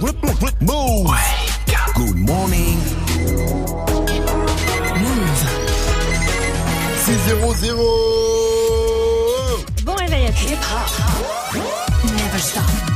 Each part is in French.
Move. Good morning. Move. 6-0-0 Bon réveil à tous. Never stop.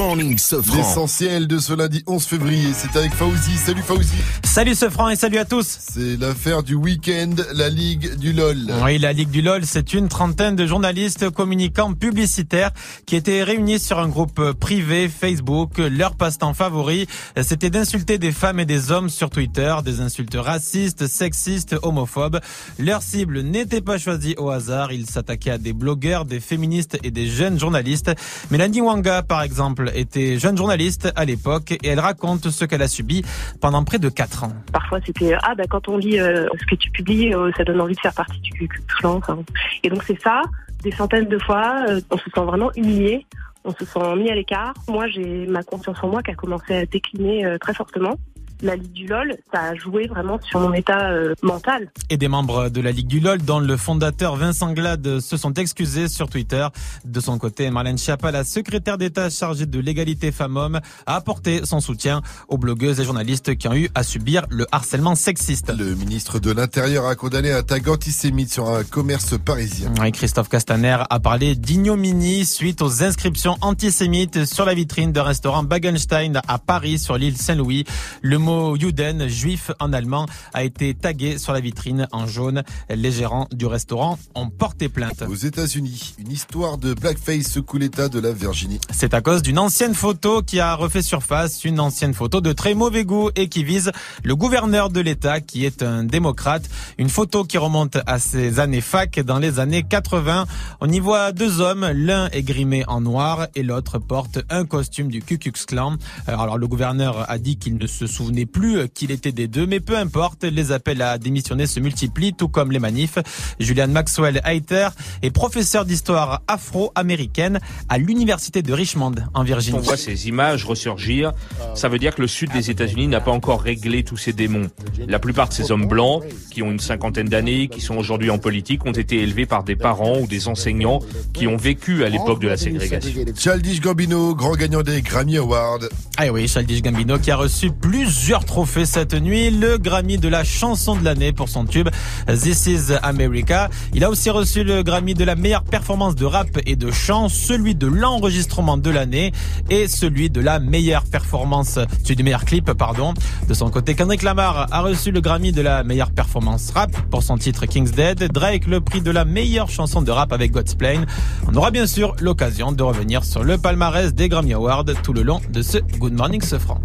Morning, Sofran. L'essentiel de ce lundi 11 février, c'est avec Fauzi. Salut Fauzi. Salut ce franc et salut à tous. C'est l'affaire du week-end, la Ligue du LOL. Oui, la Ligue du LOL, c'est une trentaine de journalistes communicants publicitaires qui étaient réunis sur un groupe privé Facebook. Leur passe-temps favori, c'était d'insulter des femmes et des hommes sur Twitter, des insultes racistes, sexistes, homophobes. Leur cible n'était pas choisie au hasard. Ils s'attaquaient à des blogueurs, des féministes et des jeunes journalistes. Mélanie Wanga, par exemple, était jeune journaliste à l'époque et elle raconte ce qu'elle a subi pendant près de 4 ans. Parfois, c'était ah bah quand on lit euh, ce que tu publies, euh, ça donne envie de faire partie du Ku enfin. Et donc c'est ça, des centaines de fois, euh, on se sent vraiment humilié, on se sent mis à l'écart. Moi, j'ai ma confiance en moi qui a commencé à décliner très fortement. La Ligue du LOL, ça a joué vraiment sur mon état euh, mental. et des membres de la Ligue du LOL, dont le fondateur Vincent Glade se sont excusés sur Twitter. De son côté, Marlène Schiappa, la secrétaire d'État chargée de l'égalité femmes-hommes, a apporté son soutien aux blogueuses et journalistes qui ont eu à subir le harcèlement sexiste. Le ministre de l'Intérieur a condamné un tag antisémite sur un commerce parisien. Oui, Christophe Castaner a parlé d'ignominie suite aux inscriptions antisémites sur la vitrine d'un restaurant Bagenstein à Paris sur l'île Saint-Louis. Le mot Juden, juif en allemand, a été tagué sur la vitrine en jaune. Les gérants du restaurant ont porté plainte. Aux États-Unis, une histoire de blackface secoue l'état de la Virginie. C'est à cause d'une ancienne photo qui a refait surface, une ancienne photo de très mauvais goût et qui vise le gouverneur de l'État qui est un démocrate. Une photo qui remonte à ses années fac dans les années 80. On y voit deux hommes, l'un est grimé en noir et l'autre porte un costume du Ku Klux Klan. Euh, Alors le gouverneur a dit qu'il ne se souvenait plus qu'il était des deux, mais peu importe, les appels à démissionner se multiplient, tout comme les manifs. Julian Maxwell Hayter est professeur d'histoire afro-américaine à l'université de Richmond en Virginie. On voit ces images ressurgir, ça veut dire que le sud des États-Unis n'a pas encore réglé tous ces démons. La plupart de ces hommes blancs, qui ont une cinquantaine d'années, qui sont aujourd'hui en politique, ont été élevés par des parents ou des enseignants qui ont vécu à l'époque de la ségrégation. Childish Gambino, grand gagnant des Grammy Awards. Ah oui, Childish Gambino qui a reçu plusieurs trophées cette nuit, le Grammy de la chanson de l'année pour son tube This is America. Il a aussi reçu le Grammy de la meilleure performance de rap et de chant, celui de l'enregistrement de l'année et celui de la meilleure performance, celui du meilleur clip, pardon. De son côté, Kendrick Lamar a reçu le Grammy de la meilleure performance rap pour son titre King's Dead. Drake le prix de la meilleure chanson de rap avec God's Plane. On aura bien sûr l'occasion de revenir sur le palmarès des Grammy Awards tout le long de ce Good Morning Sofran.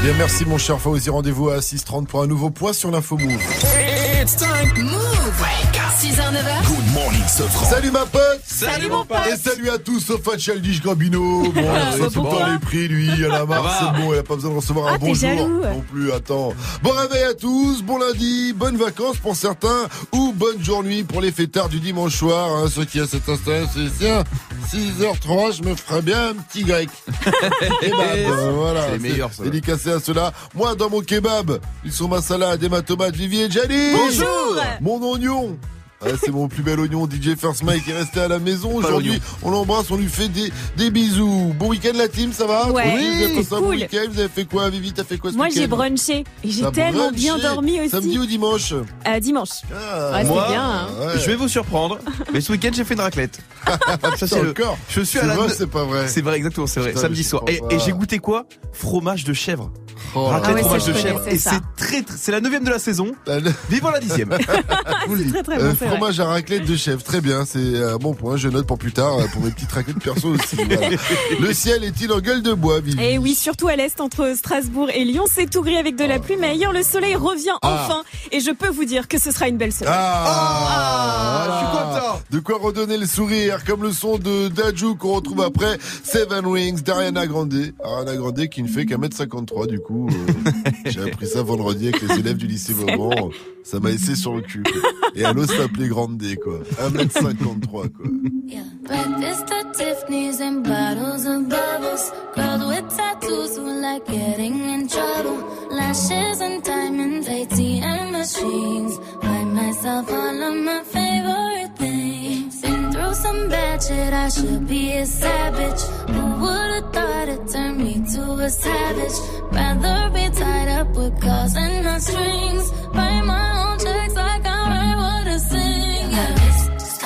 Eh bien, merci mon cher Fauzi. Rendez-vous à 6h30 pour un nouveau point sur l'info. It's time. Move. 6h, 9h. Good morning, Sofran. Salut ma pote Salut mon pote. Et salut à tous, sauf à Childish Gambino. Bon, il est c'est tout le bon. temps les prix, lui, il en a marre, c'est bon, il a pas besoin de recevoir un Ah, bonjour. Non plus, attends. Bon réveil à tous, bon lundi, bonnes vacances pour certains, ou bonne journée pour les fêtards du dimanche soir, hein, ceux qui à cet instant, c'est tiens, 6h03, je me ferais bien un petit grec. kebab, euh, voilà. C'est les meilleurs, ça. Dédicacé à cela. Moi, dans mon kebab, ils sont ma salade et ma tomate, Vivi et Jali. Bonjour. Mon oignon. Ouais, c'est mon plus bel oignon, DJ First Mike qui est resté à la maison aujourd'hui. On l'embrasse, on lui fait des, des bisous. Bon week-end la team, ça va Ouais. Oui, vous avez passé un bon week-end. Vous avez fait quoi, Vivi T'as fait quoi ce Moi j'ai brunché et j'ai tellement brunché bien dormi aussi. Samedi ou dimanche Euh, dimanche. Ah, Ouais, c'était Moi, bien. hein. ouais. Je vais vous surprendre, mais ce week-end j'ai fait une raclette. Ça c'est le. encore. Je suis à la. vrai, c'est pas vrai. C'est vrai, exactement, c'est vrai. Putain, Samedi soir. Et, j'ai goûté quoi? Fromage de chèvre. Oh, Raclette Ah ouais, fromage de chèvre. Et c'est très, très- c'est la neuvième de la saison. Vivant la dixième. C'est très très bon, Euh, vrai. Fromage à raclette de chèvre, très bien, c'est un bon point, je note pour plus tard, euh, pour mes petites raclettes perso aussi. voilà. Le ciel est-il en gueule de bois, Vivi Et oui, surtout à l'est, entre Strasbourg et Lyon, c'est tout gris avec de la pluie, mais ailleurs le soleil revient Ah. enfin. Et je peux vous dire que ce sera une belle semaine. Ah, je suis content. De quoi redonner le sourire, comme le son de Daju qu'on retrouve après Seven Wings d'Ariana Grande. Ariana Grande qui ne fait qu'un mètre 53 du coup. euh, J'ai appris ça vendredi avec les élèves du lycée Vauban. Ça m'a laissé sur le cul. Et à l'os s'appelait Grande quoi. 1m53 quoi. Yeah. Breakfast at Tiffany's and bottles of bubbles. Girls with tattoos who like getting in trouble. Lashes and diamonds, ATM machines. Buy myself all of my favorite things. Been through some some bad shit, I should be a savage. Who would've thought it turned me to a savage? Rather be tied up with calls and not strings. Write my own checks like I write what I sing.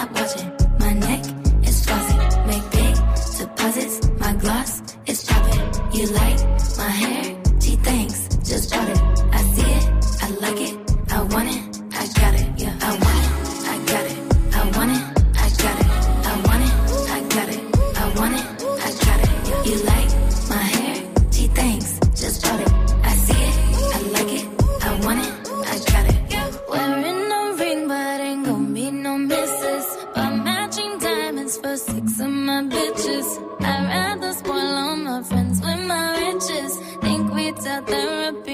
Stop watching. My neck is flossy. Make big deposits. My gloss is popping. You like for six of my bitches. I'd rather spoil all my friends with my riches. Think we'd tell therapy,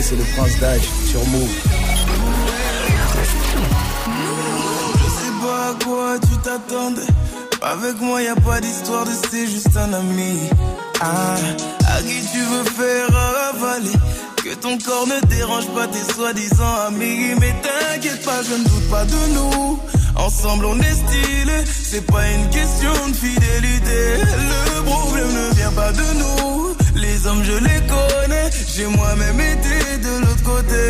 C'est le prince d'âge sur Move. Je sais pas à quoi tu t'attendais. Avec moi, y a pas d'histoire de c'est juste un ami. Ah, à qui tu veux faire avaler? Que ton corps ne dérange pas tes soi-disant amis. Mais t'inquiète pas, je ne doute pas de nous. Ensemble, on est stylé. C'est pas une question de fidélité. Le problème ne vient pas de nous. Les hommes, je les connais. J'ai moi-même été de l'autre côté.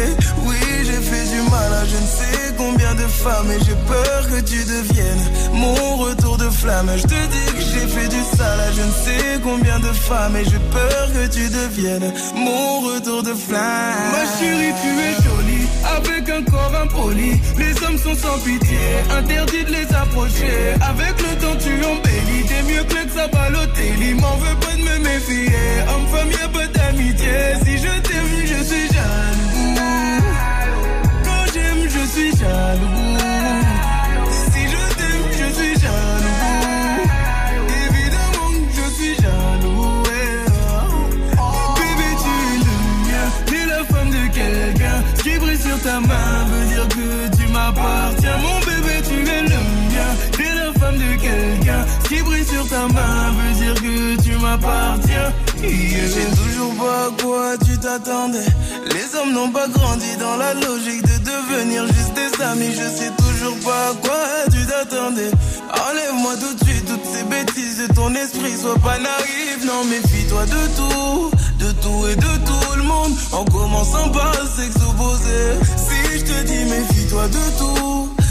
Oui, j'ai fait du mal à je ne sais combien de femmes. Et j'ai peur que tu deviennes mon retour de flamme. Je te dis que j'ai fait du sale à je ne sais combien de femmes. Et j'ai peur que tu deviennes mon retour de flamme. Ma chérie, tu es jolie. Avec un corps impoli. Les hommes sont sans pitié. Interdit de les approcher. Avec le temps, tu embellis. T'es mieux que le Sabalotelli. M'en veux pas de me méfier. Homme-femme, y'a pas d'amitié. Si je t'aime, je suis jaloux. Quand j'aime, je suis jaloux. Qui brille sur ta main veut dire que tu m'appartiens. Je sais toujours pas à quoi tu t'attendais. Les hommes n'ont pas grandi dans la logique de devenir juste des amis. Je sais toujours pas à quoi tu t'attendais. Enlève-moi tout de suite toutes ces bêtises de ton esprit. Sois pas naïf, non, méfie-toi de tout. De tout et de tout le monde. En commençant par opposé. Si je te dis méfie-toi de tout.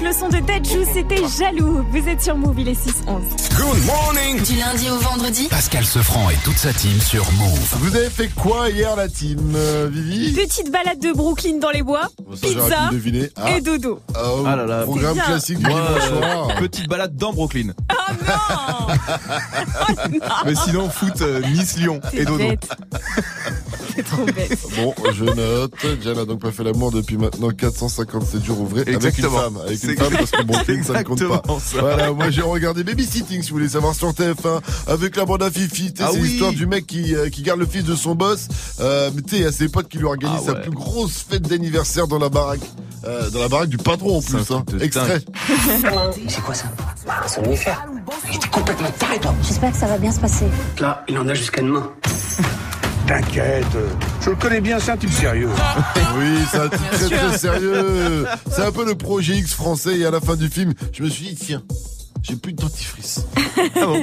Avec le son de Dajou, c'était Jaloux. Vous êtes sur Move, il est 6-11. Good morning. Du lundi au vendredi. Pascal Sefranc et toute sa team sur Move. Vous avez fait quoi hier, la team, euh, Vivi Petite balade de Brooklyn dans les bois, Ça, pizza. Ah. et dodo. Oh, Ah là là. Programme classique du euh, soir. petite balade dans Brooklyn. Oh non Oh non Mais sinon, foot euh, Nice-Lyon et Dodo. C'est trop bête. Bon, je note. Diane n'a donc pas fait l'amour depuis maintenant 457 jours ouvrés avec une Exactement. femme. Avec C'est une femme parce que bon, c'est ça ne compte pas. exactement ça. Voilà, moi j'ai regardé Babysitting si vous voulez savoir sur TF1 avec la bande à Fifi. Ah c'est oui. l'histoire du mec qui, euh, qui garde le fils de son boss. Euh, mais tu sais, il y a ses potes qui lui organisent Ah sa ouais. plus grosse fête d'anniversaire dans la baraque. Euh, dans la baraque du patron en plus. Hein. Extrait. C'est quoi ça? Un somnifère. Il était complètement taré, toi. J'espère que ça va bien se passer. Là, il en a jusqu'à demain. T'inquiète, je le connais bien, c'est un type sérieux. Oui, c'est un truc très très sérieux. C'est un peu le projet X français et à la fin du film, je me suis dit, tiens, j'ai plus de dentifrice.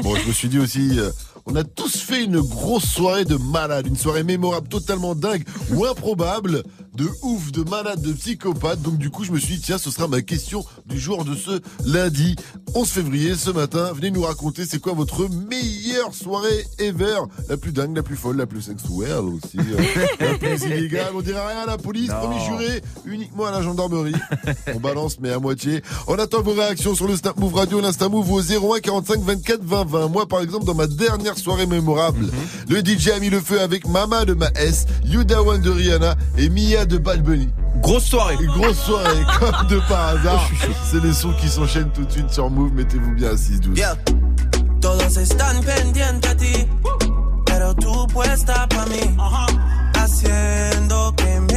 bon, je me suis dit aussi, euh, on a tous fait une grosse soirée de malade, une soirée mémorable, totalement dingue ou improbable, de ouf, de malade, de psychopathe. Donc du coup, je me suis dit, tiens, ce sera ma question du jour de ce lundi 11 février, ce matin. Venez nous raconter, c'est quoi votre meilleure soirée ever? La plus dingue, la plus folle, la plus sexuelle aussi, euh, la plus illégale. On dirait rien à la police, Non. promis juré, uniquement à la gendarmerie. On balance, mais à moitié. On attend vos réactions sur le Snap Move Radio, l'Insta Move au 01 45 24 20 20. Moi, par exemple, dans ma dernière soirée mémorable, le DJ a mis le feu avec Mama de ma S, Yuda One de Rihanna et Mia de Bad Bunny. Grosse soirée. Une grosse soirée, comme de par hasard. C'est les sons qui s'enchaînent tout de suite sur Move. Mettez-vous bien à 6-12. Yeah. Todos están pendientes a ti, pero tú puesta pa' mí. Haciendo que me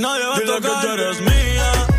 Que a ti nadie va a tocar. que tú eres mía, mía.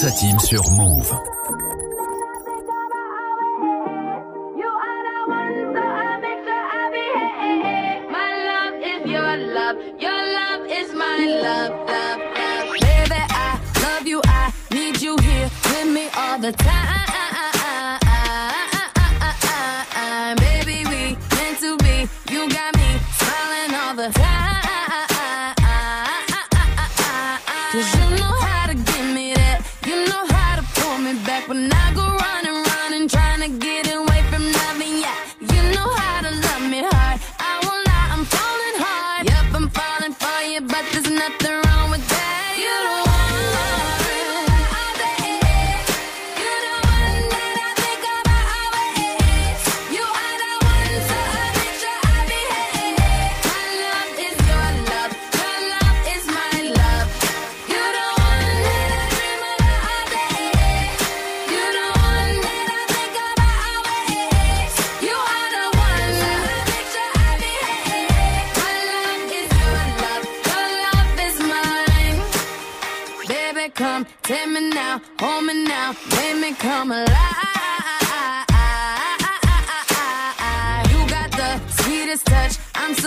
sa sur Move.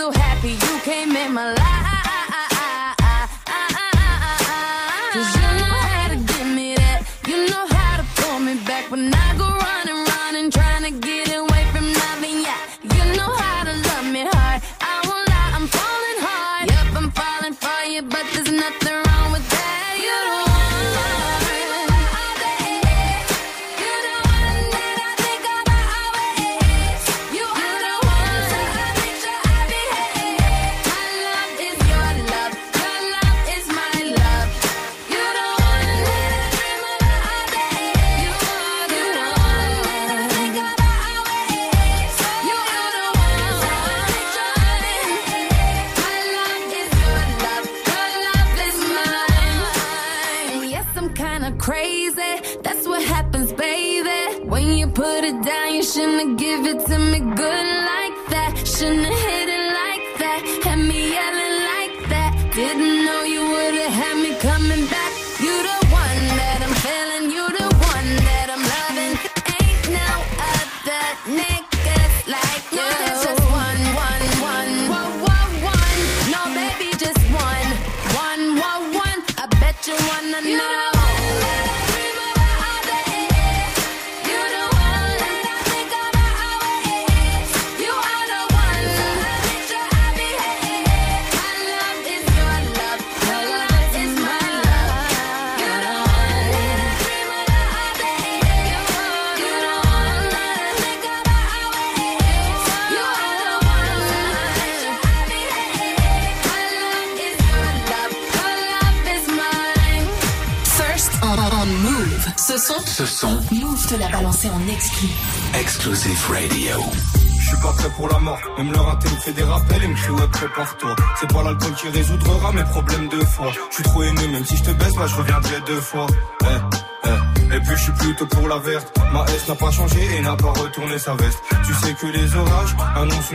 so happy you came in my life.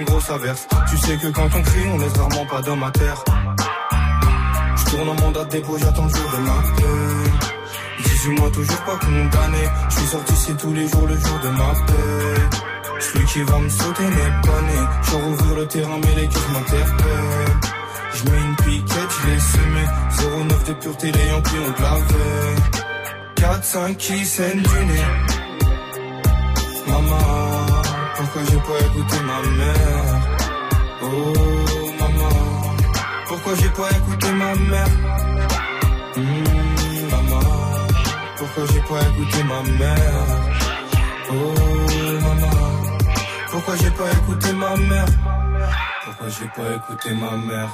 grosse averse. Tu sais que quand on crie, on laisse rarement pas d'homme à terre. Je tourne en mandat de dépôt, j'attends le jour de ma paix. 18 mois toujours pas condamné. Je suis sorti c'est tous les jours le jour de ma paix. Celui qui va me sauter n'est pas né. Je rouvre le terrain, mais les cœurs m'interpellent. Je mets une piquette, je l'ai semé. 09 de pureté, les Yankees ont de la 4, 5 qui saignent du nez. Oh maman, pourquoi j'ai pas écouté ma mère? Mmh, Maman, pourquoi j'ai pas écouté ma mère? Oh maman, pourquoi j'ai pas écouté ma mère? Pourquoi j'ai pas écouté ma mère?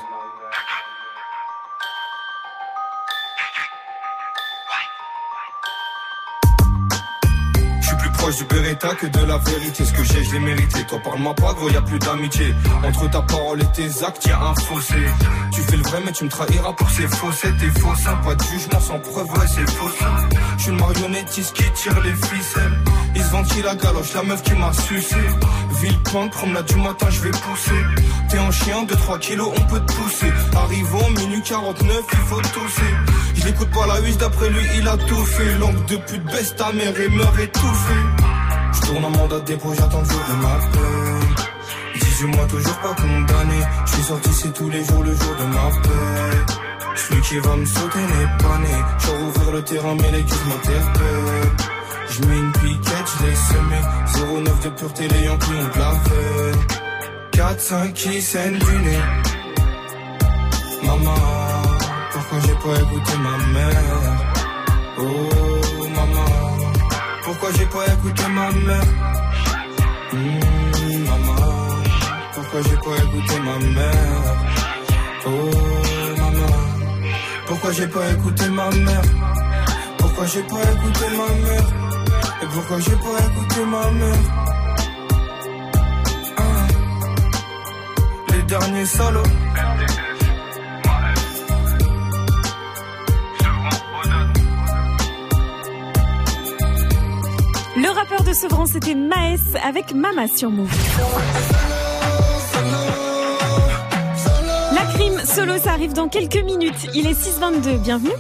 proche du Beretta que de la vérité. Ce que j'ai, je l'ai mérité. Toi, parle-moi pas, gros, y a plus d'amitié. Entre ta parole et tes actes, y un fossé. Tu fais le vrai, mais tu me trahiras pour ces faussettes et faux ça. Pas de jugement sans preuve, ouais, c'est faux ça. Je suis le marionnettiste qui tire les ficelles. Ils se vendent la galoche, la meuf qui m'a sucé. Ville pointe promenade du matin, je vais pousser. T'es un chien de 3 kilos, on peut te pousser. Arrivons, minute 49, il faut tousser. Je l'écoute pas la huisse, d'après lui, il a tout fait. Langue de pute, baisse ta mère et meurt étouffé. Je tourne en mandat de dépôt, j'attends le jour de ma peine. 18 mois, toujours pas condamné. Je suis sorti, c'est tous les jours, le jour de ma paix. Celui qui va me sauter n'est pas né. Je rouvrir le terrain, mais les gueules m'interpellent. Je mets une piquette, je l'ai semé. 09 de pureté, les Yankees ont de la veine. 4-5 qui saignent du nez. Maman, pourquoi j'ai pas écouté ma mère? Oh, maman, pourquoi j'ai pas écouté ma mère? Hmm, maman, pourquoi j'ai pas écouté ma mère? Oh, maman, pourquoi j'ai pas écouté ma mère? Pourquoi j'ai pas écouté ma mère? Et pourquoi j'ai pas écouté ma mère? Ah. Les derniers salauds. Rappeur de Sevran, c'était Maes avec Mama sur Move. La crime solo, ça arrive dans quelques minutes. Il est 6h22. Bienvenue.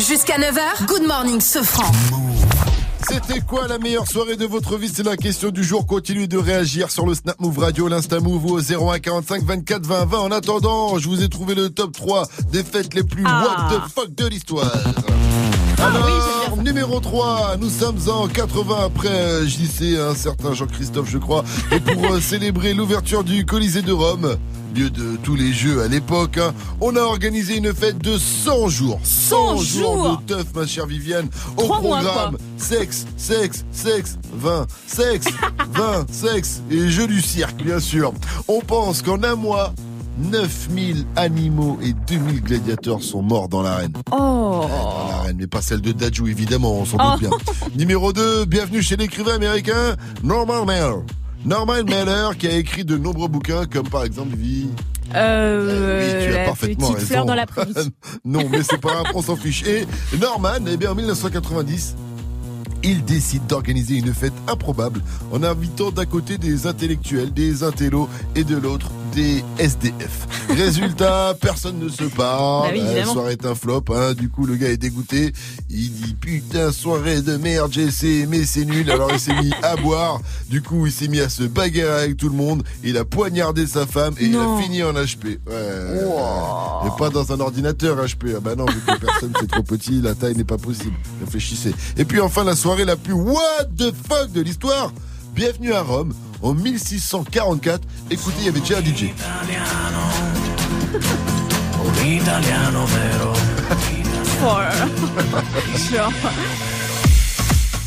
Jusqu'à 9h, Good Morning Sofran. C'était quoi la meilleure soirée de votre vie? C'est la question du jour. Continuez de réagir sur le Snap Move Radio, l'Insta Move ou au 01 45 24 20 20. En attendant, je vous ai trouvé le top 3 des fêtes les plus Ah. what the fuck de l'histoire. Ah Alors, oui, numéro 3, nous sommes en 80 après euh, JC, un certain Jean-Christophe, je crois, et pour euh, célébrer l'ouverture du Colisée de Rome, lieu de tous les jeux à l'époque, hein, on a organisé une fête de 100 jours. 100, 100 jours de teuf, ma chère Viviane, au Trois mois, programme. sexe, sexe, sexe, vin, sexe, vin, sexe et jeux du cirque, bien sûr. On pense qu'en un mois, 9000 animaux et 2000 gladiateurs sont morts dans l'arène. Oh. Dans l'arène, mais pas celle de Dajou, évidemment, on s'en Oh. doute bien. Numéro 2, bienvenue chez l'écrivain américain Norman Mailer. Norman Mailer qui a écrit de nombreux bouquins comme par exemple Vie. Euh, oui, tu as la parfaitement petite raison. fleur dans la non, mais c'est pas grave, on s'en fiche. Et Norman, eh bien, en 1990, il décide d'organiser une fête improbable en invitant d'un côté des intellectuels, des intellos et de l'autre des SDF. Résultat, personne ne se parle. Bah oui, la soirée est un flop. Hein. Du coup, le gars est dégoûté. Il dit putain soirée de merde, j'ai essayé mais c'est nul. Alors il s'est mis à boire. Du coup, il s'est mis à se bagarrer avec tout le monde. Il a poignardé sa femme et Non. il a fini en HP. Ouais. Et pas dans un ordinateur HP. Ah bah non, vu que personne c'est trop petit, la taille n'est pas possible. Réfléchissez. Et puis enfin la soirée la plus what the fuck de l'histoire. Bienvenue à Rome en 1644. Écoutez, il y avait déjà un DJ.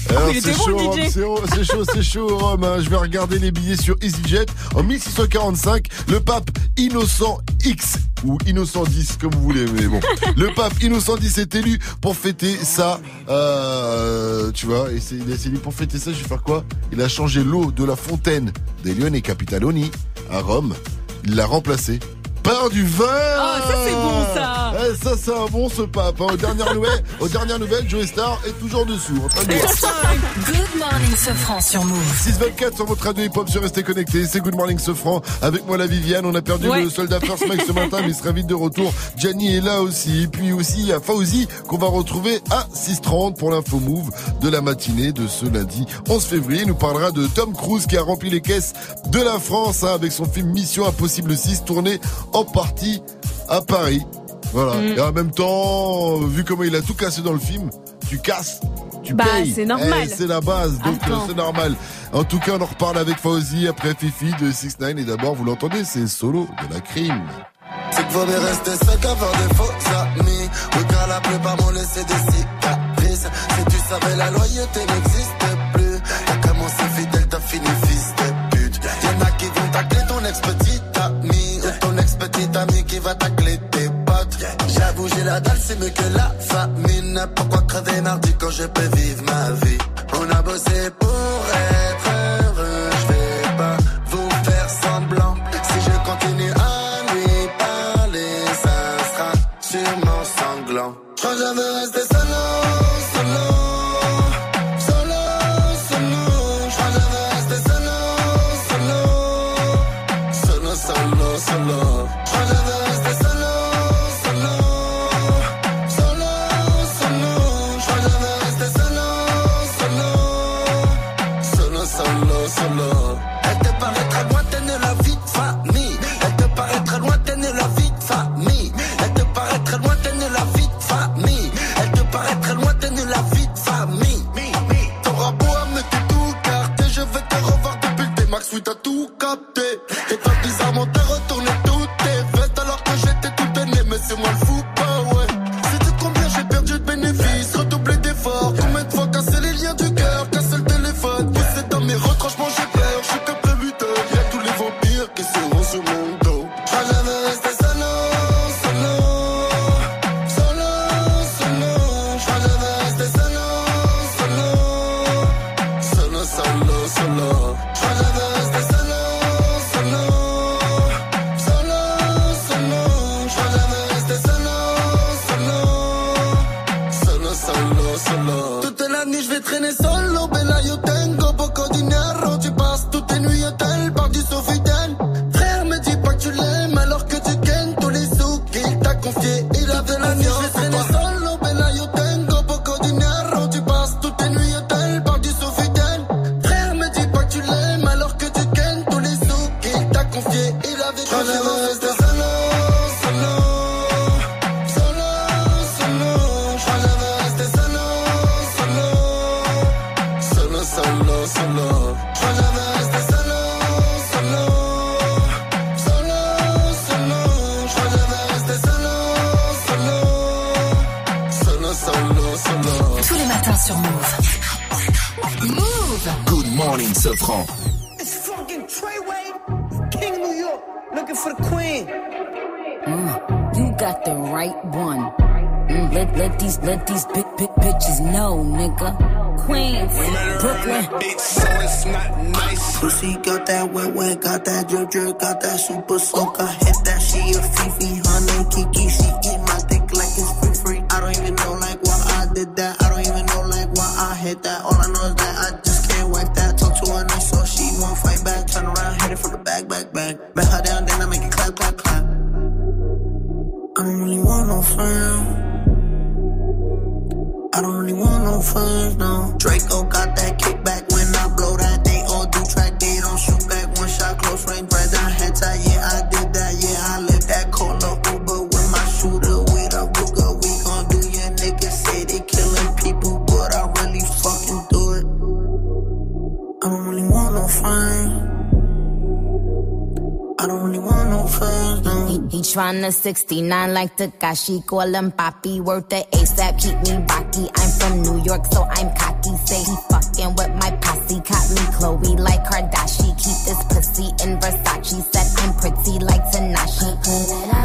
Genre. Alors, c'est chaud, c'est chaud, c'est chaud, c'est chaud, Rome. hein. Je vais regarder les billets sur EasyJet. En 1645, le pape Innocent X, ou Innocent 10, comme vous voulez, mais bon. le pape Innocent X est élu pour fêter ça. Euh, tu vois, et c'est, il est élu pour fêter ça, je vais faire quoi? Il a changé l'eau de la fontaine des Lione Capitaloni à Rome. Il l'a remplacée par du vin Oh, ça, c'est bon, ça. Eh, ça, c'est un bon, ce pape. hein. Aux dernières nouvelles, aux dernières nouvelles, Joe Star est toujours dessous, en train de boire. Good Morning Sofran sur Move. 624 sur votre radio hip-hop sur Restez Connectés. C'est Good Morning Sofran. Avec moi, la Viviane. On a perdu Ouais. le soldat First Mike ce matin, mais il sera vite de retour. Gianni est là aussi. Et puis aussi, il y a Fauzi qu'on va retrouver à 6h30 pour l'info move de la matinée de ce lundi 11 février. Il nous parlera de Tom Cruise qui a rempli les caisses de la France hein, avec son film Mission Impossible 6 tourné en partie à Paris. Voilà. Mm. Et en même temps, vu comment il a tout cassé dans le film, tu casses, tu Bah, payes. c'est normal. Eh, c'est la base, donc euh, c'est normal. En tout cas, on en reparle avec Fauzi après Fifi de 6 9 et d'abord, vous l'entendez, c'est solo de la crime. C'est vaut mieux rester seul qu'avoir des faux amis. Oui, car la plupart m'ont laissé des cicatrices. Si tu savais, la loyauté n'existe plus. T'as commencé fidèle, t'as fini fils de pute. Y'en a qui vont tacler ton ex-petit va tacler tes potes. J'avoue, la dalle, c'est mieux que la famine. Pourquoi crever mardi quand je peux vivre ma vie? On a bossé pour être depuis le no friends. I don't really want no no. He, he tryna 69 like Takashi, call him Papi, worth the ASAP, keep me rocky. I'm from New York, so I'm cocky. Say he fucking with my posse, caught me Chloe like Kardashian. Keep this pussy in Versace, said I'm pretty like Tanashi. Put it all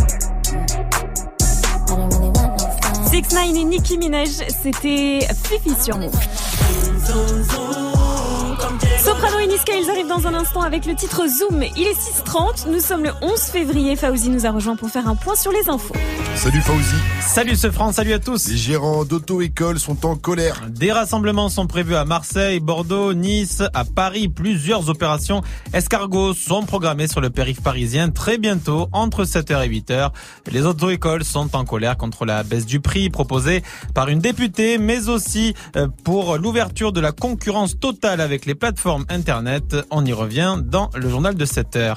6 9 et Nicki Minaj, c'était Fifi sur Move. Soprano Niska, ils arrivent dans un instant avec le titre Zoom. Il est 6h30, nous sommes le 11 février. Fauzi nous a rejoint pour faire un point sur les infos. Salut Fauzi. Salut ce France, salut à tous. Les gérants d'auto-école sont en colère. Des rassemblements sont prévus à Marseille, Bordeaux, Nice, à Paris. Plusieurs opérations escargots sont programmées sur le périph' parisien très bientôt, entre 7h et 8h. Les auto-écoles sont en colère contre la baisse du prix proposée par une députée, mais aussi euh, pour l'ouverture de la concurrence totale avec les plateformes Internet. On y revient dans le journal de 7h.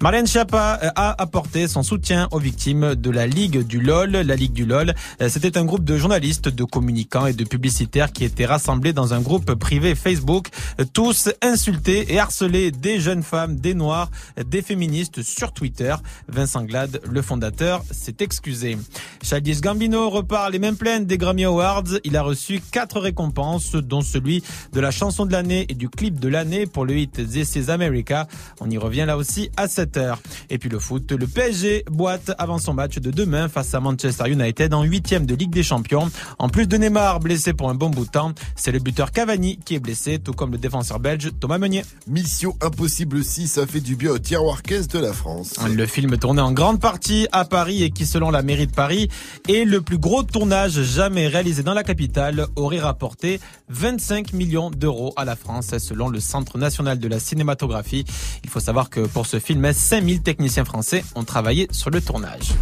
Marlène Schiappa euh, a apporté son soutien aux victimes de la Ligue du LOL. La Ligue du LOL, euh, c'était un groupe de journalistes, de communicants et de publicitaires qui étaient rassemblés dans un groupe privé Facebook, tous insultés et harcelés des jeunes femmes, des noirs, des féministes sur Twitter. Vincent Glad, le fondateur, s'est excusé. Childish Gambino repart les mêmes plaines des Grammy Awards. Il a reçu quatre récompenses, dont celui de la chanson de l'année et du clip de l'année pour le hit This is America. On y revient là aussi à 7 heures. Et puis le foot, le PSG boite avant son match de demain face à Manchester United en huitième de Ligue des Champions. En plus de Neymar blessé pour un bon bout de temps, c'est le buteur Cavani qui est blessé, tout comme le défenseur belge Thomas Meunier. Mission Impossible 6, ça fait du bien au tiroir caisse de la France. Le film tourné en grande partie à Paris et qui, selon la mairie de Paris, est le plus gros tournage jamais réalisé dans la capitale, aurait rapporté 25 millions d'euros à la France, selon le Centre national de la cinématographie. Il faut savoir que pour ce film, 5000 techniciens français ont travaillé sur le tournage.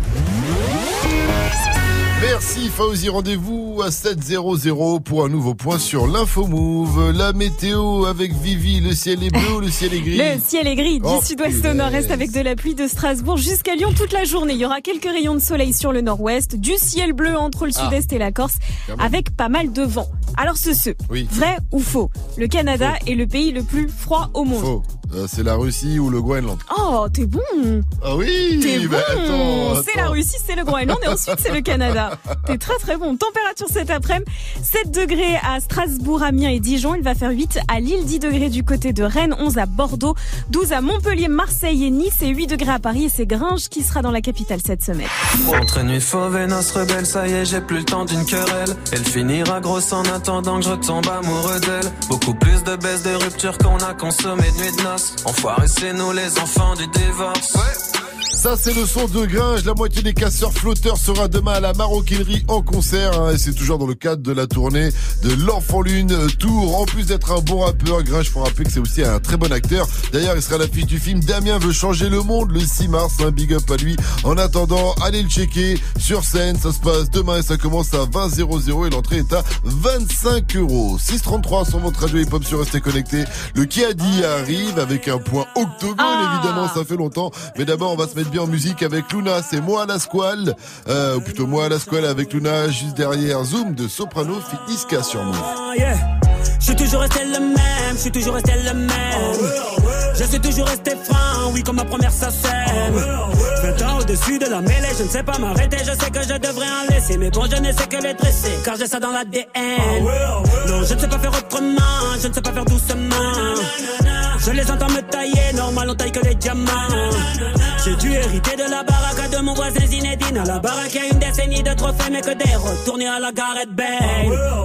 Merci Fauzi, rendez-vous à 7.00 pour un nouveau point sur l'info move. La météo avec Vivi, le ciel est bleu ou le ciel est gris Le ciel est gris du Oh, sud-ouest au nord-est avec de la pluie de Strasbourg jusqu'à Lyon toute la journée. Il y aura quelques rayons de soleil sur le nord-ouest, du ciel bleu entre le Ah. sud-est et la Corse avec pas mal de vent. Alors ce ce, Oui. vrai ou faux? Le Canada est le pays le plus froid au monde. Faux. Euh, c'est la Russie ou le Groenland Oh, t'es bon Ah oui T'es bah bon attends, C'est la. Russie, c'est le Groenland et ensuite c'est le Canada. T'es très très bon. Température cet après-midi, 7 degrés à Strasbourg, Amiens et Dijon. Il va faire 8 à Lille, 10 degrés du côté de Rennes, 11 à Bordeaux, 12 à Montpellier, Marseille et Nice et 8 degrés à Paris. Et c'est Gringe qui sera dans la capitale cette semaine. Entre nuit fauve et noces rebelles, ça y est, j'ai plus le temps d'une querelle. Elle finira grosse en attendant que je retombe amoureux d'elle. Beaucoup plus de baisse de rupture qu'on a consommé de nuit de noces. Enfoiré, c'est nous les enfants du divorce. Ça c'est le son de Gringe, la moitié des casseurs flotteurs sera demain à la maroquinerie en concert hein, et c'est toujours dans le cadre de la tournée de l'Enfant Lune euh, Tour. En plus d'être un bon rappeur, Gringe faut rappeler que c'est aussi un très bon acteur. D'ailleurs il sera à l'affiche du film Damien veut changer le monde le 6 mars, un big up à lui. En attendant, allez le checker sur scène, ça se passe demain et ça commence à 20 00 et l'entrée est à 25 euros. 633 sur votre radio hip-hop sur Restez Connecté. Le qui a dit arrive avec un point octogone Ah. évidemment, ça fait longtemps. Mais d'abord on va se mettre bien en musique avec Luna, c'est moi à la squale, euh, ou plutôt moi à la squale avec Luna juste derrière Zoom de Soprano fit sur Move. Je suis toujours resté le même, je suis toujours resté le même. Je suis toujours resté franc, oui, comme ma première scène. 20 ans au-dessus de la mêlée, je ne sais pas m'arrêter, je sais que je devrais en laisser. Mais bon, je ne sais que les dresser, car j'ai ça dans l'ADN. Non, je ne sais pas faire autrement, je ne sais pas faire doucement. Je les entends me tailler, normal, on taille que les diamants. J'ai dû hériter de la baraque de mon voisin Zinedine. À la baraque, il y a une décennie de trophées, mais que des retournés à la Gareth Bale.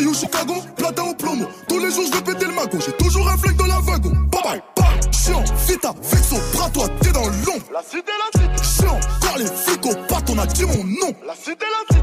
Marseille ou Chicago. Platin au plomo, tous les jours je vais péter le magot. J'ai toujours un flingue dans la wagon. Bye bye, bye. Chiant, vita, vexo, bras toi, t'es dans l'ombre. La cité, la cité. Chiant, car les flics au on a dit mon nom. La cité, la cité.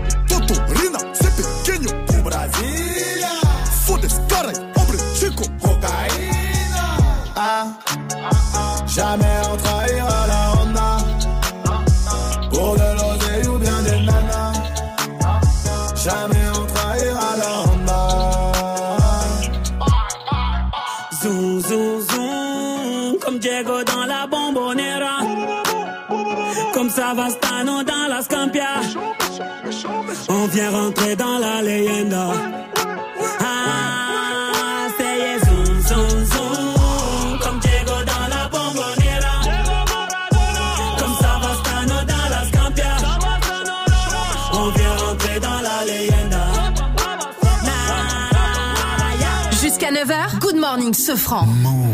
Sofran. Move.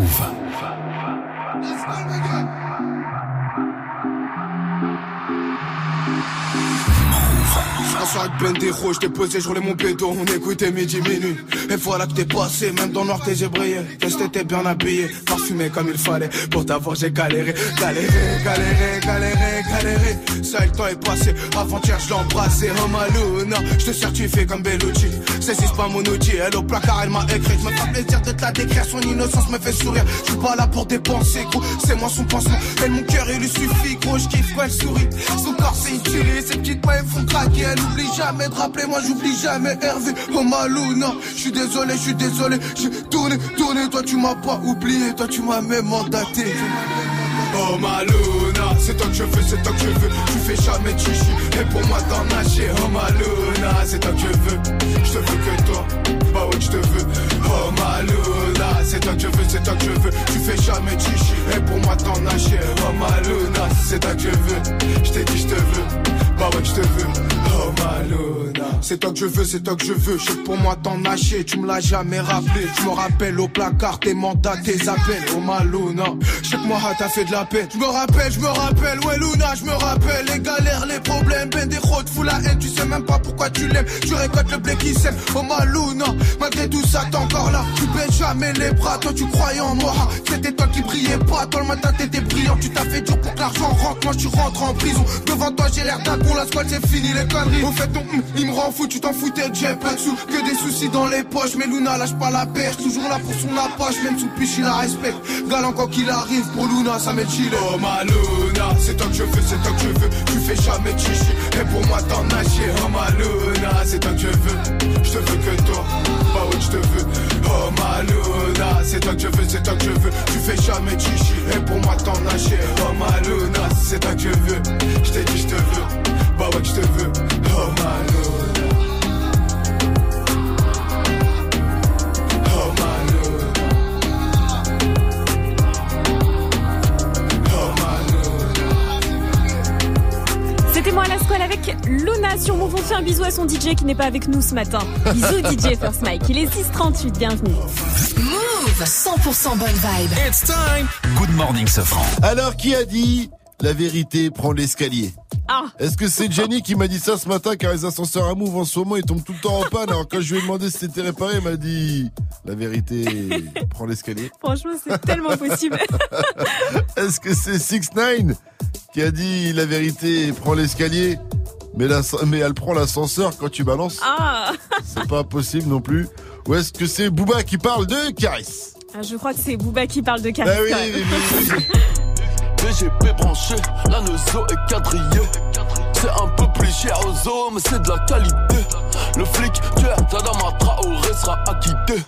Avec plein d'héros, j't'ai posé, je roulais mon béton, on écoutait midi minuit. Et voilà que t'es passé, même dans le noir t'es brillé. Qu'est-ce que t'étais bien habillé, parfumé comme il fallait. Pour t'avoir j'ai galéré, galéré, galéré, galéré, galéré. Ça le temps est passé, avant-hier je l'ai embrassé. Oh Maluna, je te certifie comme Bellucci. C'est pas mon outil, elle au placard elle m'a écrit. Me fait plaisir de te la décrire, son innocence me fait sourire. Je suis pas là pour dépenser, gros, c'est moi son pansement. Elle mon cœur il lui suffit, gros, je kiffe quand elle sourit. Son corps c'est tuerie, ses petites mains elles font craquer. Elle oublie jamais de rappeler, moi j'oublie jamais Hervé. Oh Maluna, je suis désolé, je suis désolé. J'ai tourné, tourné, toi tu m'as pas oublié, toi tu m'as même mandaté. Oh Maluna, c'est toi que je veux, c'est toi que je veux. Tu fais jamais de chichi, et pour moi t'en nager. Oh Maluna, c'est toi que je veux. Je te veux que toi, bah ouais, je te veux. Oh Maluna, c'est toi que je veux, c'est toi que je veux. Tu fais jamais chichi, et pour moi t'en nager. Oh Maluna, c'est toi que je veux. Je t'ai dit, je te veux, bah ouais, je te veux. Oh Maluna, c'est toi que je veux, c'est toi que je veux. Je pour moi t'en nager, tu me l'as jamais rappelé. Tu me rappelles au placard tes mandats, tes appels. Oh Maluna, je moi t'as fait de la peine. Je me rappelle, je me rappelle, ouais Luna, je me rappelle les galères, les problèmes, ben des routes, fous la haine, tu sais même pas pourquoi tu l'aimes. Tu récoltes le blé qui sème. Oh Maluna, malgré tout ça t'es Tu baisses jamais les bras, toi tu croyais en moi. C'était toi qui brillais pas, toi le matin t'étais brillant. Tu t'as fait dur pour que l'argent rentre, moi tu rentres en prison. Devant toi j'ai l'air d'un con, la squad c'est fini les conneries. Au fait ton hum, il me rend fou, tu t'en foutais, j'ai pas de sous. Que des soucis dans les poches, mais Luna lâche pas la perche. Toujours là pour son approche, même sous piche il la respecte. Galant quand qu'il arrive, pour Luna ça m'est chillé. Oh ma Luna, c'est toi que je veux, c'est toi que je veux. Tu fais jamais chichi, et pour moi t'en nager. Oh ma Luna, c'est toi que je veux. Je te veux que toi, bah oui je te veux. Oh ma Luna, c'est toi que je veux, c'est toi que je veux. Tu fais jamais chichi, et pour moi t'en nager. Oh ma Luna, c'est toi que je veux. Je t'ai dit je te veux, bah ouais je te veux. Oh ma C'était moi la squale avec Luna sur Move. On fait un bisou à son DJ qui n'est pas avec nous ce matin. Bisous DJ First Mike. Il est 6h38, bienvenue. Move 100% bonne vibe. It's time. Good morning, Sofran. Alors, qui a dit la vérité prend l'escalier Ah Est-ce que c'est Jenny qui m'a dit ça ce matin car les ascenseurs à Move en ce moment ils tombent tout le temps en panne Alors quand je lui ai demandé si c'était réparé, elle m'a dit la vérité prend l'escalier. Franchement, c'est tellement possible. Est-ce que c'est 6 9 qui a dit la vérité prend l'escalier mais, la- mais elle prend l'ascenseur quand tu balances? Ah, C'est pas possible non plus. Ou est-ce que c'est Booba qui parle de Caris? Ah, je crois que c'est Booba qui parle de Bah Caris. oui, oui, oui. TGP branché, la Neuzo est quadrillée. C'est un peu plus cher aux hommes, mais c'est de la qualité. Le flic, tueur, Tadama Traoré sera acquitté.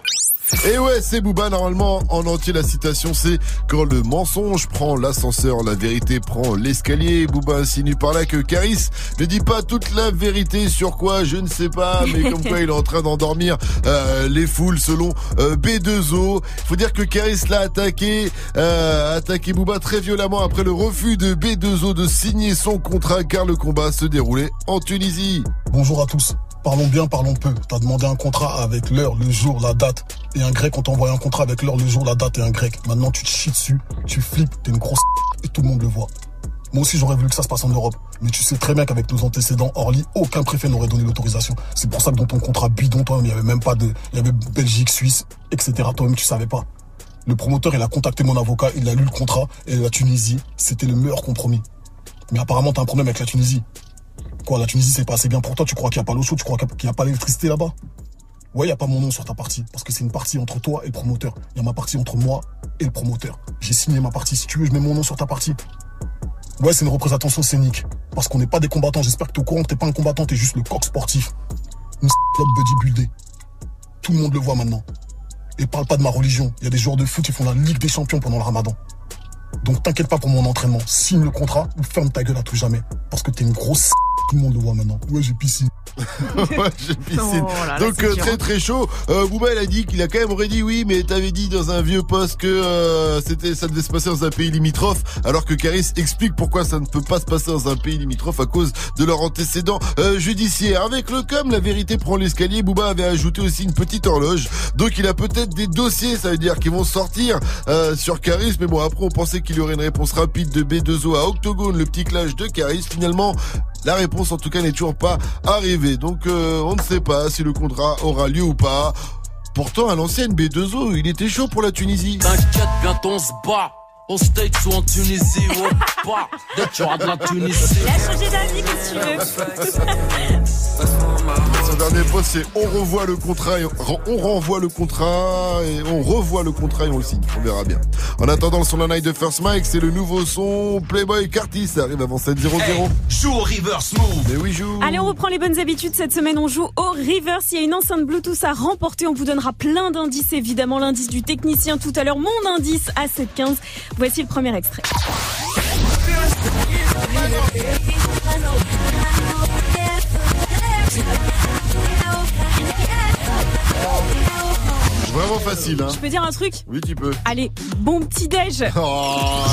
Et ouais, c'est Booba, normalement, en entier, la citation, c'est quand le mensonge prend l'ascenseur, la vérité prend l'escalier. Booba insinue par là que Caris ne dit pas toute la vérité sur quoi, je ne sais pas, mais comme quoi il est en train d'endormir euh, les foules selon euh, B2O. Faut dire que Caris l'a attaqué, euh, attaqué Booba très violemment après le refus de B2O de signer son contrat car le combat se déroulait en Tunisie. Bonjour à tous. Parlons bien, parlons peu. T'as demandé un contrat avec l'heure, le jour, la date. Et un grec, on t'a envoyé un contrat avec l'heure, le jour, la date et un grec. Maintenant, tu te chies dessus, tu flippes, t'es une grosse et tout le monde le voit. Moi aussi, j'aurais voulu que ça se passe en Europe. Mais tu sais très bien qu'avec nos antécédents Orly, aucun préfet n'aurait donné l'autorisation. C'est pour ça que dans ton contrat bidon, toi, il y avait même pas de, il y avait Belgique, Suisse, etc. Toi-même, tu savais pas. Le promoteur, il a contacté mon avocat, il a lu le contrat, et la Tunisie, c'était le meilleur compromis. Mais apparemment, t'as un problème avec la Tunisie. Quoi, la Tunisie, c'est pas assez bien pour toi? Tu crois qu'il n'y a pas l'eau chaude? Tu crois qu'il n'y a pas l'électricité là-bas? Ouais, il n'y a pas mon nom sur ta partie. Parce que c'est une partie entre toi et le promoteur. Il y a ma partie entre moi et le promoteur. J'ai signé ma partie. Si tu veux, je mets mon nom sur ta partie. Ouais, c'est une représentation scénique. Parce qu'on n'est pas des combattants. J'espère que t'es au courant que t'es pas un combattant, t'es juste le coq sportif. Une salope bodybuildée. Tout le monde le voit maintenant. Et parle pas de ma religion. Il y a des joueurs de foot qui font la Ligue des Champions pendant le ramadan. Donc t'inquiète pas pour mon entraînement. Signe le contrat ou ferme ta gueule à tout jamais. Parce que t'es une grosse Tout le monde le voit maintenant. Ouais, j'ai piscine. ouais, j'ai piscine. Oh là là, Donc euh, très très chaud. Euh, Booba il a dit qu'il a quand même aurait dit oui, mais t'avais dit dans un vieux poste que euh, c'était ça devait se passer dans un pays limitrophe, alors que Caris explique pourquoi ça ne peut pas se passer dans un pays limitrophe à cause de leur antécédent euh, judiciaire. Avec le com, la vérité prend l'escalier. Booba avait ajouté aussi une petite horloge. Donc il a peut-être des dossiers, ça veut dire qu'ils vont sortir euh, sur Caris. Mais bon, après on pensait qu'il y aurait une réponse rapide de B2O à Octogone, le petit clash de Caris. Finalement, la réponse en tout cas n'est toujours pas arrivée. Donc euh, on ne sait pas si le contrat aura lieu ou pas. Pourtant à l'ancienne B2O, il était chaud pour la Tunisie. Au States ou en Tunisie, ou pas. Dès que tu auras de la Tunisie. Il a changé d'avis, qu'est-ce que tu veux Son dernier post c'est on revoit le contrat, et on renvoie le contrat et on revoit le contrat et on le signe. On verra bien. En attendant le son de la night de First Mike, c'est le nouveau son Playboy Carty. Ça arrive avant 7 0 0 Joue au reverse move. Mais oui, joue. Allez, on reprend les bonnes habitudes. Cette semaine, on joue au reverse. Il y a une enceinte Bluetooth à remporter. On vous donnera plein d'indices. Évidemment, l'indice du technicien tout à l'heure. Mon indice à 7,15. Voici le premier extrait. Vraiment facile, hein. Je peux dire un truc Oui, tu peux. Allez, bon petit déj. Oh.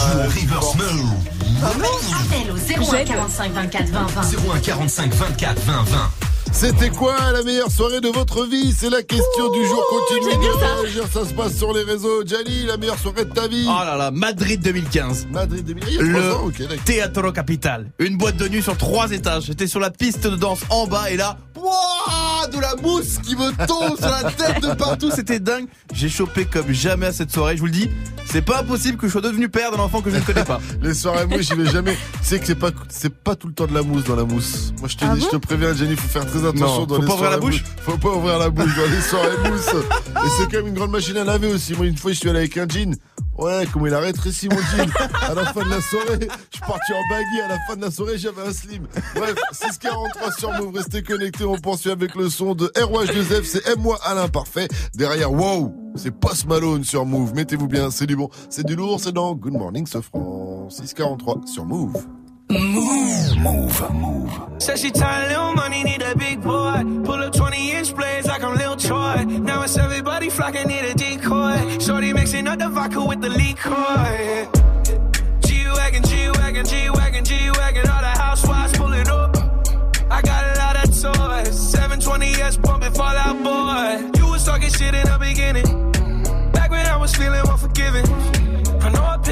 Appel au 01 J'aide. 45 24 20 20. 01 45 24 20 20. C'était quoi la meilleure soirée de votre vie? C'est la question du jour. Continuez de ça. réagir. Ça se passe sur les réseaux. Jali, la meilleure soirée de ta vie. Oh là là, Madrid 2015. Madrid 2000. Il y a Le trois ans, ok, d'accord. Teatro Capital. Une boîte de nuit sur trois étages. J'étais sur la piste de danse en bas et là, wouah, de la mousse qui me tombe sur la tête de partout. C'était dingue. J'ai chopé comme jamais à cette soirée. Je vous le dis, c'est pas impossible que je sois devenu père d'un enfant que je ne connais pas. Les soirées mousse, j'y vais jamais. Tu sais que c'est pas, c'est pas tout le temps de la mousse dans la mousse. Moi, je te Ah dis, je bon te préviens, Jenny, faut faire très attention Non, dans faut les pas ouvrir la bouche mousse. Faut pas ouvrir la bouche dans les soirées mousse. Et c'est quand même une grande machine à laver aussi. Moi, une fois, je suis allé avec un jean. Ouais, comment il a rétréci mon jean. À la fin de la soirée, je suis parti en baggy. À la fin de la soirée, j'avais un slim. Bref, 643 sur Move. Restez connectés. On poursuit avec le son de ROH2F. C'est M-moi Alain Parfait. Derrière, wow, c'est Post Malone sur Move. Mettez-vous bien, c'est du bon. C'est du lourd, c'est dans Good Morning Sofran. 643 sur Move. Move. Move. Move. Said she tired, little money, need a big boy. Pull up 20 inch blades like I'm Lil Troy. Now it's everybody flocking, need a decoy. Shorty mixing up the vodka with the liquor. G-Wagon, G-Wagon, G-Wagon, G-Wagon. All the housewives pulling up. I got a lot of toys. 720S bumping Fallout Boy. You was talking shit in the beginning. Back when I was feeling unforgiving.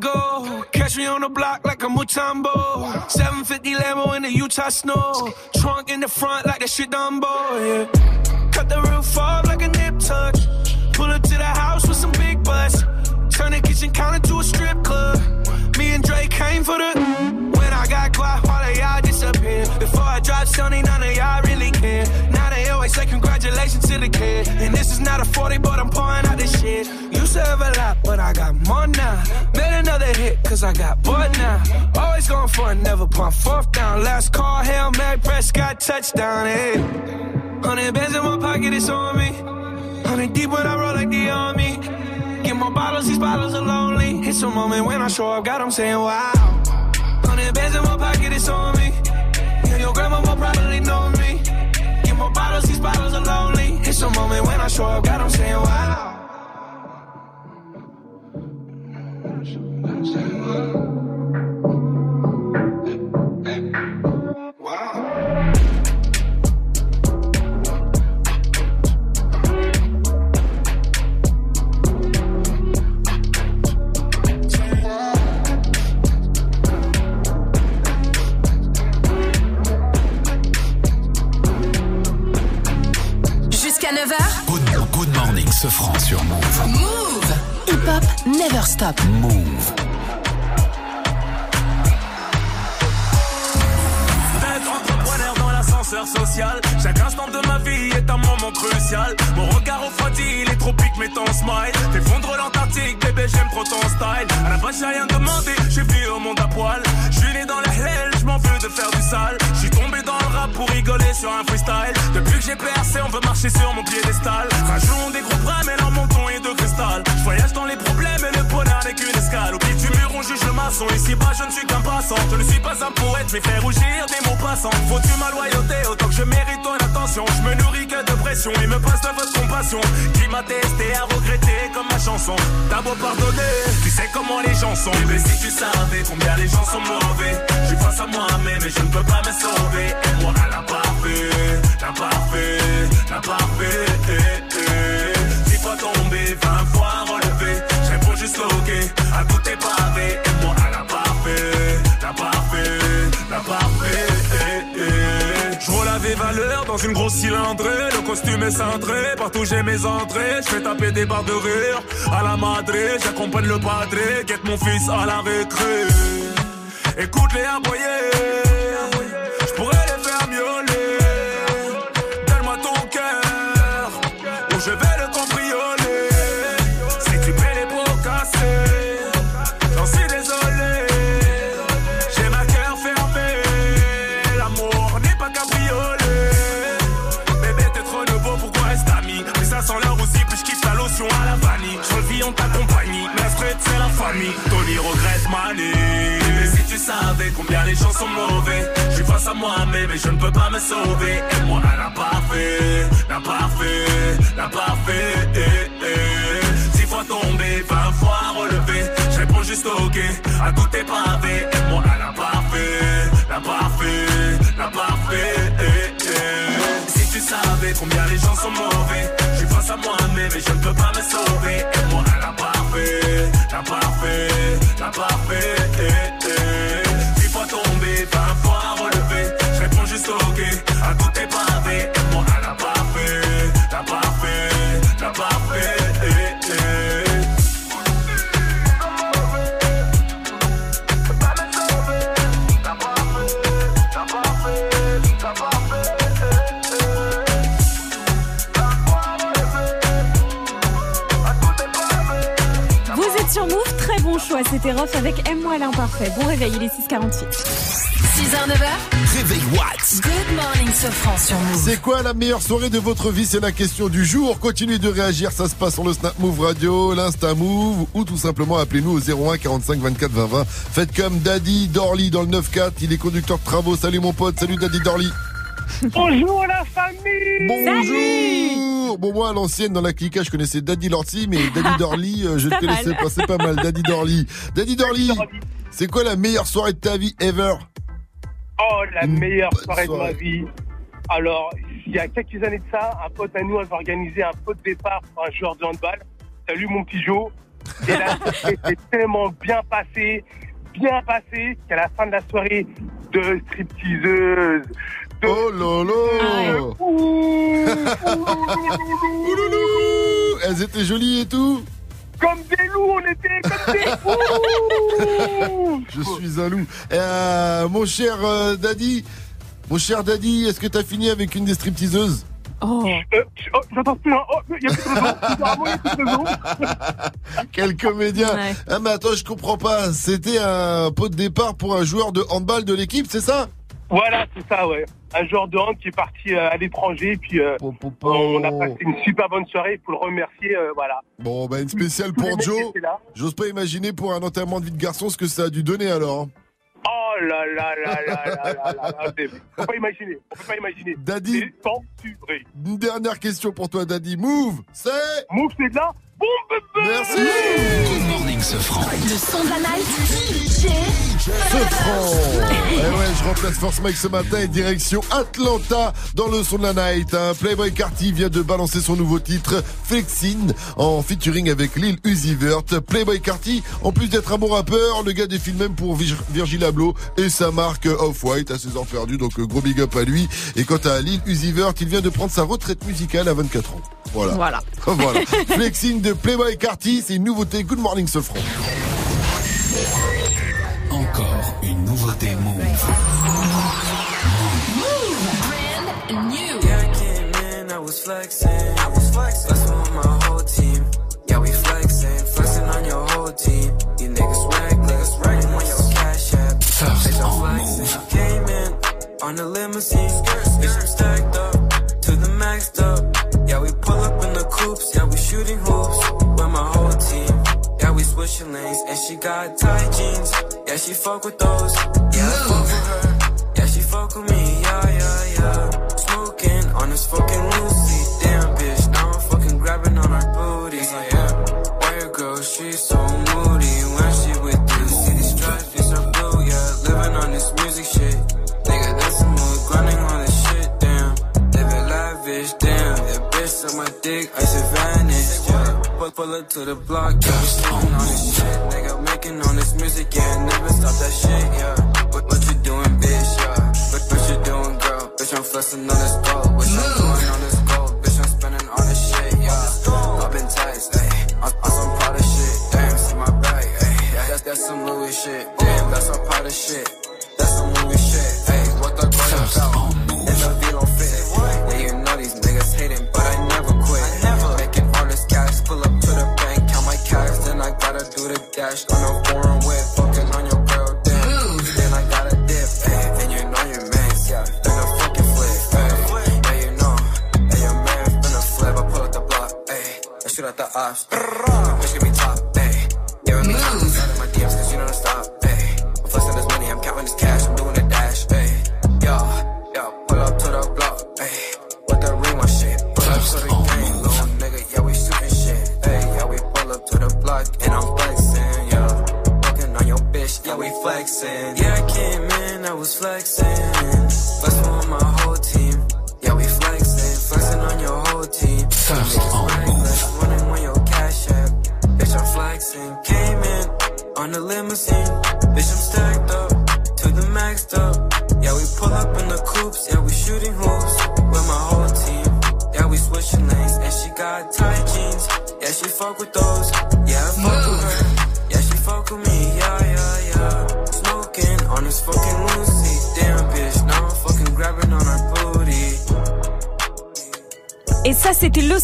Go, catch me on the block like a Mutombo. 750 Lambo in the Utah snow. Trunk in the front like that shit Dumbo, yeah. Cut the roof off like a nip tuck. Pull up to the house with some big butts. Turn the kitchen counter to a strip club. Me and Drake came for the. When I got quiet, all of y'all disappear. Before I drop Sony, none of y'all really care. Now say congratulations to the kid. And this is not a 40, but I'm pouring out this shit. Used to have a lot, but I got more now. Made another hit, cause I got bored now. Always going for it, never pump fourth down. Last call, Hail Mary, Prescott, touchdown, hey. Hundred bands in my pocket, it's on me. Hundred deep when I roll like the army. Get more bottles, these bottles are lonely. It's a moment when I show up, God, I'm saying wow. Hundred bands in my pocket, it's on me. Yeah, your grandma will probably know me. Bottles, these bottles are lonely. It's a moment when I show up, God, I'm saying wow. Jusqu'à Never Stop. Move. Être entrepreneur dans l'ascenseur. ascenseur social. Chaque instant de ma vie est un moment crucial. Mon regard refroidi, les tropiques met ton smile. T'effondre l'Antarctique, bébé, j'aime trop ton style. À la base, j'ai rien demandé, j'ai vu au monde à poil. Je suis né dans la hell, je m'en veux de faire du sale. Je suis tombé dans le rap pour rigoler sur un freestyle. Depuis que j'ai percé, on veut marcher sur mon piédestal. Rajoutons des gros bras, mais leur menton est de cristal. Ici bas, je ne suis qu'un passant. Je ne suis pas un poète, mais fais rougir des mots passants. Faut-tu ma loyauté autant que je mérite ton attention? Je me nourris que de pression et me passe de votre compassion. Qui m'a testé à regretter comme ma chanson. T'as beau pardonner, tu sais comment les gens sont. Mais si tu savais combien les gens sont mauvais, je suis face à moi-même mais je ne peux pas me sauver. Et moi, elle a parfait, la parfait, la parfait. Eh, eh. Dix fois tombé, vingt fois à pavé. Et moi, parfait, la parfait, la. Je à dans une grosse cylindrée. Le costume est cintré, partout j'ai mes entrées. Je fais taper des barres de rire à la madré. J'accompagne le padré, guette mon fils à la récré. Écoute les aboyer, je pourrais les Savais combien les gens sont mauvais, je suis face à moi-même et je ne peux pas me sauver. Et moi, elle a parfait, la parfait, la parfait. Eh, eh. Six fois tombé, vingt fois relevé. Je réponds juste ok à tout est pavé. Et moi, elle a parfait, la parfait, la parfait. Eh, eh. Si tu savais combien les gens sont mauvais, je suis face à moi-même et je ne peux pas me sauver. Et moi, elle a parfait, fait, t'as pas fait, t'as pas fait. Eh, eh. Si pas tomber, va pas relever. Je réponds juste ok à tout tes pas C'était Rof avec Aime-moi l'imparfait. Bon réveil, il est 6h48. 6h, 9h. Réveil Watts. Good morning, Sofran sur Move. C'est quoi la meilleure soirée de votre vie? C'est la question du jour. Continuez de réagir, ça se passe sur le Snap Move Radio, l'Insta Move ou tout simplement appelez-nous au 01 45 24 20 20. Faites comme Daddy Dorly dans le 9-4, il est conducteur de travaux. Salut mon pote, salut Daddy Dorly. Bonjour la famille Bonjour Bon moi à l'ancienne dans la clica je connaissais Daddy Lorty mais Daddy Dorly euh, je ne connaissais pas, c'est pas mal Daddy Dorly. Daddy Dorly, c'est quoi la meilleure soirée de ta vie ever? Oh, la Une meilleure soirée de ma vie. Alors, il y a quelques années de ça, un pote à nous avait organisé un pot de départ pour un joueur de handball. Salut mon petit Joe. Et la soirée s'est tellement bien passé, bien passé, qu'à la fin de la soirée, deux stripteaseuses. Oh lolo Elles étaient jolies et tout Comme des loups, on était comme des fous Je suis un loup. Euh, mon cher euh, Daddy, mon cher Daddy, est-ce que t'as fini avec une des stripteaseuses? Oh. Euh, oh, j'entends plus, hein. Oh, il y a plus de raison. Bizarrement, il y a plus de raison. Quel comédien Ah mais attends, je comprends pas. C'était un pot de départ pour un joueur de handball de l'équipe, c'est ça? Voilà, c'est ça, ouais. Un joueur de hand qui est parti euh, à l'étranger, puis euh, on a passé une super bonne soirée, il faut le remercier, euh, voilà. Bon, bah une spéciale pour Joe. J'ose pas imaginer pour un enterrement de vie de garçon ce que ça a dû donner alors. Hein. Oh là là là là là là là, là. Faut pas imaginer, on peut pas imaginer. Daddy. Une dernière question pour toi, Daddy. Move, c'est. Move, c'est de la bombe Merci. Sofran. Le son de la night. Franc Eh ouais, je remplace Force Mike ce matin et direction Atlanta dans le son de la night. hein. Playboy Carty vient de balancer son nouveau titre Flexine en featuring avec Lil Uzi Vert. Playboy Carty, en plus d'être un bon rappeur, le gars défile même pour Vir- Virgil Abloh et sa marque Off-White à ses heures perdues, donc euh, gros big up à lui. Et quant à Lil Uzi Vert, il vient de prendre sa retraite musicale à 24 ans. Voilà. Voilà. voilà. Flexine de Playboy Carty, c'est une nouveauté. Good morning, ce franc. Encore une nouveauté Move. Brand was flexing. I was flexing. Flexing with my whole team. Yeah, we flexing. Flexing on your whole team. You niggas niggas writing on your cash app. First on flexing. Came in on the limousine. Bitch, I'm stacked up to the maxed up. Yeah, we pull up in the coops. Yeah, we shooting hoops And she got tight jeans. Yeah, she fuck with those. Yeah, I fuck with her. Yeah, she fuck with me. Yeah, yeah, yeah. Smoking on this fucking Lucy. Damn, bitch. Now I'm fucking grabbing on her booty. Like, yeah. Your girl, she's so moody when she with you. See these stripes, bitch, are blue. Yeah, living on this music shit. Nigga, that's a mood. Grinding on this shit. Damn. Living lavish. Damn. That bitch on my dick. I should vanish. Yeah. Pull, up to the block. Yeah, we sitting on this shit. Nigga, making on this music. Yeah, never stop that shit. Yeah. What, what you doing, bitch? Yeah. What, what you doing, girl? Bitch, I'm flexing on this gold. What you doing on this gold? Bitch, I'm spending on this shit. Yeah. Popping tights, ayy. On, on some Prada shit. Damn, see my bag, ayy. Yeah, that's, that's some Louis shit. Damn, that's some Prada shit. That's some Louis shit. Ayy, what the girl about? Shoot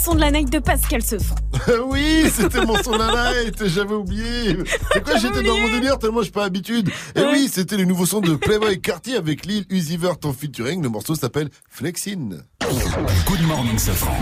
son de la night de Pascal Sefran. oui, c'était mon son la night, j'avais oublié. C'est quoi, j'étais dans mon délire tellement je pas habitude. Et oui, c'était le nouveau son de Playboy Cartier avec Lil Uzi Vert en featuring. Le morceau s'appelle Flexin. Good morning, Safran.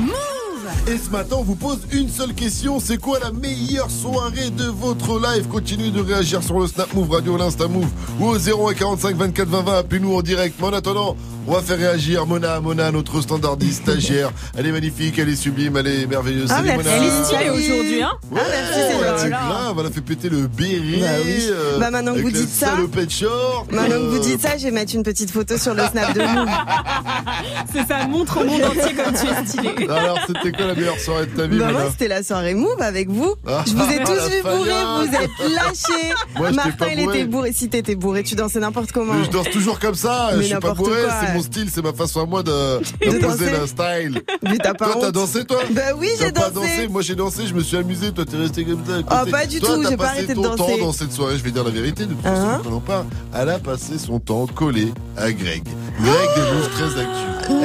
Et ce matin, on vous pose une seule question. C'est quoi la meilleure soirée de votre live Continuez de réagir sur le Snap Move Radio, l'Insta Move ou au 0145 24 20 20. Appelez-nous en direct. Mais en attendant, on va faire réagir Mona, Mona, notre standardiste stagiaire. Elle est magnifique, elle est sublime, elle est merveilleuse. Ah, Salut, merci. Mona. Elle est stylée aujourd'hui, hein Ouais, Ah, merci, c'est elle gentil. est grave, elle a fait péter le béret. Bah oui. euh, Bah, maintenant que vous le dites ça- salopette short, Maintenant que vous euh, dites ça, je vais mettre une petite photo sur le snap de Move. C'est ça, montre au monde entier comme tu es stylé. Alors, c'était quoi la meilleure soirée de ta vie, Bah moi c'était la soirée Move avec vous. Ah, je vous ai la tous vu faillasse. vous êtes lâchés. Moi, Martin pas il bourré. était bourré. Si t'étais bourré, tu dansais n'importe comment. Mais je danse toujours comme ça, je Mais suis pas n'importe bourré, quoi. c'est mon style, c'est ma façon à moi de, danser. le style. Mais t'as pas Toi, t'as dansé, toi Bah oui, j'ai pas dansé. dansé, moi j'ai dansé, je me suis amusé, toi t'es resté comme ça. Ah, côté. pas du Toi, tout, j'ai pas passé arrêté de ton danser. temps dans cette soirée, je vais dire la vérité, de toute Hein façon, on en parle. Elle a passé son temps collé à Greg. Greg des moves très actus. Non,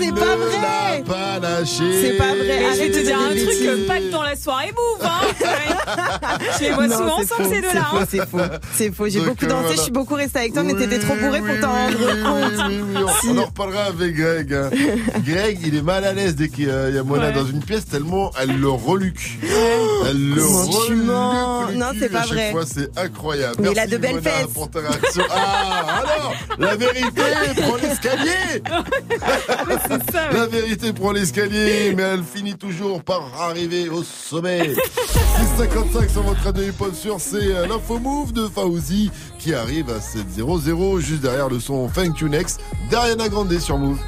c'est pas vrai. l'a pas lâché. C'est pas vrai. Vais te dire un truc, des euh, pas que dans la soirée move, hein. Je les vois souvent ensemble, ces deux-là. C'est hein. faux, c'est faux. C'est faux. J'ai beaucoup euh, dansé, voilà. je suis beaucoup restée avec toi, mais t'étais trop bourré pour t'en rendre compte. On, en reparlera avec Greg. hein. Greg, il est mal à l'aise dès qu'il y a il y a Mona Ouais. dans une pièce, tellement elle le reluque. Elle le reluque. Non, c'est pas à chaque vrai. fois, c'est incroyable. Mais il Merci, a de belles Mona, fesses. pour ta réaction. Ah, alors, la vérité prend l'escalier. Ouais. La vérité prend l'escalier, mais elle finit toujours par arriver au sommet. 655 sur votre radio hip-hop sur c'est euh, l'info move de Fauzi arrive à 7.00 juste derrière le son Thank You Next d'Ariana Grande sur Move.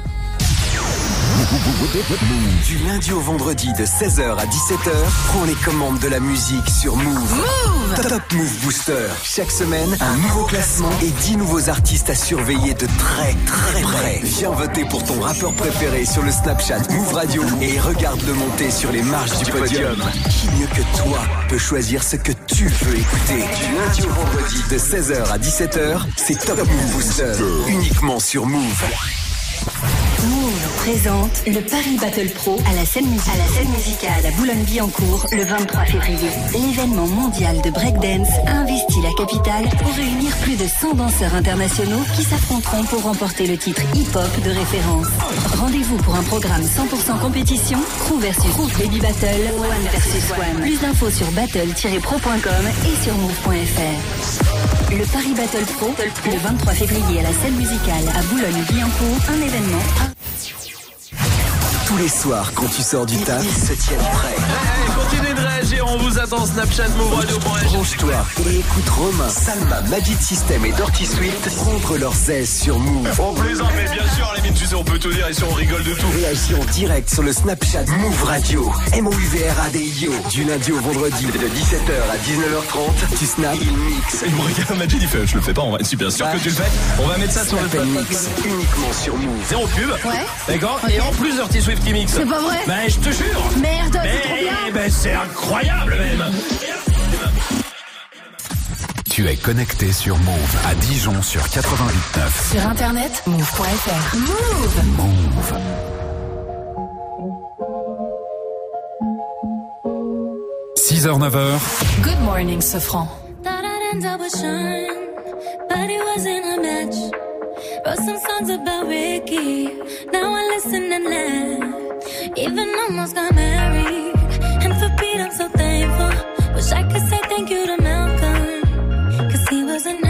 Du lundi au vendredi de 16h à 17h, prends les commandes de la musique sur Move. Top Move Booster. Chaque semaine, un nouveau classement et 10 nouveaux artistes à surveiller de très très près. Viens voter pour ton rappeur préféré sur le Snapchat Move Radio et regarde-le monter sur les marches du podium. Qui mieux que toi peut choisir ce que tu veux écouter? Du lundi au vendredi de 16h à 17h, c'est Top Move Booster. Uniquement sur Move. Move présente le Paris Battle Pro à la scène, à musicale à Boulogne-Billancourt le 23 février. L'événement mondial de breakdance a investi la capitale pour réunir plus de 100 danseurs internationaux qui s'affronteront pour remporter le titre hip-hop de référence. Rendez-vous pour un programme 100% compétition, crew versus crew, baby battle, one versus one. Plus d'infos sur battle-pro.com et sur move.fr. Le Paris Battle Pro, le 23 février à la scène musicale à Boulogne-Billancourt, un événement Tous les soirs, quand tu sors du taf, ils se tiennent prêts. De réagir, on vous attend Snapchat Move Radio. Branche-toi et écoute Romain, Salma, Magic System et Dirty Swift prendre leurs aises sur Move. On plaisante, mais bien sûr, les tu sais, on peut tout dire ici, on rigole de tout. Réagis en direct sur le Snapchat Move Radio. M-O-U-V-R-A-D-I-O. Du lundi au vendredi de 17h à 19h30. Tu snap, il mix. Il me regarde, Magic, il fait, je le fais pas, on va être super sûr que tu le fais. On va mettre ça sur le Snap and mix uniquement sur Move. Zéro pub. Ouais. D'accord. Et en plus, Dirty Swift qui mixe. C'est pas vrai Ben, je te jure. Merde, c'est trop bien ben, c'est incroyable même. Tu es connecté sur Move à Dijon sur 88.9. Sur internet, move.fr. Move Move. « 6h, 9h, Good morning, Sofran. Thought I'd end up with Sean, but it wasn't a match. Wrote some songs about Ricky, now I listen and laugh. Even almost got married, and for Pete I'm so Wish I could say thank you to Malcolm, cause he was an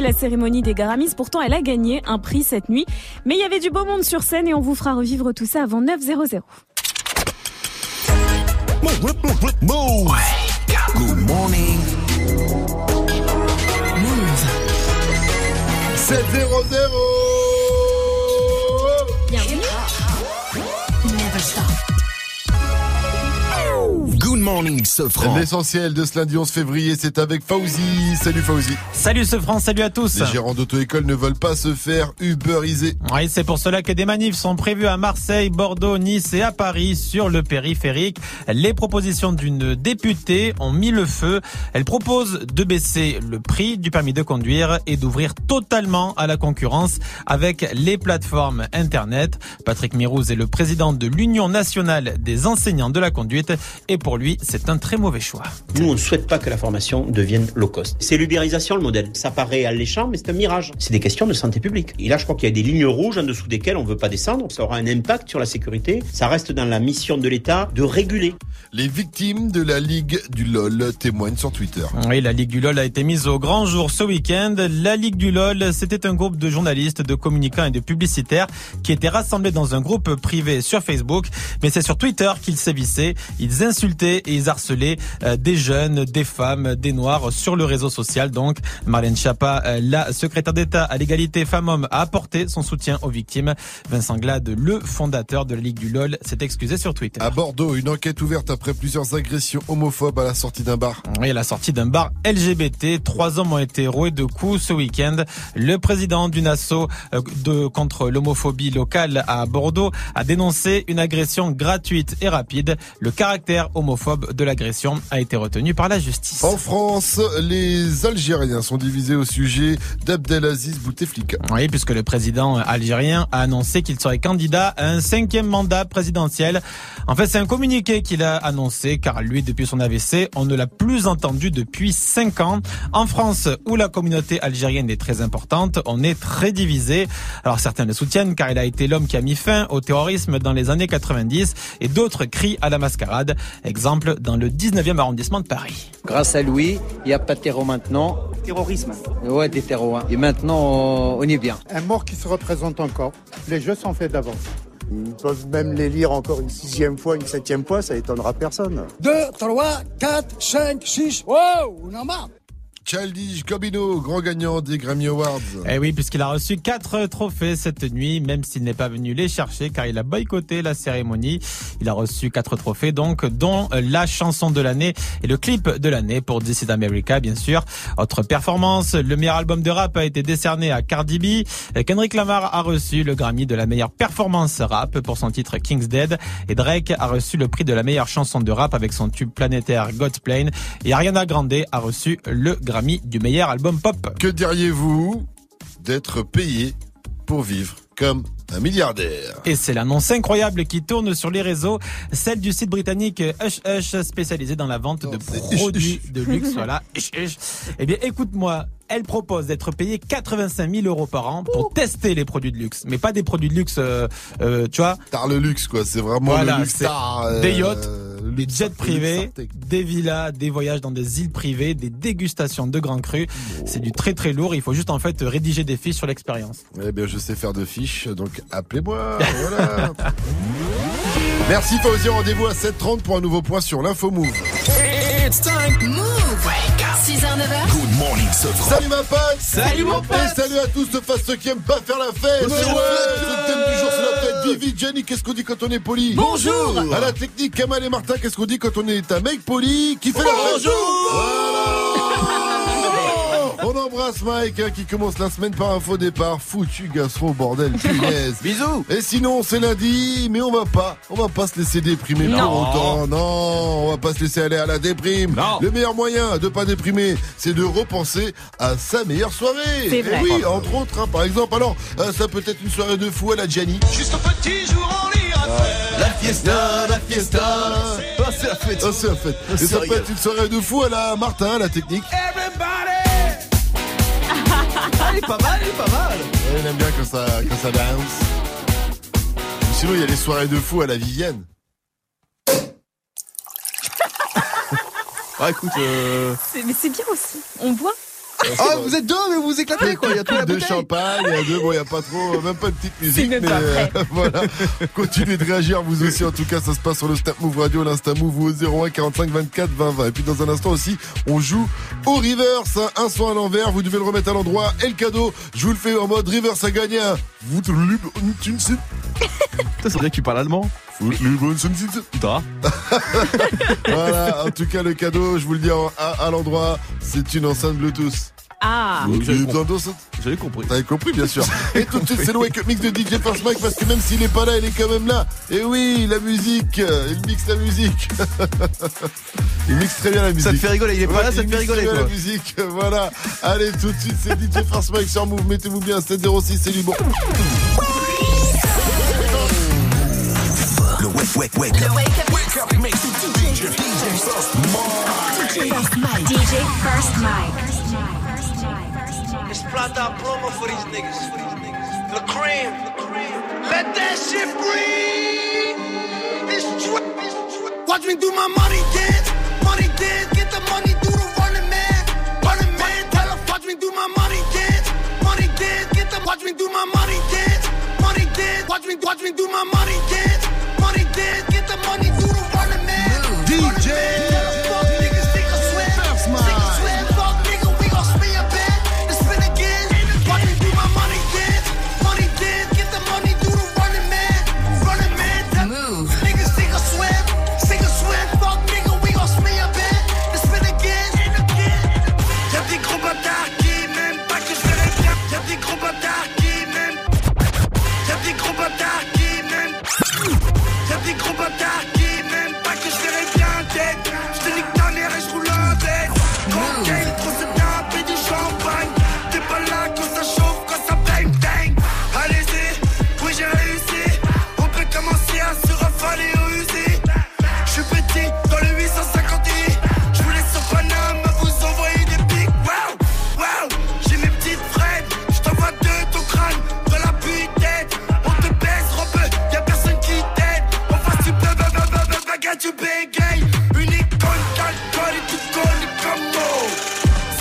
la cérémonie des Grammys. Pourtant, elle a gagné un prix cette nuit. Mais il y avait du beau monde sur scène et on vous fera revivre tout ça avant 9.00. Sofran. L'essentiel de ce lundi 11 février, c'est avec Fauzi. Salut Fauzi. Salut ce France, salut à tous. Les gérants d'auto-école ne veulent pas se faire uberiser. Oui, c'est pour cela que des manifs sont prévus à Marseille, Bordeaux, Nice et à Paris sur le périphérique. Les propositions d'une députée ont mis le feu. Elle propose de baisser le prix du permis de conduire et d'ouvrir totalement à la concurrence avec les plateformes Internet. Patrick Mirouz est le président de l'Union nationale des enseignants de la conduite et pour lui, c'est un très mauvais choix. Nous, on ne souhaite pas que la formation devienne low cost. C'est l'ubérisation le modèle. Ça paraît alléchant, mais c'est un mirage. C'est des questions de santé publique. Et là, je crois qu'il y a des lignes rouges en dessous desquelles on ne veut pas descendre. Ça aura un impact sur la sécurité. Ça reste dans la mission de l'État de réguler. Les victimes de la Ligue du LOL témoignent sur Twitter. Oui, la Ligue du LOL a été mise au grand jour ce week-end. La Ligue du LOL, c'était un groupe de journalistes, de communicants et de publicitaires qui étaient rassemblés dans un groupe privé sur Facebook. Mais c'est sur Twitter qu'ils sévissaient. Ils insultaient et ils harcelaient euh, des jeunes, des femmes, des noirs sur le réseau social. Donc, Marlène Schiappa, euh, la secrétaire d'État à l'égalité femmes-hommes, a apporté son soutien aux victimes. Vincent Glade, le fondateur de la Ligue du LOL, s'est excusé sur Twitter. À Bordeaux, une enquête ouverte après plusieurs agressions homophobes à la sortie d'un bar. Oui, à la sortie d'un bar LGBT, trois hommes ont été roués de coups ce week-end. Le président d'une asso euh, de contre l'homophobie locale à Bordeaux a dénoncé une agression gratuite et rapide. Le caractère homophobe de l'agression a été retenu par la justice. En France, les Algériens sont divisés au sujet d'Abdelaziz Bouteflika. Oui, puisque le président algérien a annoncé qu'il serait candidat à un cinquième mandat présidentiel. En fait, c'est un communiqué qu'il a annoncé, car lui, depuis son AVC, on ne l'a plus entendu depuis cinq ans. En France, où la communauté algérienne est très importante, on est très divisé. Alors certains le soutiennent, car il a été l'homme qui a mis fin au terrorisme dans les années 90, et d'autres crient à la mascarade. Exemple, dans le 19e arrondissement de Paris. Grâce à lui, il n'y a pas de terreau maintenant. Terrorisme. Ouais, des terreaux. hein. Et maintenant, on est bien. Un mort qui se représente encore. Les jeux sont faits d'avance. Ils peuvent même les lire encore une sixième fois, une septième fois, ça étonnera personne. 2, 3, 4, 5, 6. Wow, on en marre. Childish Gambino, grand gagnant des Grammy Awards. Eh oui, puisqu'il a reçu quatre trophées cette nuit, même s'il n'est pas venu les chercher, car il a boycotté la cérémonie. Il a reçu quatre trophées, donc, dont la chanson de l'année et le clip de l'année pour This is America, bien sûr. Autre performance, le meilleur album de rap a été décerné à Cardi B. Kendrick Lamar a reçu le Grammy de la meilleure performance rap pour son titre King's Dead. Et Drake a reçu le prix de la meilleure chanson de rap avec son tube planétaire God's Plane. Et Ariana Grande a reçu le Grammy du meilleur album pop. Que diriez-vous d'être payé pour vivre comme un milliardaire? Et c'est l'annonce incroyable qui tourne sur les réseaux, celle du site britannique Hush Hush spécialisé dans la vente de produits de luxe. Voilà. Hush Hush. Eh bien, écoute-moi. Elle propose d'être payée 85 000 euros par an pour tester les produits de luxe, mais pas des produits de luxe, euh, euh, tu vois. Tard le luxe, quoi. C'est vraiment Voilà, le luxe tard. euh, des yachts, le des jets privés, des villas, des voyages dans des îles privées, des dégustations de grands crus. C'est du très très lourd. Il faut juste en fait rédiger des fiches sur l'expérience. Eh bien, je sais faire de fiches, donc appelez-moi. Voilà. Merci Fauzi, rendez-vous à 7h30 pour un nouveau point sur l'info Move. It's time. Move. Wake up. 6h, 9h. Good morning, Sofran. Salut ma pote Salut, mon pote. Et salut à tous ceux face ceux qui aiment pas faire la fête Ouais, C'est ouais. le thème du jour, c'est la fête Vivi, Jenny, qu'est-ce qu'on dit quand on est poli Bonjour. À la technique, Kamal et Martin, qu'est-ce qu'on dit quand on est un mec poli qui fait la Voilà. On embrasse Mike hein, qui commence la semaine par un faux départ. Foutu garçon, bordel, punaise. Bisous. Et sinon, c'est lundi, mais on va pas, on va pas se laisser déprimer pour Non. autant. Non, on va pas se laisser aller à la déprime. Le meilleur moyen de pas déprimer, c'est de repenser à sa meilleure soirée. C'est Et vrai. oui, entre autres, hein, par exemple. Alors, euh, ça peut être une soirée de fou à la Gianni. Juste un petit jour en lit à faire. La fiesta, la fiesta. Ah, c'est la fête. Ah, c'est la fête. Et C'est ça peut être une soirée de fou à la Martin, à la technique. Il est pas mal, il est pas mal. On aime bien quand ça, quand ça bounce. Sinon, il y a les soirées de fou à la Vivienne. Ah, écoute, euh... Mais c'est bien aussi. On boit. Ah, vous êtes deux, mais vous vous éclatez, quoi. Il y a tout la de bouteille. champagne, il y a deux, bon, il n'y a pas trop, même pas de petite musique, mais euh, voilà. Continuez de réagir, vous aussi. En tout cas, ça se passe sur le Snap Move Radio, l'Insta Move ou au 01 45 24 20 20. Et puis, dans un instant aussi, on joue au reverse, hein, un son à l'envers. Vous devez le remettre à l'endroit. Et le cadeau, je vous le fais en mode reverse à gagner. un Vous te le- tu ne sais- c'est vrai que tu parles allemand. Voilà, en tout cas, le cadeau, je vous le dis en- à, à l'endroit, c'est une enceinte Bluetooth. Ah. J'avais compris. T'avais compris, bien sûr. Et tout de suite, c'est le Wake Up Mix de DJ First Mike parce que même s'il est pas là, il est quand même là. Et oui, la musique, il mixe la musique. il mixe très bien la musique. Ça te fait rigoler, il est pas là, ça te fait rigoler, très bien toi. la musique, voilà. Allez, tout de suite, c'est DJ First Mike sur Move. Mettez-vous bien, 706, c'est du wake, wake, wake. Le wake up, wake up mix. DJ, First Mike. DJ First Mike. It's plata promo for these niggas. The cream. Let that shit breathe. It's drip. Watch me do my money dance. Money dance. Get the money, do the running man. Running man. Tell her, watch me do my money dance. Money dance. Get the, watch me do my money dance. Money dance. Watch me, watch me do my money dance. Get the money, do the running man. DJ. Tu bégayes. Une icône d'alcool et tu connais comme mot.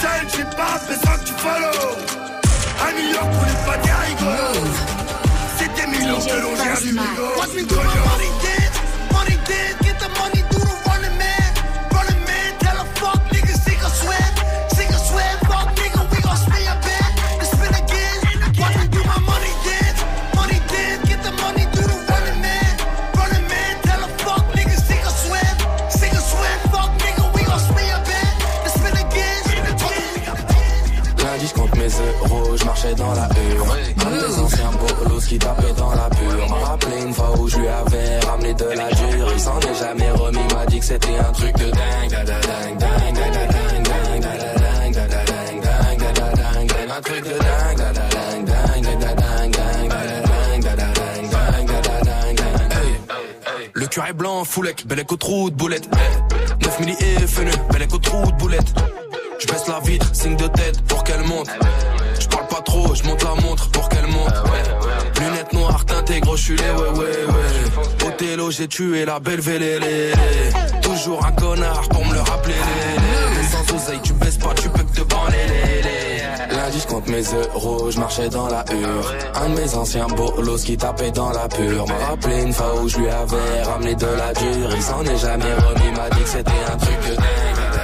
Seul, j'ai pas besoin que tu follow. À New York, on n'est pas des rigolos. C'est des millions de l'on vient du Migo. Marchais dans la hure. Un des anciens bolos qui tapaient dans la pure. M'a rappelé une fois où je lui avais ramené de la dure. Il s'en est jamais remis, m'a dit que c'était un truc de dingue. dingue. Un truc de dingue, blanc, foulec, bellec au trou de boulette. 9 milli et fenu, bellec au trou de boulette. Je baisse la vitre, signe de tête pour qu'elle monte. Trop, je monte la montre pour qu'elle monte. Lunettes noires teintées, gros, je suis les ouais, ouais, ouais. Othello, j'ai tué la belle vélélé. Toujours un connard pour me le rappeler. Mais sans oseille, tu baisses pas, tu peux que te banner. Lundi, je compte mes euros, je marchais dans la hure. Un de mes anciens bolos qui tapait dans la pure. M'a rappelé une fois où je lui avais ramené de la dure. Il s'en est jamais remis, m'a dit que c'était un truc de dingue.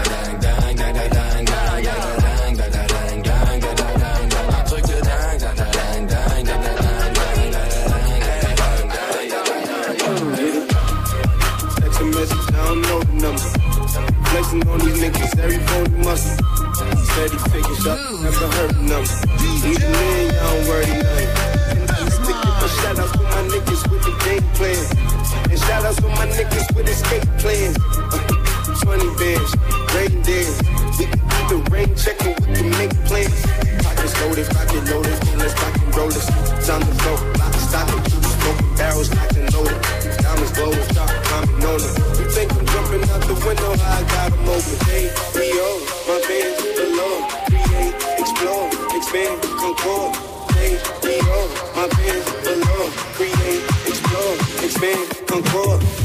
Dingue, dingue, dingue, dingue, dingue, dingue, Flexing on these niggas, every phone you muscle. Said he taking shots, never heard the number. Even then, y'all don't worry nothing. Sticking for shout outs to my niggas with the game plan. And shout outs to my niggas with escape plans. Uh, 20 bands, rain dance. We can do the rain checking, we can make plans. Pockets loaded, pocket loaded, let's rock and roll this. Time to go, lock, stock, and two smoking barrels, locked and loaded. Diamonds climbing on. You think I'm jumping out the window, I got them open. Hey, my. Create, explore, expand, concord. Hey, my. Create, explore, expand, concord.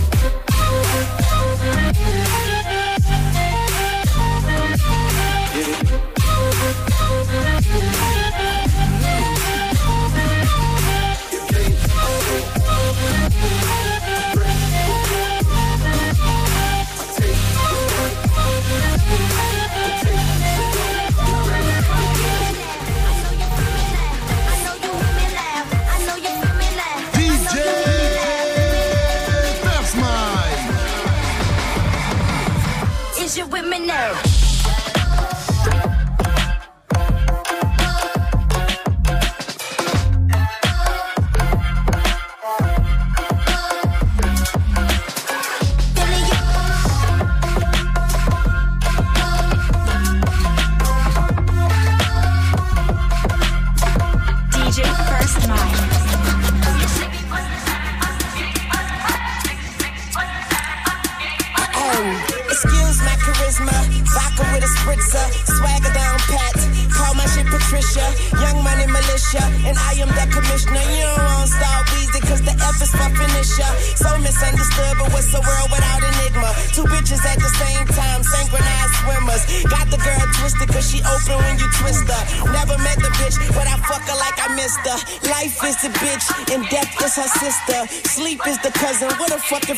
Fucking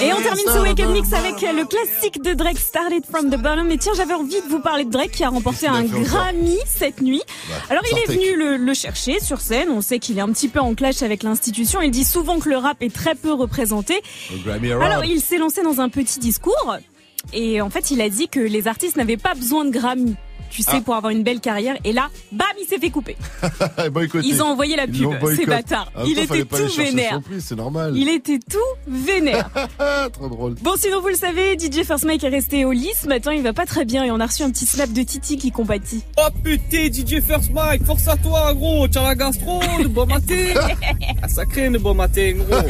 Et on termine ce Wake Up Mix avec euh, le classique de Drake, Started from the Bottom. Et tiens, j'avais envie de vous parler de Drake qui a remporté un Grammy cette nuit. Alors il est venu le, le chercher sur scène. On sait qu'il est un petit peu en clash avec l'institution. Il dit souvent que le rap est très peu représenté. Alors il s'est lancé dans un petit discours. Et en fait, il a dit que les artistes n'avaient pas besoin de Grammy. Tu sais, Ah. pour avoir une belle carrière. Et là, bam, il s'est fait couper. Ils ont envoyé la pub, ces bâtards. Même Il était tout vénère. surprise, C'est normal. Il était tout vénère. Trop drôle. Bon, sinon, vous le savez, DJ First Mike est resté au lit. Ce matin, il va pas très bien et on a reçu un petit snap de Titi qui compatit. Oh putain, DJ First Mike, force à toi, gros. Tiens la gastro, de bon matin. Ah, sacré, de bon matin, gros.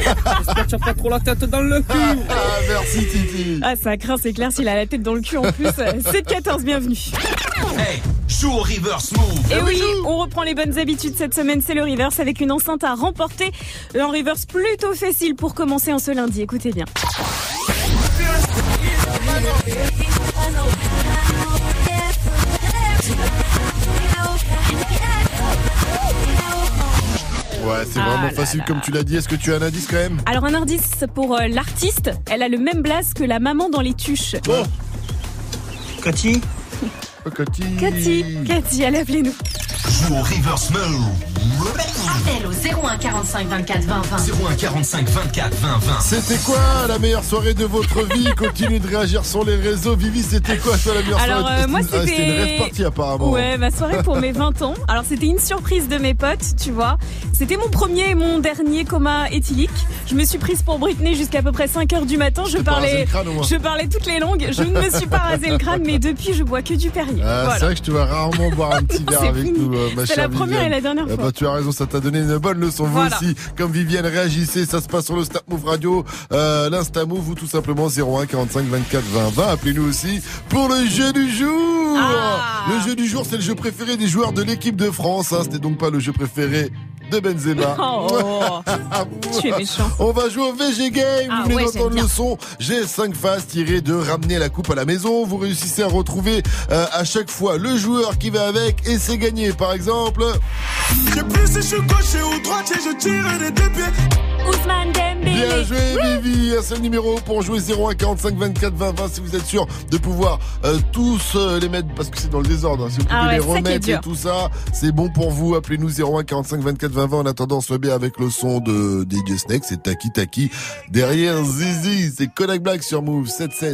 J'espère que tu as pas trop la tête dans le cul. Ah, merci Titi. Ah, ça craint, c'est clair, s'il a la tête dans le cul en plus. C'est de 14, bienvenue. Hey, joue au reverse move. Et oui, on reprend les bonnes habitudes cette semaine, c'est le reverse avec une enceinte à remporter. Un reverse plutôt facile pour commencer en ce lundi, écoutez bien. Ouais, c'est Ah vraiment là facile là. comme tu l'as dit. Est-ce que tu as un indice quand même? Alors un indice pour euh, l'artiste, elle a le même blaze que la maman dans les tuches. Oh Cathy? Cathy. Cathy, Cathy, allez, appelez-nous. Joue au reverse move. Appel au 01 45 24 20 20. 01 45 24 20 20. C'était quoi la meilleure soirée de votre vie Continuez de réagir sur les réseaux. Vivi, c'était quoi toi la meilleure Alors, soirée euh, moi, Ah, C'était une c'était- rêve partie apparemment. Ouais, ma soirée pour mes 20 ans. Alors c'était une surprise de mes potes, tu vois. C'était mon premier et mon dernier coma éthylique. Je me suis prise pour Britney jusqu'à peu près 5 heures du matin. Je rasé parlais, crâne, je parlais toutes les langues. Je ne me suis pas rasé le crâne, mais depuis je bois que du Perrier. Ah, Voilà. C'est vrai que je te vois rarement boire un petit verre C'est avec fini. nous, euh, ma C'est chère la première et la dernière Eh fois. ben, tu as raison, ça t'a donné une bonne leçon. Vous aussi, comme Viviane, réagissez. Ça se passe sur le Snap Move Radio, euh, l'Insta Move ou tout simplement 01 45 24 20 20. Appelez-nous aussi pour le jeu du jour. Ah. Le jeu du jour, c'est le jeu préféré des joueurs de l'équipe de France. Hein. C'était donc pas le jeu préféré de Benzema. Oh, tu es méchant. On va jouer au VG Game. Ah vous voulez ouais, entendre le son J'ai 5 phases tirées de ramener la coupe à la maison. Vous réussissez à retrouver euh, à chaque fois le joueur qui va avec et c'est gagné. Par exemple, Je sais plus si je suis gaucher ou droitier, je tire des deux pieds. Ousmane Dembélé. Bien joué, Vivi. Un seul numéro pour jouer 01 45 24 20 20 si vous êtes sûr de pouvoir euh, tous euh, les mettre parce que c'est dans le désordre. hein. Si vous pouvez Ah ouais, les remettre et tout ça, c'est bon pour vous. Appelez-nous 01 45 24 20 20. En attendant, soit bien avec le son de DJ Snake. C'est Taki Taki. Derrière Zizi, c'est Kodak Black sur Move 716.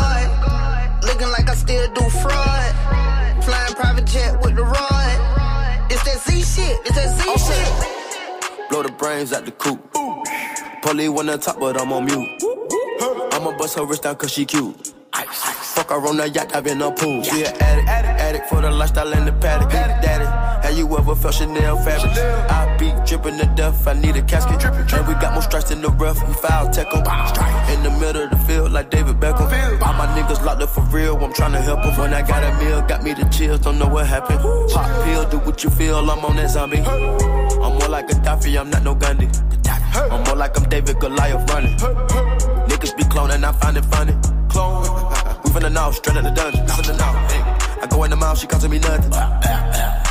Do fraud. Flying private jet with the rod. It's that Z shit. It's that Z shit. Blow the brains out the coop. Polly wanna talk, but I'm on mute. I'ma bust her wrist down cause she cute. Fuck her on the yacht, I've been a pool. She an addict, addict for the lifestyle and the paddock. Daddy, have you ever felt Chanel fabric? I be dripping to death, I need a casket. drippin' And we got more strikes than the rough, we foul tech 'em. In the middle of the field, like David Beckham. All my niggas locked up for real, I'm tryna help 'em. When I got a meal, got me the chills, don't know what happened. Pop pill, do what you feel, I'm on that zombie. I'm more like Gaddafi, I'm not no Gandhi. I'm more like I'm David Goliath running. Niggas be cloning, I find it funny. Clone. We finna know, straight out the dungeon. I go in the mouth, she costing me nothing.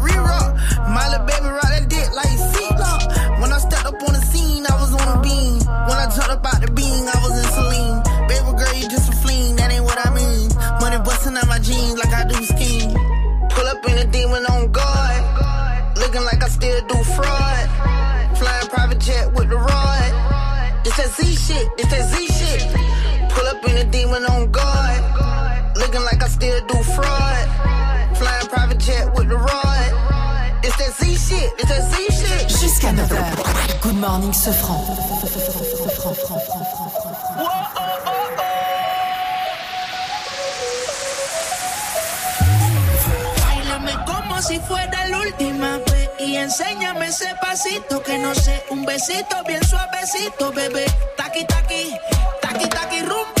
My little baby ride that dick like seatlock. When I stepped up on the scene, I was on a beam. When I jumped up out the beam, I was in Celine. Baby girl, you just a fleen, that ain't what I mean. Money busting out my jeans like I do skiing. Pull up in a demon on guard. Looking like I still do fraud. Flying private jet with the rod. It's that Z shit, it's that Z shit. Pull up in a demon on guard. Looking like I still do fraud. Flying private jet with that Z shit, it's that Z shit. Jusqu'à 9h. Good morning. Bailame como si fuera la última vez y enséñame ese pasito que no sé, un besito bien suavecito, bebé. Taqui taqui, taqui taqui rumba.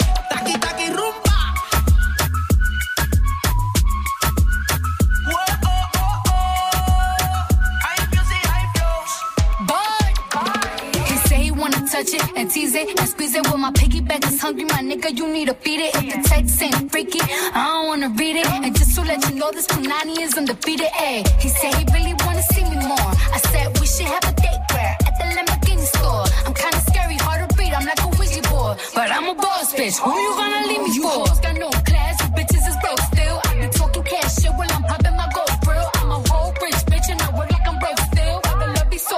touch it and tease it and squeeze it. Well, my piggyback is hungry, my nigga. You need to feed it. If the text ain't freaky, I don't wanna read it. And just to let you know, this Punani is undefeated. Ay, he said he really wanna see me more. I said we should have a date where at the Lamborghini store. I'm kinda scary, hard to read. I'm like a Ouija board, but I'm a boss bitch. Who you gonna leave me for? You got no class, you bitches is broke still. I be talking cash shit while I'm popping my gold grill. I'm a whole rich bitch and I work like I'm broke still. The love be so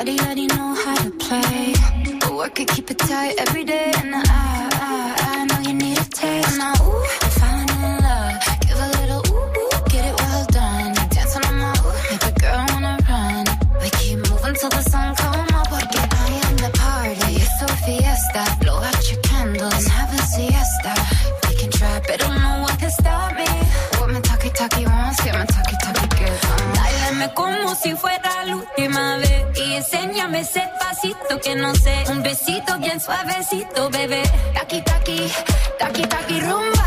Body already know how to play. But work it, keep it tight every day. And I, I, I know you need a taste. Now, ooh, I'm falling in love. Give a little ooh, ooh, get it well done. Dancing on my ooh, make a girl wanna run. We keep moving till the sun come up. Porque I am the party. It's a fiesta. Blow out your candles and have a siesta. We can try, but don't know what can stop me. What my talkie talkie wants, get my talkie talkie good. Bailame como si fuera la última vez enséñame ese pasito que no sé, un besito bien suavecito, bebé. Taki taki, taki taki rumba.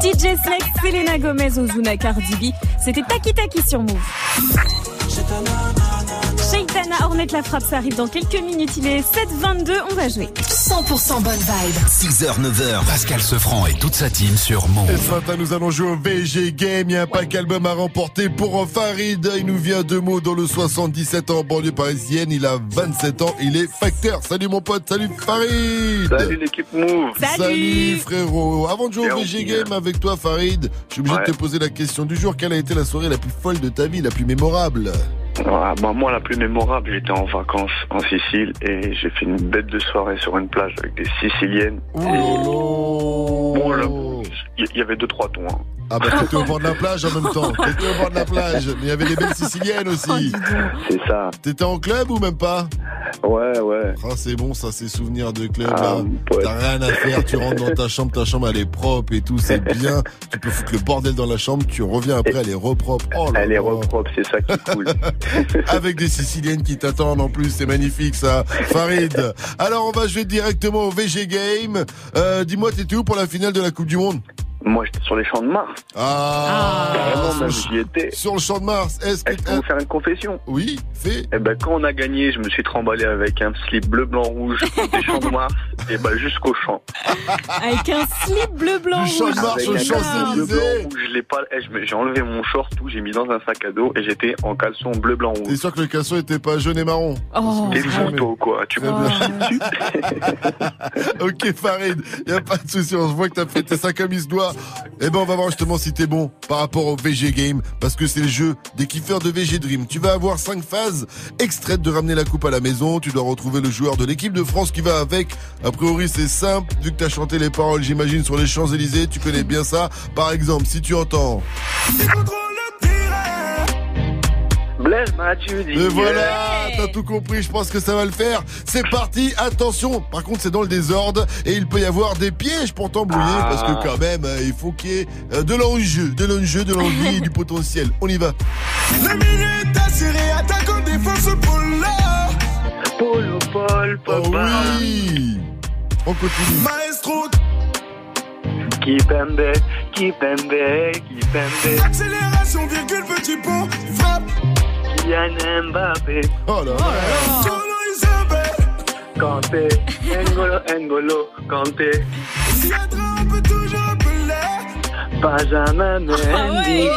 DJ Snake, Selena Gomez, Ozuna Cardi B. C'était Taki Taki sur Move. Shaitana Hornet la frappe, ça arrive dans quelques minutes. Il est 7h22, on va jouer. 100% bonne vibe. 6h, 9h, Pascal Sefranc et toute sa team sur Et Move. ce matin, nous allons jouer au VG Game. Il y a un pack album à remporter pour Farid. Il nous vient de mots dans le 77 ans en banlieue parisienne. Il a 27 ans. Il est facteur. Salut mon pote. Salut Farid. Salut l'équipe Move. Salut frérot. Avant de jouer au VG bien. Game avec toi Farid, je suis obligé Ouais. de te poser la question du jour. Quelle a été la soirée la plus folle de ta vie, la plus mémorable? Ah, bah, moi, la plus mémorable, j'étais en vacances en Sicile et j'ai fait une bête de soirée sur une plage avec des Siciliennes. Oh. Bon, là, il y, y avait deux, trois tons. hein. Ah bah t'étais au bord de la plage en même temps. T'étais au bord de la plage. Mais il y avait des belles Siciliennes aussi. C'est ça. T'étais en club ou même pas? Ouais, ouais. Ah c'est bon ça, ces souvenirs de club Ah. T'as rien à faire, tu rentres dans ta chambre, ta chambre elle est propre et tout, c'est bien. Tu peux foutre le bordel dans la chambre, tu reviens après, elle est repropre. Oh là Elle est repropre, c'est ça qui est cool. Avec des Siciliennes qui t'attendent en plus, c'est magnifique ça. Farid. Alors on va jouer directement au VG Game. Euh, Dis-moi, t'étais où pour la finale de la Coupe du Monde? Moi, j'étais sur les champs de Mars. Ah, même, sur, j'y étais. sur le champ de Mars. Est-ce que Est-ce vous faire une confession? Oui, fais. Eh ben, quand on a gagné, je me suis tremballé avec un slip bleu, blanc, rouge des champs de Mars et ben, jusqu'au champ. Avec un slip bleu blanc Du champ de rouge. Mars Avec au un slip bleu, Champs-Élysées. blanc, rouge, je l'ai pas, eh, je me- j'ai enlevé mon short, tout, j'ai mis dans un sac à dos et j'étais en caleçon bleu, blanc, rouge. T'es sûr que le casson était pas jaune et marron? Oh. T'es fou, toi, quoi. Tu Très bien. Ok Farid, y a pas de souci, on se voit que t'as fait tes 5 comme il se doit. Eh ben on va voir justement si t'es bon par rapport au VG Game, parce que c'est le jeu des kiffeurs de VG Dream. Tu vas avoir 5 phases extraites de ramener la coupe à la maison, tu dois retrouver le joueur de l'équipe de France qui va avec. A priori c'est simple, vu que t'as chanté les paroles j'imagine sur les Champs-Élysées, tu connais bien ça. Par exemple, si tu entends... Blaise Mathieu dit. Et voilà, t'as tout compris, je pense que ça va le faire. C'est parti, attention. Par contre, c'est dans le désordre et il peut y avoir des pièges pour t'embrouiller Ah. parce que quand même, euh, il faut qu'il y ait euh, de l'enjeu, de l'enjeu, de l'envie et du potentiel. On y va. La minute assurée, attaque en défense pour là. Polo, Paul, Oh papa. oui. On continue. Maestro, Qui pembe, qui pembe, qui pembe. accélération, virgule, petit pont, frappe. Kylian Mbappé, Oh là là. Kanté, Engolo, Engolo, Kanté. On peut toujours appeler. Benjamin Ah Mendy.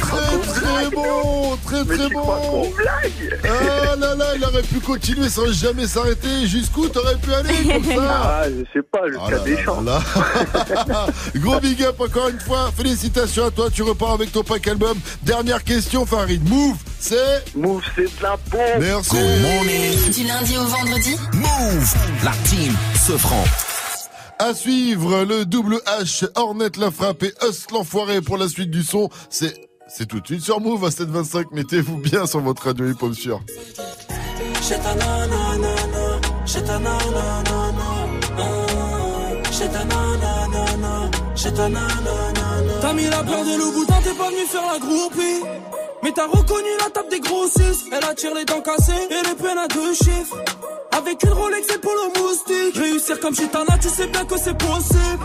Très très bon, très Mais très tu crois bon. qu'on blague Ah là là, il aurait pu continuer sans jamais s'arrêter. Jusqu'où t'aurais pu aller comme ça Ah, je sais pas, Oh jusqu'à là des là champs. là là. Gros big up encore une fois. Félicitations à toi. Tu repars avec ton pack album. Dernière question, Farid. Move, c'est. Move, c'est de la bombe. Merci. Du lundi au vendredi Move, la team Sefranc. À suivre le double H, Hornet la frappe et Us l'enfoiré pour la suite du son. C'est. C'est tout de suite sur Move à 725. Mettez-vous bien sur votre radio hip-hop sûr. T'as mis la peur de loup boudin, t'es pas venu faire la groupie. Mais t'as reconnu la table des grossistes. Elle attire les dents cassées et les peines à deux chiffres. Avec une Rolex et polo moustique. Réussir comme Chitana, tu sais bien que c'est possible.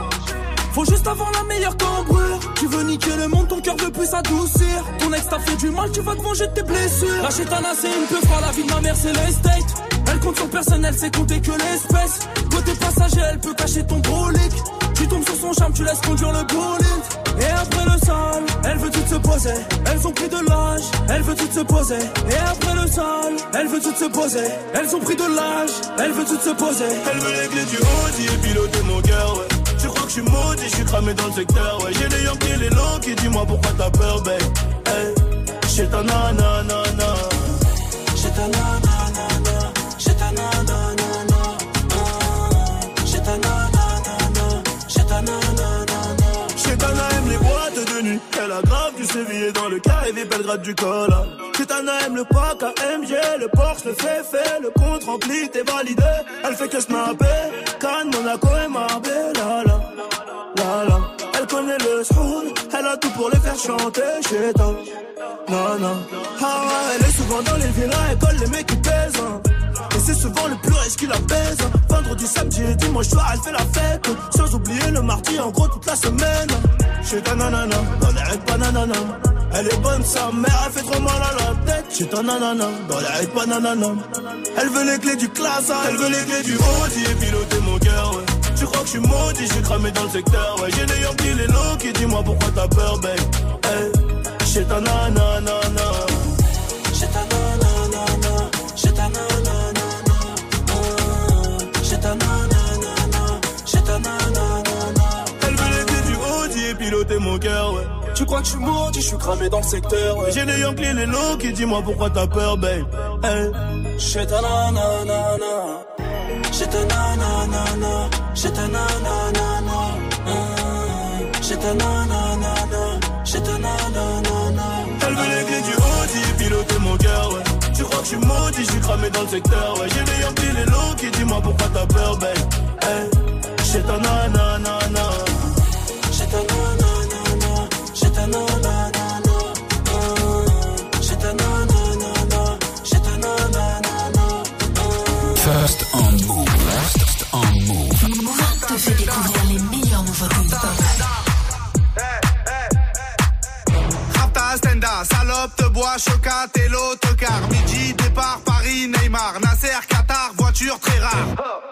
Faut juste avoir la meilleure cambrure. Tu veux niquer le monde, ton cœur veut plus s'adoucir. Ton ex t'a fait du mal, tu vas te manger de tes blessures. La chétana, c'est une peu froide, la vie de ma mère, c'est l'estate. Elle compte sur personne, elle sait compter que l'espèce. Côté passager, elle peut cacher ton brolic. Tu tombes sur son charme, tu laisses conduire le bolide. Et après le sale, elle veut tout se poser. Elles ont pris de l'âge, elle veut tout se poser. Et après le sale, elle veut tout se poser. Elles ont pris de l'âge, elle veut tout se poser. Elle veut les clés du Audi et piloter mon cœur, ouais. Tu crois que je suis maudit, je suis cramé dans le secteur, ouais. J'ai les Yankees, les longs qui dis-moi pourquoi t'as peur, babe. Hey, j'ai ta nanana. Sévillé dans le carré Belgrade du col. Chetana aime le pack AMG, le Porsche, le fait fait, le compte rempli, t'es validé. Elle fait que snapper, Cannes, Monaco et Marbella. La, la, la. Elle connaît le soul, elle a tout pour les faire chanter. Chetana, non, non. Ah elle est souvent dans les villas, elle colle les mecs qui pèsent. hein. C'est souvent le plus riche qui la hein. Vendredi, samedi et dimanche soir, elle fait la fête. Sans oublier le mardi, en gros, toute la semaine. Chez ta nanana, dans les règles pas nanana. Elle est bonne, sa mère, elle fait trop mal à la tête. Chez ta nanana, dans les règles pas nanana. Elle veut les clés du classe, elle veut les clés du Audi et piloter mon cœur, ouais. Tu crois que je suis maudit, suis cramé dans le secteur, ouais. J'ai les Yankees, les longs qui dis-moi pourquoi t'as peur, babe. Hey, chez ta nanana. Cœur, ouais. Tu crois que je suis maudit, je suis cramé dans le secteur, ouais. J'ai les Yankees, les longs qui dis-moi pourquoi t'as peur, babe. Hey. J'ai ta nanana. J'ai ta nanana. J'ai ta nanana. J'ai ta nanana. J'ai ta nanana. Elle veut les clés du Audi piloter mon cœur, ouais. Tu crois que je suis maudit, je suis cramé dans le secteur, ouais. J'ai les Yankees, les longs qui dis-moi pourquoi t'as peur, babe. Hey. J'ai ta nanana. Te bois, chocat et l'autocar. Midi, départ, Paris, Neymar, Nasser, Qatar, voiture très rare.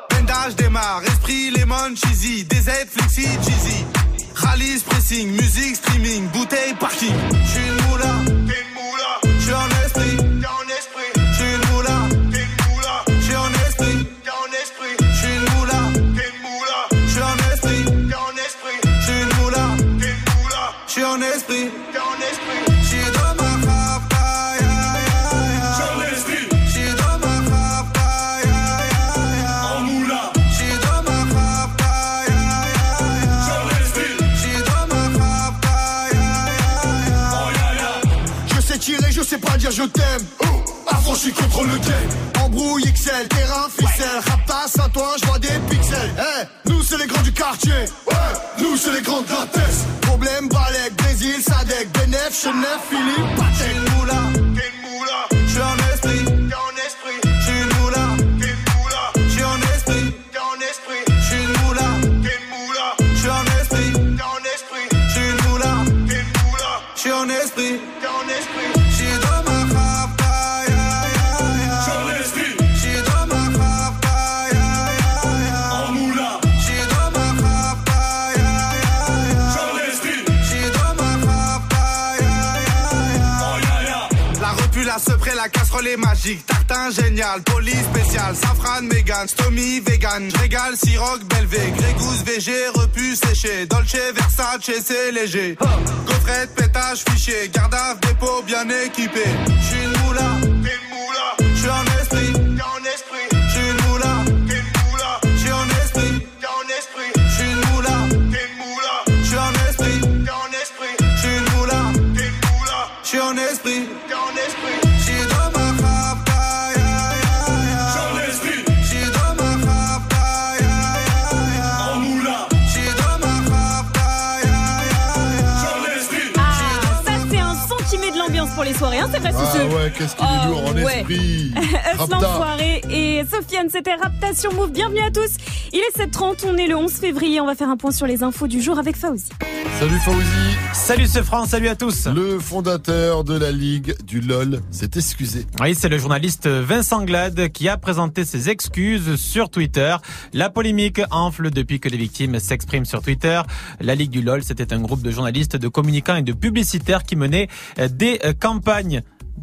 Bendage démarre, esprit, lemon, cheesy, DZ, flexi, cheesy. Rallye, pressing, musique, streaming, bouteille, parking. J'suis une moula, t'es une moula. J'suis en esprit, t'es en esprit. J'suis une moula, t'es une moula. J'suis en esprit, t'es en esprit. J'suis une moula, t'es une moula. J'suis en esprit, t'es en esprit. J'suis une moula, t'es une moula. J'suis en esprit, je t'aime. Affranchi contre le game. Embrouille XL, terrain, ficelle. Raptas à toi, je vois des pixels. Eh, nous c'est les grands du quartier. Ouais, nous c'est les grands de la. Problème, Balek, Brésil, Sadek, Benef, Chenef, Philippe, une moula, la casserole est magique. Tartin génial, police spécial, safran, mégan, stomy, vegan. Régale, siroc, belvé, grégousse, VG, repu, séché. Dolce, Versace, c'est léger. Gaufrette, pétage, fichier, garde à dépôt bien équipé. J'suis une moula, t'es une moula. J'suis en esprit. Rapta, c'est hein, c'est vrai, Ah ouais, qu'est-ce qu'il est Oh, lourd en ouais. esprit. L'enfoiré et Sofiane, c'était Rapta sur Move. Bienvenue à tous. Il est 7h30, on est le 11 février. On va faire un point sur les infos du jour avec Fauzi. Salut Fauzi. Salut ce France, salut à tous. Le fondateur de la Ligue du LOL s'est excusé. Oui, c'est le journaliste Vincent Glade qui a présenté ses excuses sur Twitter. La polémique enfle depuis que les victimes s'expriment sur Twitter. La Ligue du LOL, c'était un groupe de journalistes, de communicants et de publicitaires qui menaient des campagnes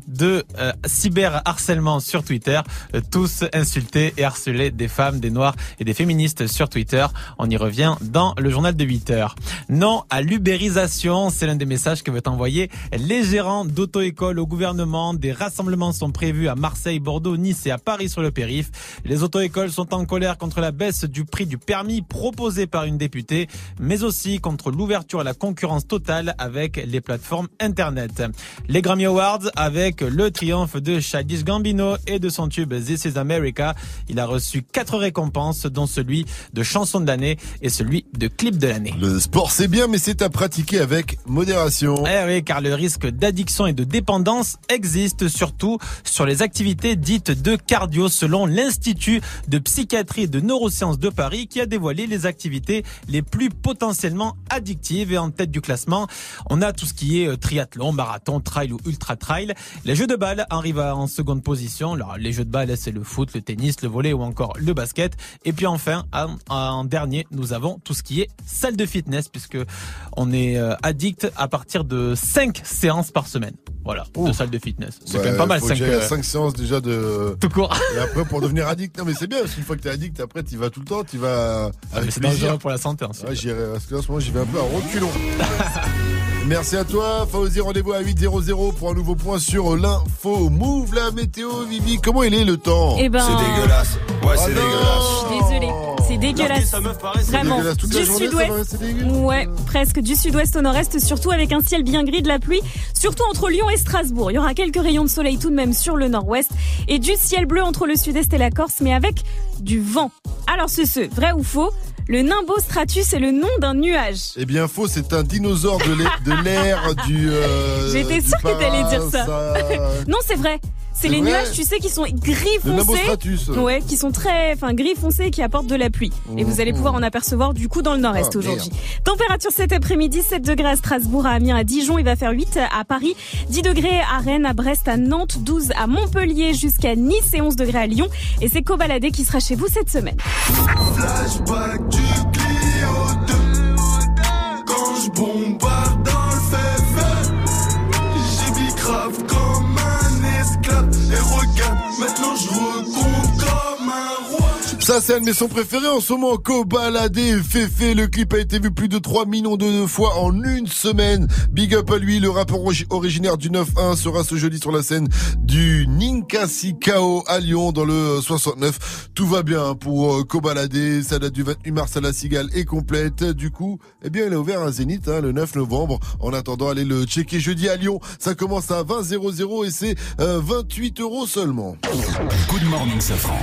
de euh, cyberharcèlement sur Twitter, Euh, tous insultés et harcelés des femmes, des noirs et des féministes sur Twitter. On y revient dans le journal de 8 heures. Non à l'ubérisation, c'est l'un des messages que veut envoyer les gérants d'auto-écoles au gouvernement. Des rassemblements sont prévus à Marseille, Bordeaux, Nice et à Paris sur le périph. Les auto-écoles sont en colère contre la baisse du prix du permis proposé par une députée, mais aussi contre l'ouverture à la concurrence totale avec les plateformes Internet. Les Grammy Awards avec le triomphe de Childish Gambino et de son tube This is America. Il a reçu quatre récompenses, dont celui de chanson de l'année et celui de clip de l'année. Le sport c'est bien, mais c'est à pratiquer avec modération. Eh oui, car le risque d'addiction et de dépendance existe surtout sur les activités dites de cardio selon l'Institut de psychiatrie et de neurosciences de Paris qui a dévoilé les activités les plus potentiellement addictives et en tête du classement. On a tout ce qui est euh, triathlon, marathon, trail ou ultra trail. Les jeux de balle arrivent en seconde position. Alors, les jeux de balle, c'est le foot, le tennis, le volley ou encore le basket. Et puis enfin, en, en dernier, nous avons tout ce qui est salle de fitness puisque on est euh, addict à partir de 5 séances par semaine. Voilà, de salle de fitness. C'est Ouais, quand même pas mal. faut que 5 j'aille à cinq séances déjà de. Tout court. Et après pour devenir addict. Non mais c'est bien parce qu'une fois que t'es addict, après tu vas tout le temps, tu vas Ah, c'est dangereux pour la santé ensuite. Ouais, j'irai parce que là, en ce moment j'y vais un peu à reculons. Merci à toi, Fauzi. Rendez-vous à 8.00 pour un nouveau point sur l'info. Move la météo, Vivi. Comment il est le temps Eh ben- C'est dégueulasse. Ouais, c'est dégueulasse. Je suis désolée. C'est dégueulasse. Vraiment. dégueulasse. Du sud-ouest. Ouais, presque du sud-ouest au nord-est, surtout avec un ciel bien gris de la pluie, surtout entre Lyon et Strasbourg. Il y aura quelques rayons de soleil tout de même sur le nord-ouest et du ciel bleu entre le sud-est et la Corse, mais avec du vent. Alors c'est ce, vrai ou faux Le Nimbostratus est le nom d'un nuage. Eh bien, faux, c'est un dinosaure de l'ai- de l'ère du. euh, J'étais sûre que t'allais dire ça. Non, c'est vrai. C'est les vrai nuages, tu sais, qui sont gris foncé. Ouais, qui sont très, enfin, gris foncé et qui apportent de la pluie. Et vous allez pouvoir en apercevoir du coup dans le nord-est Ah, aujourd'hui. Température cet après-midi, 7 degrés à Strasbourg, à Amiens, à Dijon, il va faire 8 à Paris, 10 degrés à Rennes, à Brest, à Nantes, 12 à Montpellier, jusqu'à Nice et 11 degrés à Lyon. Et c'est Cobaladé qui sera chez vous cette semaine. Flashback du Ça, c'est un de mes sons préférés en ce moment. Cobaladé, Féfé. Le clip a été vu plus de 3 millions de fois en une semaine. Big up à lui. Le rappeur origi- originaire du 9-1 sera ce jeudi sur la scène du Ninkasi Kao à Lyon dans le 69. Tout va bien pour euh, Cobaladé. Sa date du 28 mars à la Cigale est complète. Du coup, eh bien, il a ouvert un Zénith hein, le 9 novembre. En attendant, allez le checker jeudi à Lyon. Ça commence à 20 00 et c'est euh, 28 euros seulement. Good morning, Safran.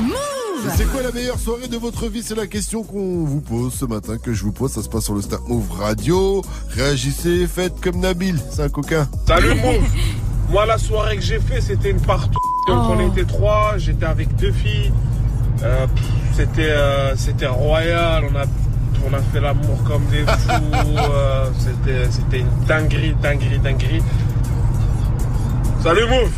C'est quoi la meilleure soirée de votre vie? C'est la question qu'on vous pose ce matin, que je vous pose. Ça se passe sur le Start Move Radio. Réagissez, faites comme Nabil, c'est un coquin. Salut Move Moi la soirée que j'ai fait c'était une partout. Donc Oh. on était trois, j'étais avec deux filles. Euh, c'était euh, c'était royal, on a on a fait l'amour comme des fous. euh, c'était c'était une dinguerie, dinguerie, dinguerie. Salut Move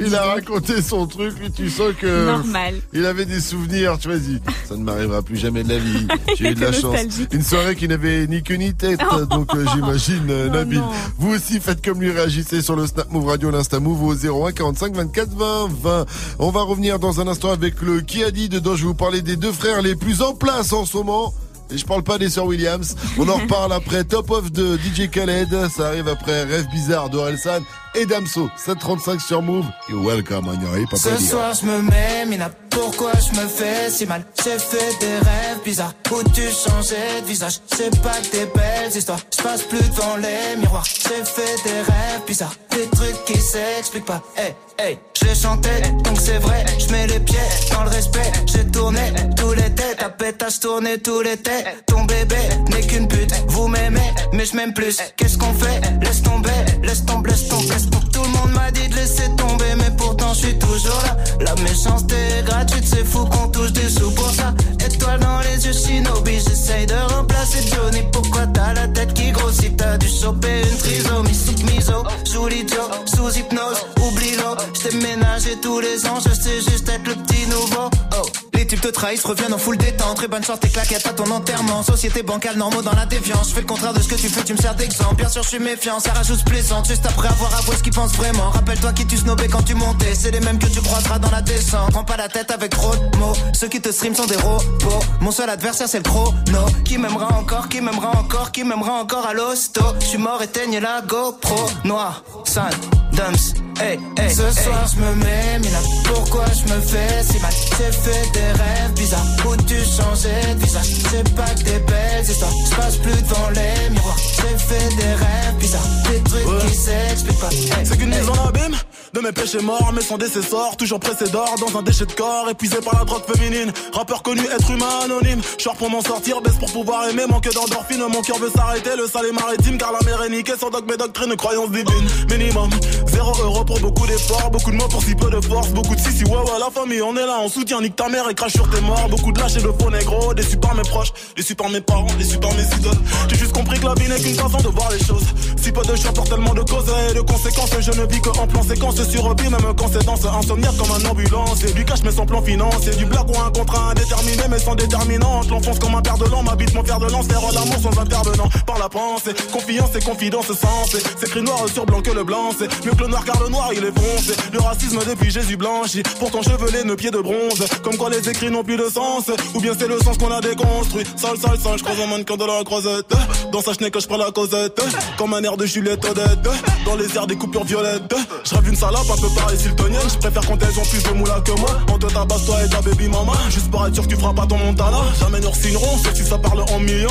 Il a raconté son truc, lui, tu sens que. Normal. Il avait des souvenirs, tu dit, ça ne m'arrivera plus jamais de la vie. J'ai eu de la chance. Une soirée qui n'avait ni queue ni tête, Oh. donc euh, j'imagine, euh, Nabil. non. Vous aussi, faites comme lui, réagissez sur le Snap Move Radio, l'Insta Move au 01 45 24 20 20. On va revenir dans un instant avec le qui a dit, dedans je vais vous parler des deux frères les plus en place en ce moment. Et je parle pas des sœurs Williams. On en reparle après Top of de DJ Khaled. Ça arrive après Rêve bizarre d'Orelsan et Damso. 735 sur Move. You're welcome, on y arrive, papa. Ce soir je me mets, Mina, pourquoi je me fais si mal. J'ai fait des rêves bizarres. Où tu changeais de visage? C'est pas que des belles histoires, je passe plus devant les miroirs. J'ai fait des rêves bizarres, des trucs qui s'expliquent pas. Hey, hey, les chantais, donc c'est vrai. Je mets les pieds dans le respect, j'ai tourné tout l'été Ta pétasse tournée tout l'été, ton bébé n'est qu'une pute. Vous m'aimez, mais mais je m'aime plus. Qu'est-ce qu'on fait? Laisse tomber, laisse tomber, laisse tomber, Tout le monde m'a dit de laisser tomber, mais pourtant je suis toujours là. La méchanceté est gratuite, c'est fou qu'on touche des sous pour ça. Étoile dans les yeux, shinobi, j'essaye de remplacer Johnny. Pourquoi t'as la tête qui grossit? T'as dû choper une trisomie sous miso, sous l'idiot, sous hypnose, oublie-le. J't'ai ménagé tous les ans, je sais juste être le petit nouveau. Oh. Les types te trahissent, reviennent en full détente. Très bonne sorte, tes claquettes à ton enterrement. Société bancale, normaux dans la défiance. Je fais le contraire de ce que tu fais, tu me sers d'exemple. Bien sûr, je suis méfiant, ça rajoute plaisante. Juste après avoir avoué ce qu'ils pensent vraiment. Rappelle-toi qui tu snobais quand tu montais. C'est les mêmes que tu croiseras dans la descente. Prends pas la tête avec trop de mots. Ceux qui te stream sont des robots. Mon seul adversaire, c'est le chrono. Qui m'aimera encore, qui m'aimera encore, qui m'aimera encore à l'hosto. Je suis mort, éteigne la GoPro. Noir, sale, dumps. Hey, hey, Ce soir je me mets, là pourquoi je me fais si mal? J'ai fait des rêves bizarres où tu changeais de visage? C'est pas que des belles histoires, je passe plus devant les miroirs J'ai fait des rêves bizarres, des trucs qui s'expliquent pas C'est qu'une mise en abîme de mes péchés morts, mais sans décessor, toujours pressé d'or dans un déchet de corps, épuisé par la drogue féminine. Rappeur connu, être humain anonyme. Short pour m'en sortir, baisse pour pouvoir aimer, manque d'endorphine. Mon cœur veut s'arrêter, le sale est maritime, car la mer est niquée sans dogme et doctrine, croyance divine. Minimum, zéro euro pour beaucoup d'efforts, beaucoup de mots pour si peu de force, beaucoup de si si ouais ouais la famille, on est là, on soutient, nique ta mère et crache sur tes morts. Beaucoup de lâches et de faux négro, déçus par mes proches, déçus par mes parents, déçus par mes idoles. J'ai juste compris que la vie n'est qu'une façon de voir les choses. Si peu de choix pour tellement de causes et de conséquences, je ne vis que en plan séquence sur repas, même quand c'est dans ce insomniaque comme un ambulance. Et du cash mais sans plan financier, du blague ou un contrat indéterminé mais sans déterminant. Je l'enfonce comme un père de l'an, m'habite mon fer de lance, faire l'amour sans intervenant. Par la pensée, confiance et confidence sensée. C'est écrit noir sur blanc que le blanc, c'est mieux que le noir car le noir il est foncé. Le racisme depuis Jésus blanchi, pourtant chevelé, nos pieds de bronze. Comme quoi les écrits n'ont plus de sens, ou bien c'est le sens qu'on a déconstruit. Sale, sale, sale, je croise un mannequin de la croisette. Dans sa chenille que je prends la causette, comme un air de Juliette Odette. Dans les airs des coupures violettes, je rêve une salope un peu pareil. Je préfère quand elles ont plus de moula que moi. On te tabasse toi et ta baby mama. Juste pour être sûr que tu feras pas ton montana. Jamais nous signerons, c'est si ça parle en millions.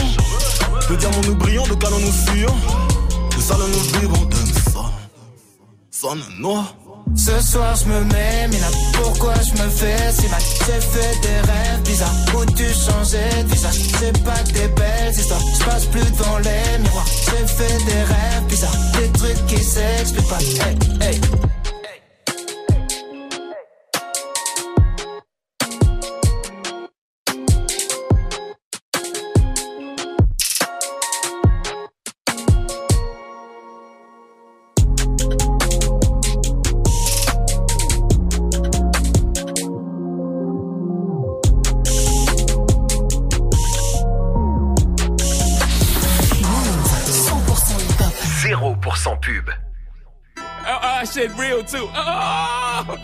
De diamants nous brillons, de canons nous fuyons. De salons nous vivons, de ça. Sonne noir. Ce soir je me mets, mais pourquoi je me fais si mal? J'ai fait des rêves bizarres. Où tu changeais de visage C'est pas que des belles histoires, je passe plus devant les miroirs. J'ai fait des rêves bizarres, des trucs qui s'expliquent pas. Hey, hey shit. Oh!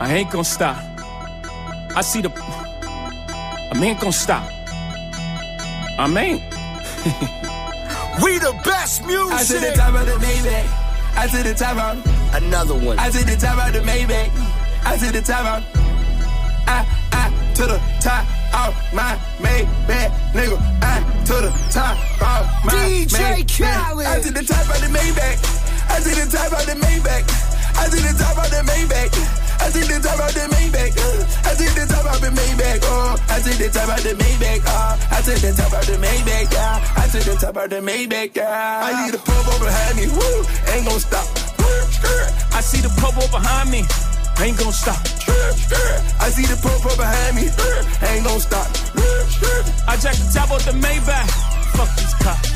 I ain't gonna stop. I see the. I ain't gonna stop. I mean. we the best music. I see the top of the Maybach. I see the top of another one. I see the top of the Maybach. I see the top of. I I to the top of my Maybach, nigga. I to the top of my DJ Maybach. Khaled. I see the top of the Maybach. I see the top of the Maybach. I see the top of the Maybach. I see the top of the Maybach. I see the top of the Maybach. Oh, I see the top of the Maybach. Oh, I see the top of the Maybach. Yeah, I see the top of the Maybach. Yeah. I need a purple behind me. Woo, ain't gonna stop. I see the purple behind me. Ain't gonna stop. I see the purple behind me. Ain't gonna stop. I jack the top of the Maybach. Fuck these cops.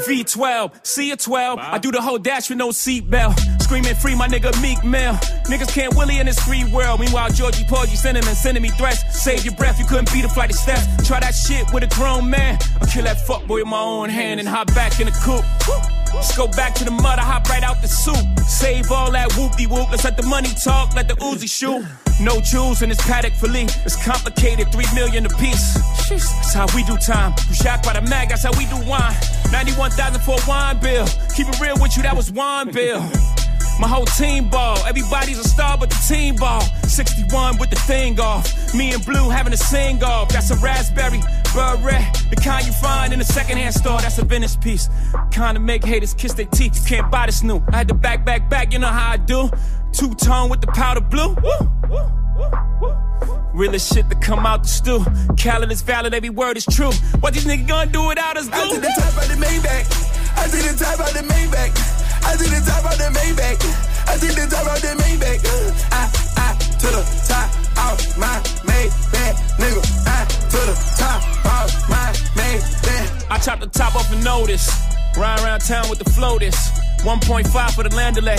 V12, C a 12. I do the whole dash with no seatbelt. Screaming free my nigga Meek Mill. Niggas can't willy in this free world. Meanwhile, Georgie Porgy sending and sending me threats. Save your breath, you couldn't beat a flight of steps. Try that shit with a grown man. I'll kill that fuckboy with my own hand and hop back in the coupe. Let's go back to the mud, I hop right out the soup. Save all that whoopty whoop. Let's let the money talk, let the Uzi shoot. No jewels in this paddock for Lee. It's complicated, three million a piece. That's how we do time. You shocked by the mag, that's how we do wine. 91,000 for a wine bill. Keep it real with you, that was wine bill. My whole team ball. Everybody's a star but the team ball. 61 with the thing off. Me and Blue having a sing off. That's a raspberry beret. The kind you find in a secondhand store. That's a Venice piece. Kind of make haters kiss their teeth. You can't buy this new. I had to back, back, back. You know how I do. Two tone with the powder blue. Woo, woo, woo, woo. Realest shit to come out the stew. Calendar is valid, every word is true. What these niggas gonna do without us? I took the top out the main Maybach. I took the top out the Maybach. I took the top out the Maybach. I took the top out the Maybach. I to the top out my Maybach, nigga. I to the top out my Maybach. I chopped the top off a notice. Ride around town with the floaters. 1.5 for the land delay.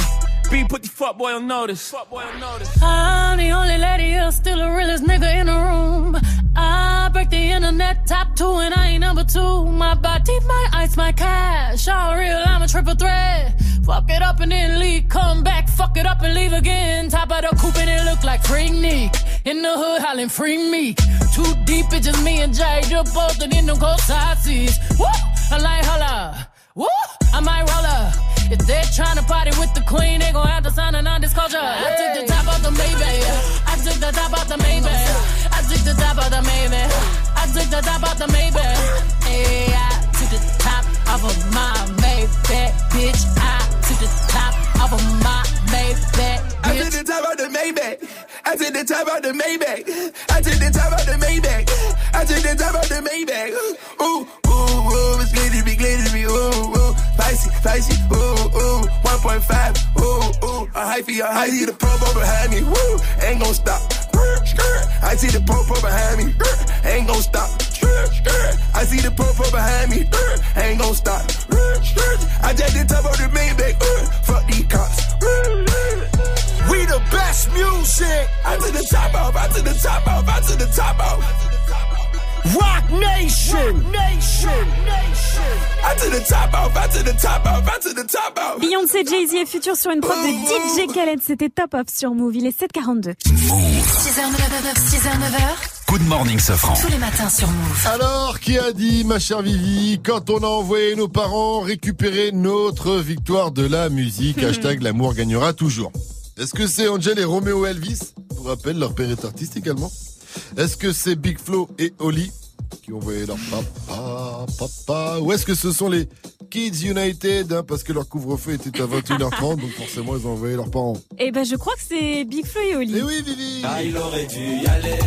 B put the fuck boy on notice. Fuck boy on notice. I'm the only lady here, still the realest nigga in the room. I break the internet top two and I ain't number two. My body, my ice, my cash. All real, I'm a triple threat. Fuck it up and then leave, come back, fuck it up and leave again. Top of the coupe and it look like Freak Nick. In the hood, hollering free me. Too deep, it's just me and Jay. Just posted in them cold side seats. Woo! I like holla. Woo! I might roll up. If they're trying to party with the queen, they gon' have to sign a non-disclosure. I took the top off the Maybach. I took the top off the Maybach. I took the top off the Maybach. I took the top off the Maybach. Hey, I took the top off of my Maybach, bitch. I took the top off of my Maybach, I took the top out the Maybach. I took the top out the Maybach. I took the top out the Maybach. I took the top out the Maybach. Ooh, ooh, ooh, it's glittery, glittery, ooh, ooh, spicy, spicy, ooh, ooh, 1.5, ooh, ooh, a hyphy, a hyphy, the promo behind me, woo, ain't gon' stop. I see the popo behind me, ain't gon' stop. I see the popo behind me, ain't gon' stop. I just the top of the Maybach, fuck these cops. We the best music. I to the top off, I to the top off, I to the top off. Rock Nation. Nation. Nation. I to the top off, I to the top off, I to the top off. Beyoncé, Jay-Z et Future sur une prod de DJ Khaled. C'était top off sur Move. Il est 7h42. 6h, 9h, 6h, 9h. Good morning, Safran. Tous les matins sur Move. Alors, qui a dit, ma chère Vivi, quand on a envoyé nos parents récupérer notre victoire de la musique, hashtag l'amour gagnera toujours. Est-ce que c'est Angel et Romeo Elvis? Pour rappel, leur père est artiste également. Est-ce que c'est Big Flo et Oli qui ont envoyé leur papa, papa Ou est-ce que ce sont les Kids United hein, Parce que leur couvre-feu était à 21h30, donc forcément ils ont envoyé leurs parents. Eh ben, je crois que c'est Big Flo et Oli. Eh oui, Vivi Ah, il aurait dû y aller.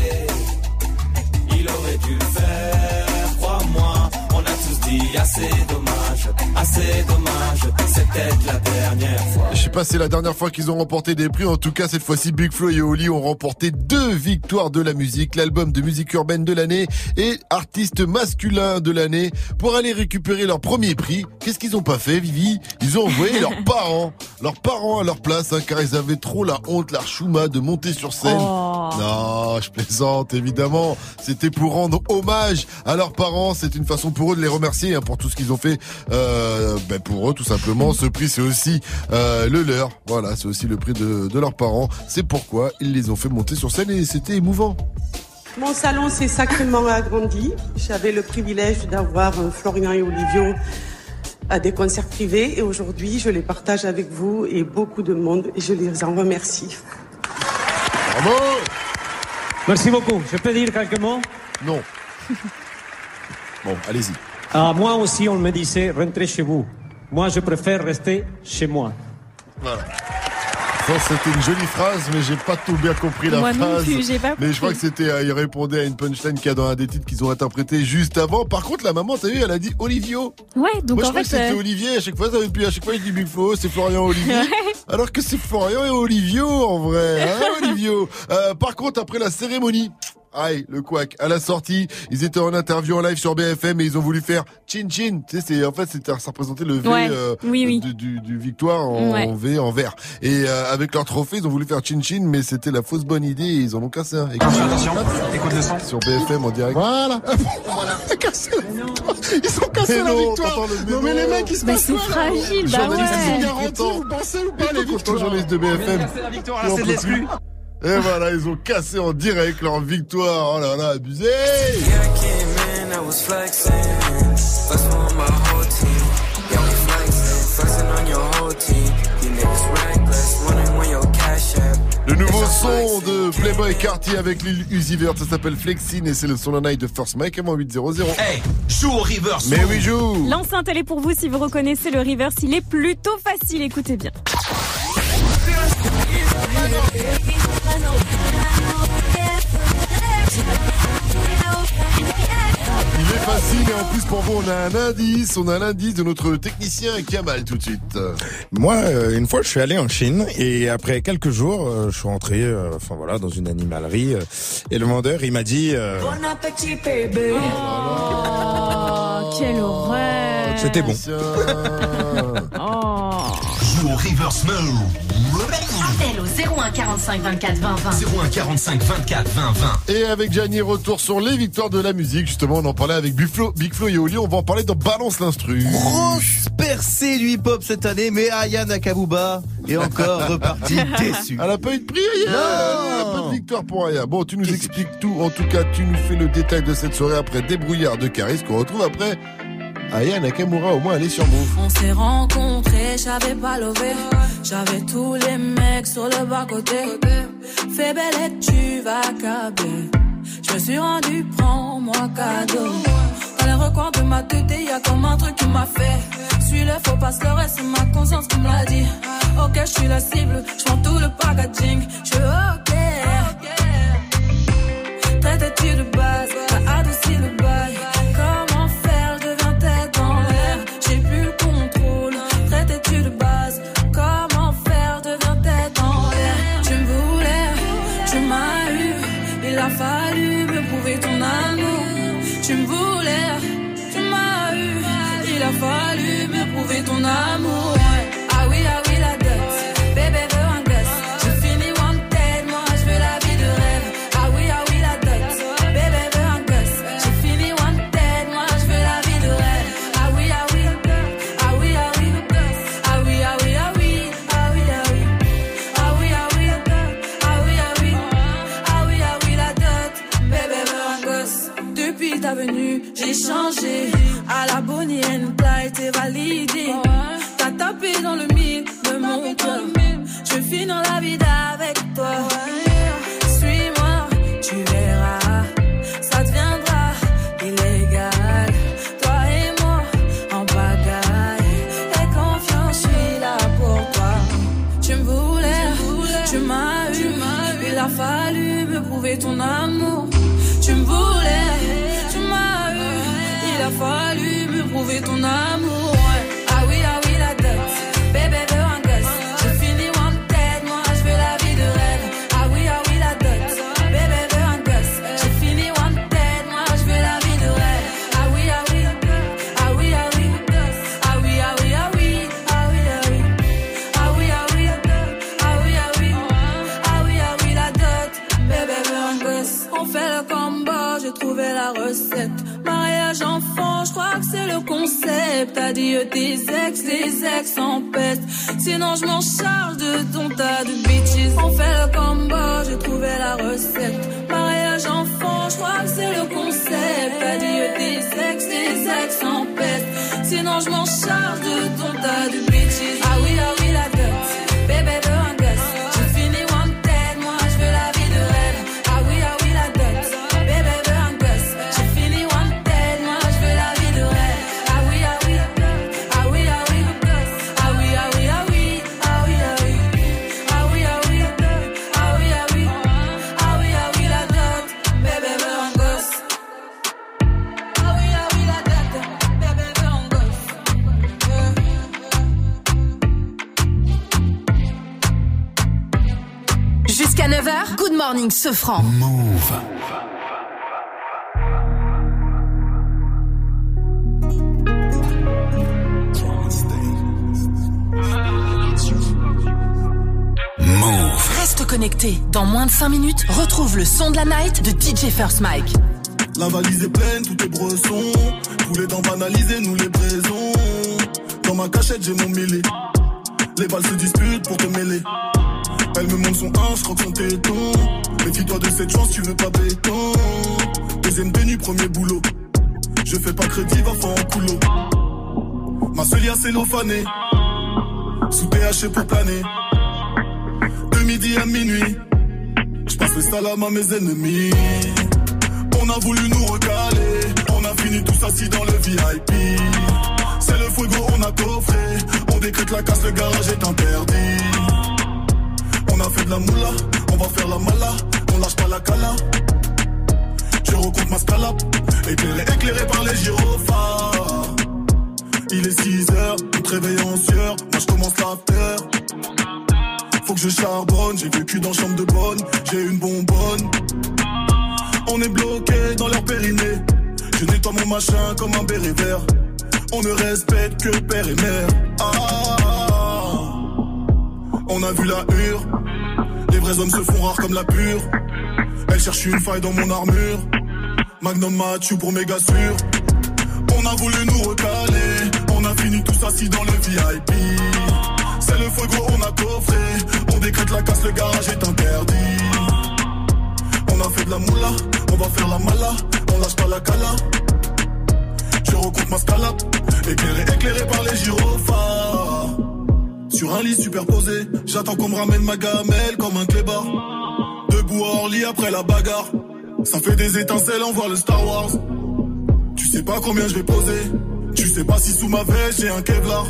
Il aurait dû le faire, crois-moi. On a tous dit assez dommage, assez dommage. C'est peut-être la dernière fois. Je sais pas si c'est la dernière fois qu'ils ont remporté des prix. En tout cas, cette fois-ci, Big Flo et Oli ont remporté deux victoires de la musique, l'album de musique urbaine de l'année et artiste masculin de l'année. Pour aller récupérer leur premier prix, qu'est-ce qu'ils ont pas fait, Vivi? Ils ont envoyé leurs parents, leurs parents à leur place, hein, car ils avaient trop la honte, la chouma de monter sur scène. Oh. Non, je plaisante, évidemment. C'était pour rendre hommage à leurs parents. C'est une façon pour eux de les remercier hein, pour tout ce qu'ils ont fait euh, ben, pour eux, tout simplement. Ce prix, c'est aussi euh, le leur. Voilà, c'est aussi le prix de, de leurs parents. C'est pourquoi ils les ont fait monter sur scène et c'était émouvant. Mon salon s'est sacrément agrandi. J'avais le privilège d'avoir euh, Florian et Olivio à des concerts privés et aujourd'hui je les partage avec vous et beaucoup de monde et je les en remercie. Bravo Merci beaucoup. Je peux dire quelques mots? Non. Bon, allez-y. Ah, moi aussi, on me disait, rentrez chez vous. Moi, je préfère rester chez moi. Voilà. Ça, c'était une jolie phrase, mais j'ai pas tout bien compris la Moi non phrase. plus, j'ai pas mais je crois que compris. c'était, euh, il répondait à une punchline qu'il y a dans un des titres qu'ils ont interprété juste avant. Par contre, la maman, t'as vu, elle a dit Olivio. Ouais, donc Moi, je en crois fait. que c'était euh, Olivier. À chaque fois, ça veut plus. À chaque fois, je dis c'est Florian Olivier. Alors que c'est Florian et Olivio, en vrai. Hein, Olivio. Euh, par contre, après la cérémonie. Aïe, le couac. À la sortie, ils étaient en interview en live sur BFM et ils ont voulu faire chin chin. Tu sais, c'est, en fait, c'était, ça représentait le V, Ouais. euh, Oui, oui. Du, du, du victoire en Ouais. V, en vert. Et, euh, avec leur trophée, ils ont voulu faire chin chin, mais c'était la fausse bonne idée et ils en ont cassé un. Écoute, écoute le son. Sur BFM en direct. Voilà. Ils ont cassé Mais la non, victoire. Non, mais les mecs, ils se Mais passent c'est quoi fragile, bah Journaliste, Ils sont ouais. garantis, vous pensez ou pas, les victoires journaliste de BFM. C'est de l'exclu. Et voilà, ils ont cassé en direct leur victoire. Oh là là, abusé. Le nouveau son de Playboy Carty avec Lil Uzi Vert, ça s'appelle Flexin et c'est le son de night de First Mike avant 800. Hey, joue au reverse. Mais oui, joue. L'enceinte, elle est pour vous si vous reconnaissez le reverse. Il est plutôt facile, écoutez bien. Il est facile et en plus pour vous on a un indice, on a l'indice de notre technicien qui a Kamal tout de suite. Moi, euh, une fois, je suis allé en Chine et après quelques jours, euh, je suis rentré, euh, enfin voilà, dans une animalerie et le vendeur il m'a dit. Bon appétit bébé. Oh, quelle horreur c'était bon. Oh. Joue au reverse mode. Appel au 01 45 24 20 20. 01 45 24 20 20. Et avec Gianni, retour sur les victoires de la musique. Justement, on en parlait avec Big Flo, Big Flo et Oli. On va en parler dans Balance l'instru. Grosse percée du hip-hop cette année, mais Aya Nakabuba est encore repartie déçue. Elle a pas eu de prix, Aya Elle a pas de victoire pour Aya. Bon, tu nous expliques tout. En tout cas, tu nous fais le détail de cette soirée après Débrouillard de Caris qu'on retrouve après Aya Nakamura. Au moins, elle est sur Move. On s'est rencontrés, j'avais pas levé. J'avais tous les mecs sur le bas-côté. Fais belle et tu vas câbler. Je me suis rendu, prends-moi cadeau. Dans les recoins de ma tête, y a comme un truc qui m'a fait. Suis le faux pas se c'est ma conscience qui me l'a dit. Ok, je suis la cible, je tout le packaging. Je ok. amor. Finir la vie avec toi. Suis-moi, tu verras. Ça deviendra illégal. Toi et moi, en bagaille. Et confiance, je suis là pour toi. Tu me voulais, tu m'as eu. Il a fallu me prouver ton amour. Concept. Adieu tes ex, les ex en peste. Sinon, je m'en charge de ton tas de bitches. On fait le combo, j'ai trouvé la recette. Mariage enfant, je crois que c'est le concept. Adieu tes ex, les ex en peste. Sinon, je m'en charge de ton tas de bitches. Ah oui, ah oui, 9h, Good Morning Sofran. Move. Move. Reste connecté. Dans moins de 5 minutes, retrouve le son de la night de DJ First Mike. La valise est pleine, tout est bresson. Tous les dents banalisés, nous les braisons. Dans ma cachette, j'ai mon mêlé. Les balles se disputent pour te mêler. Elle me montre son 1, je croque son téton. Méfie-toi de cette chance, tu veux pas béton. Deuxième tenue, premier boulot. Je fais pas crédit, va faire en coulo. Ma seule c'est cellophane. Sous THC pour planer. De midi à minuit. Je passe le salam à mes ennemis. On a voulu nous recaler. On a fini tous assis dans le VIP. C'est le fuego, on a coffré. On décrète la casse, le garage est interdit. On a fait de la moula, on va faire la mala. On lâche pas la cala. Je recompte ma scalap. Éclairé, éclairé par les gyrophares. Il est 6 heures, on te réveille en sueur. Moi je commence l'after. Faut que je charbonne, j'ai vécu dans chambre de bonne, j'ai une bonbonne. On est bloqué dans leur périnée. Je nettoie mon machin comme un béret vert. On ne respecte que père et mère. Ah, on a vu la hure. Les vrais hommes se font rares comme la pure. Elle cherche une faille dans mon armure. Magnum Mathieu pour méga sûr. On a voulu nous recaler. On a fini tous assis dans le VIP. C'est le feu gros, on a coffré. On décrète la casse, le garage est interdit. On a fait de la moula, on va faire la mala. On lâche pas la cala. Je recompte ma scalap. Éclairé, éclairé par les gyrophares. Sur un lit superposé, j'attends qu'on me ramène ma gamelle comme un clébard. Debout à Orly après la bagarre. Ça fait des étincelles en voir le Star Wars. Tu sais pas combien je vais poser. Tu sais pas si sous ma veste j'ai un Kevlar.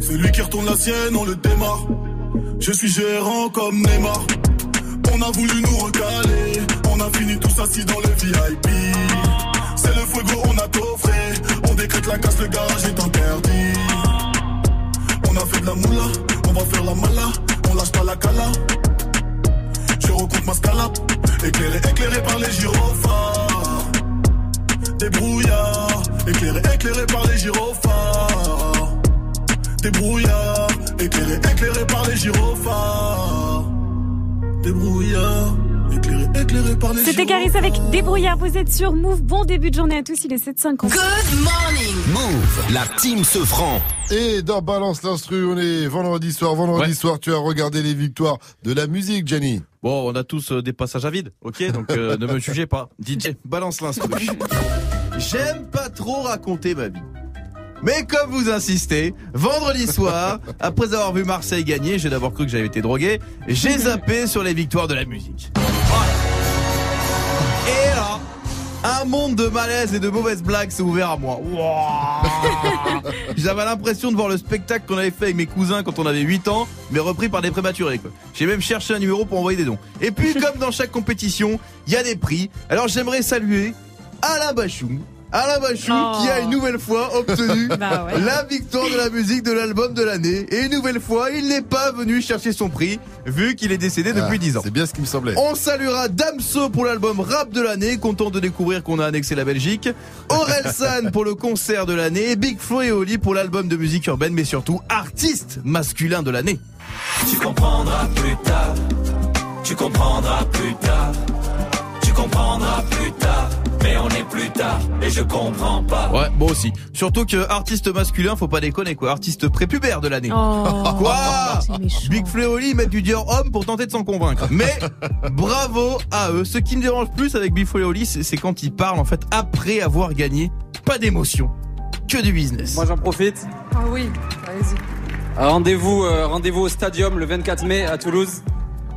Celui qui retourne la sienne, on le démarre. Je suis gérant comme Neymar. On a voulu nous recaler. On a fini tous assis dans le VIP. C'est le fuego, on a coffré. On décrète la casse, le garage est interdit. On a fait de la moula, on va faire la mala. On lâche pas la cala. Je recompte ma scalap. Éclairé, éclairé par les gyrophares. Des brouillards. Éclairé, éclairé par les gyrophares. Des brouillards. Éclairé, éclairé par les gyrophares. Des brouillards. Éclairé, éclairé par les C'était Caris avec Débrouillard. Vous êtes sur Move. Bon début de journée à tous. Il est 7h50. morning Move, la team se franc. Et dans Balance l'instru, on est vendredi soir. Vendredi soir, tu as regardé les victoires de la musique, Jenny. Bon, on a tous euh, des passages à vide, ok Donc euh, ne me jugez pas. DJ, balance l'instru. J'aime pas trop raconter ma vie. Mais comme vous insistez, vendredi soir, après avoir vu Marseille gagner, j'ai d'abord cru que j'avais été drogué, j'ai zappé sur les victoires de la musique. Et là, un monde de malaise et de mauvaises blagues s'est ouvert à moi. J'avais l'impression de voir le spectacle qu'on avait fait avec mes cousins quand on avait 8 ans, mais repris par des prématurés. J'ai même cherché un numéro pour envoyer des dons. Et puis, comme dans chaque compétition, il y a des prix. Alors j'aimerais saluer Alain Bachoum. Alain Bachoum Oh. qui a une nouvelle fois obtenu Bah ouais. la victoire de la musique de l'album de l'année. Et une nouvelle fois, il n'est pas venu chercher son prix, vu qu'il est décédé depuis Ah, 10 ans. C'est bien ce qui me semblait. On saluera Damso pour l'album rap de l'année, content de découvrir qu'on a annexé la Belgique. Aurel San pour le concert de l'année et Big Flo et Oli pour l'album de musique urbaine, mais surtout artiste masculin de l'année. Tu comprendras plus tard. Tu comprendras plus tard. Tu comprendras plus tard. Mais on est plus tard et je comprends pas. Ouais, moi aussi. Surtout que artiste masculin, faut pas déconner quoi, artiste prépubère de l'année. Oh. Quoi méchant. Big Flo et Oli mettent du Dior homme pour tenter de s'en convaincre. Mais bravo à eux. Ce qui me dérange plus avec Big Flo et Oli, c'est quand ils parlent en fait après avoir gagné. Pas d'émotion, que du business. Moi j'en profite. Ah oui, allez-y. Euh, Rendez-vous euh, rendez-vous au Stadium le 24 mai à Toulouse.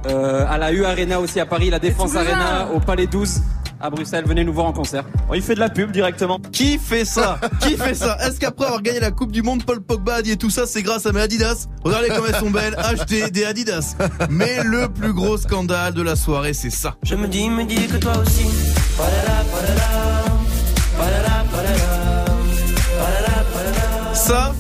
Euh, à la U Arena aussi à Paris, la Défense. Arena au Palais 12 à Bruxelles. Venez nous voir en concert. Oh, il fait de la pub directement. Qui fait ça? Qui fait ça? Est-ce qu'après avoir gagné la Coupe du Monde, Paul Pogba a dit tout ça, c'est grâce à mes Adidas? Regardez comme elles sont belles, achetez des Adidas. Mais le plus gros scandale de la soirée, c'est ça. Je me dis, me dis que toi aussi. Ça,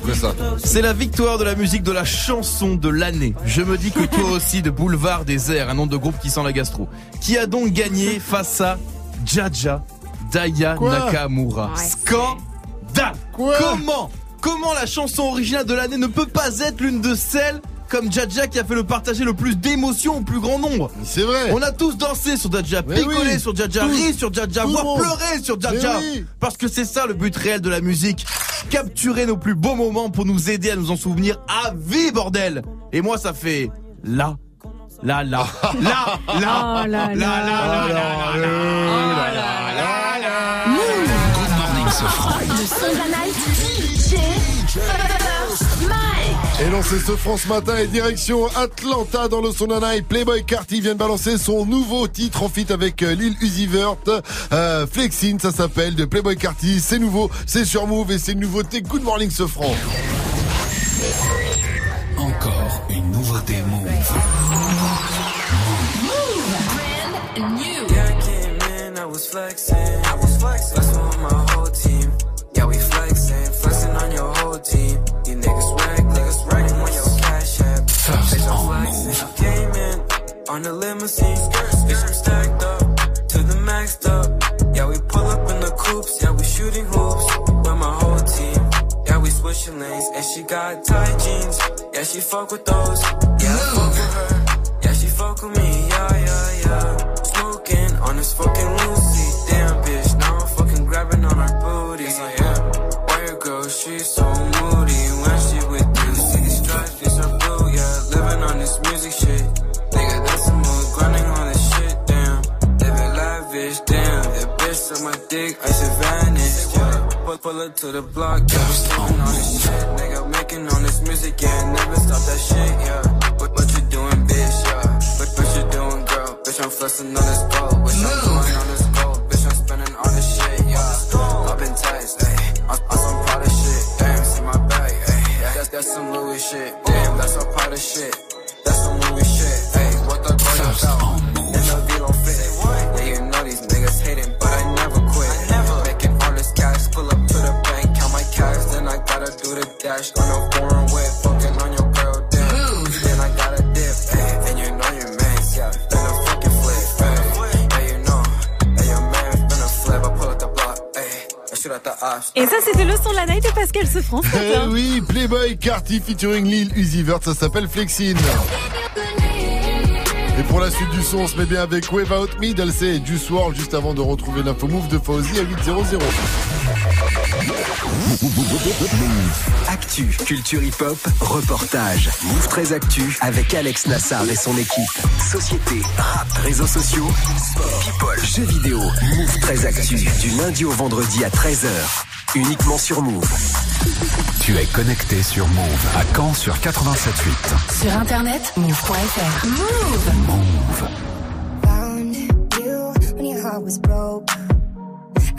C'est quoi ça c'est la victoire de la musique de la chanson de l'année. Je me dis que toi aussi de Boulevard des Airs, un nom de groupe qui sent la gastro, qui a donc gagné face à Jaja Daya Quoi Nakamura. Ouais, Scandale Comment Comment la chanson originale de l'année ne peut pas être l'une de celles comme Jaja qui a fait le partager le plus d'émotions au plus grand nombre C'est vrai. on a tous dansé sur Jaja, picolé oui. sur Jaja, ri sur Jaja, voire monde. pleuré sur Jaja. Oui. Parce que c'est ça le but réel de la musique. Capturer nos plus beaux moments pour nous aider à nous en souvenir à vie, bordel. Et moi, ça fait là, là, là, là, là, Oh là là, là. là, là, là. Et c'est ce France Matin et direction Atlanta dans le Sonanaï. Playboy Carty vient de balancer son nouveau titre en feat avec euh, Lil Uzi Vert. Euh, Flexin, ça s'appelle, de Playboy Carty. C'est nouveau, c'est sur Move et c'est une nouveauté. Good morning, ce franc. Encore une nouveauté Move. Brand new. Yeah, I came in, I was flexing. I was flexing. On the limousine. Bitch, I'm stacked up to the maxed up. Yeah, we pull up in the coops. Yeah, we shooting hoops with my whole team. Yeah, we switching lanes. And she got tight jeans. Yeah, she fuck with those. Yeah, I fuck with her. Yeah, she fuck with me. Yeah, yeah, yeah. Smoking on this fucking Lucy. Damn, bitch. Now I'm fucking grabbing on her. Pull, up to the block. Yeah, we sleeping on this shit. Nigga, making on this music. Yeah, never stop that shit. Yeah. What, what you doing, bitch? Yeah. What, what you doing, girl? Bitch, I'm flexing on this gold. Bitch, I'm going on this gold. Bitch, I'm spending all this shit. Yeah. Popping tights, ayy. On, on some Prada shit. Damn, see my bag, ayy. That's, that's some Louis shit. Damn, that's some Prada shit. That's some Louis shit. Ayy, what the fuck is out? Do the dash on a foreign whip, fucking on your girl, damn. Then I gotta dip, ayy, and you know your man's, yeah. Then a fucking flip, ayy. Yeah, you know, hey, your man's been a flip, I pull up the block, ayy. I shoot at the ops. Et ça, c'était le son de la night de Pascal Sefranc. ce Eh oui, Playboy Carty featuring Lil Uzi Vert, ça s'appelle Flexine. Et pour la suite du son, on se met bien avec Wave Out Me, Dalsey et Juice WRLD juste avant de retrouver l'info move de Fauzi à 800. Actu, culture hip-hop, reportage. Move très actu avec Alex Nassar et son équipe. Société, rap, réseaux sociaux, sport, people, jeux vidéo. Move très actu du lundi au vendredi à 13h. Uniquement sur Move. Tu es connecté sur Move à Caen sur 87.8. Sur internet, move.fr. Move. Found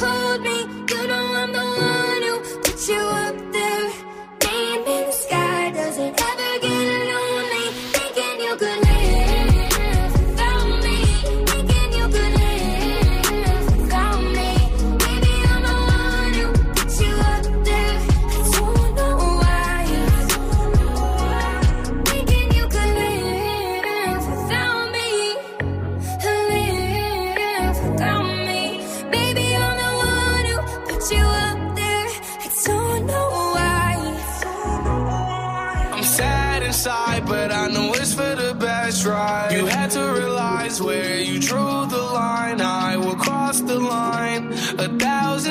hold me. You know I'm the one who put you up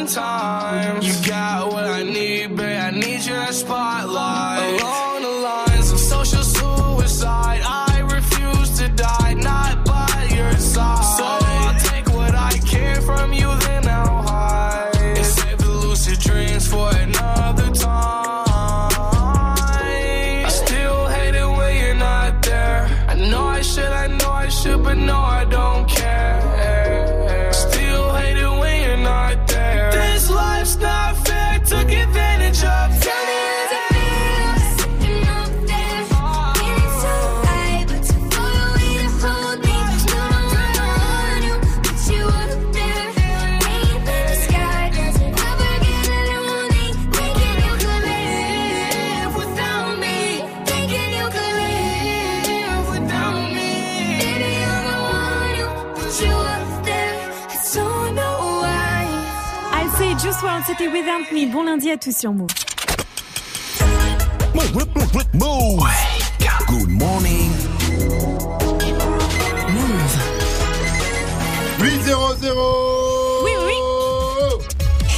You got what I need, babe. I need your spotlight. C'était Without Me. Bon lundi à tous sur Move. Move. Good morning. 800 Oui, oui, oui.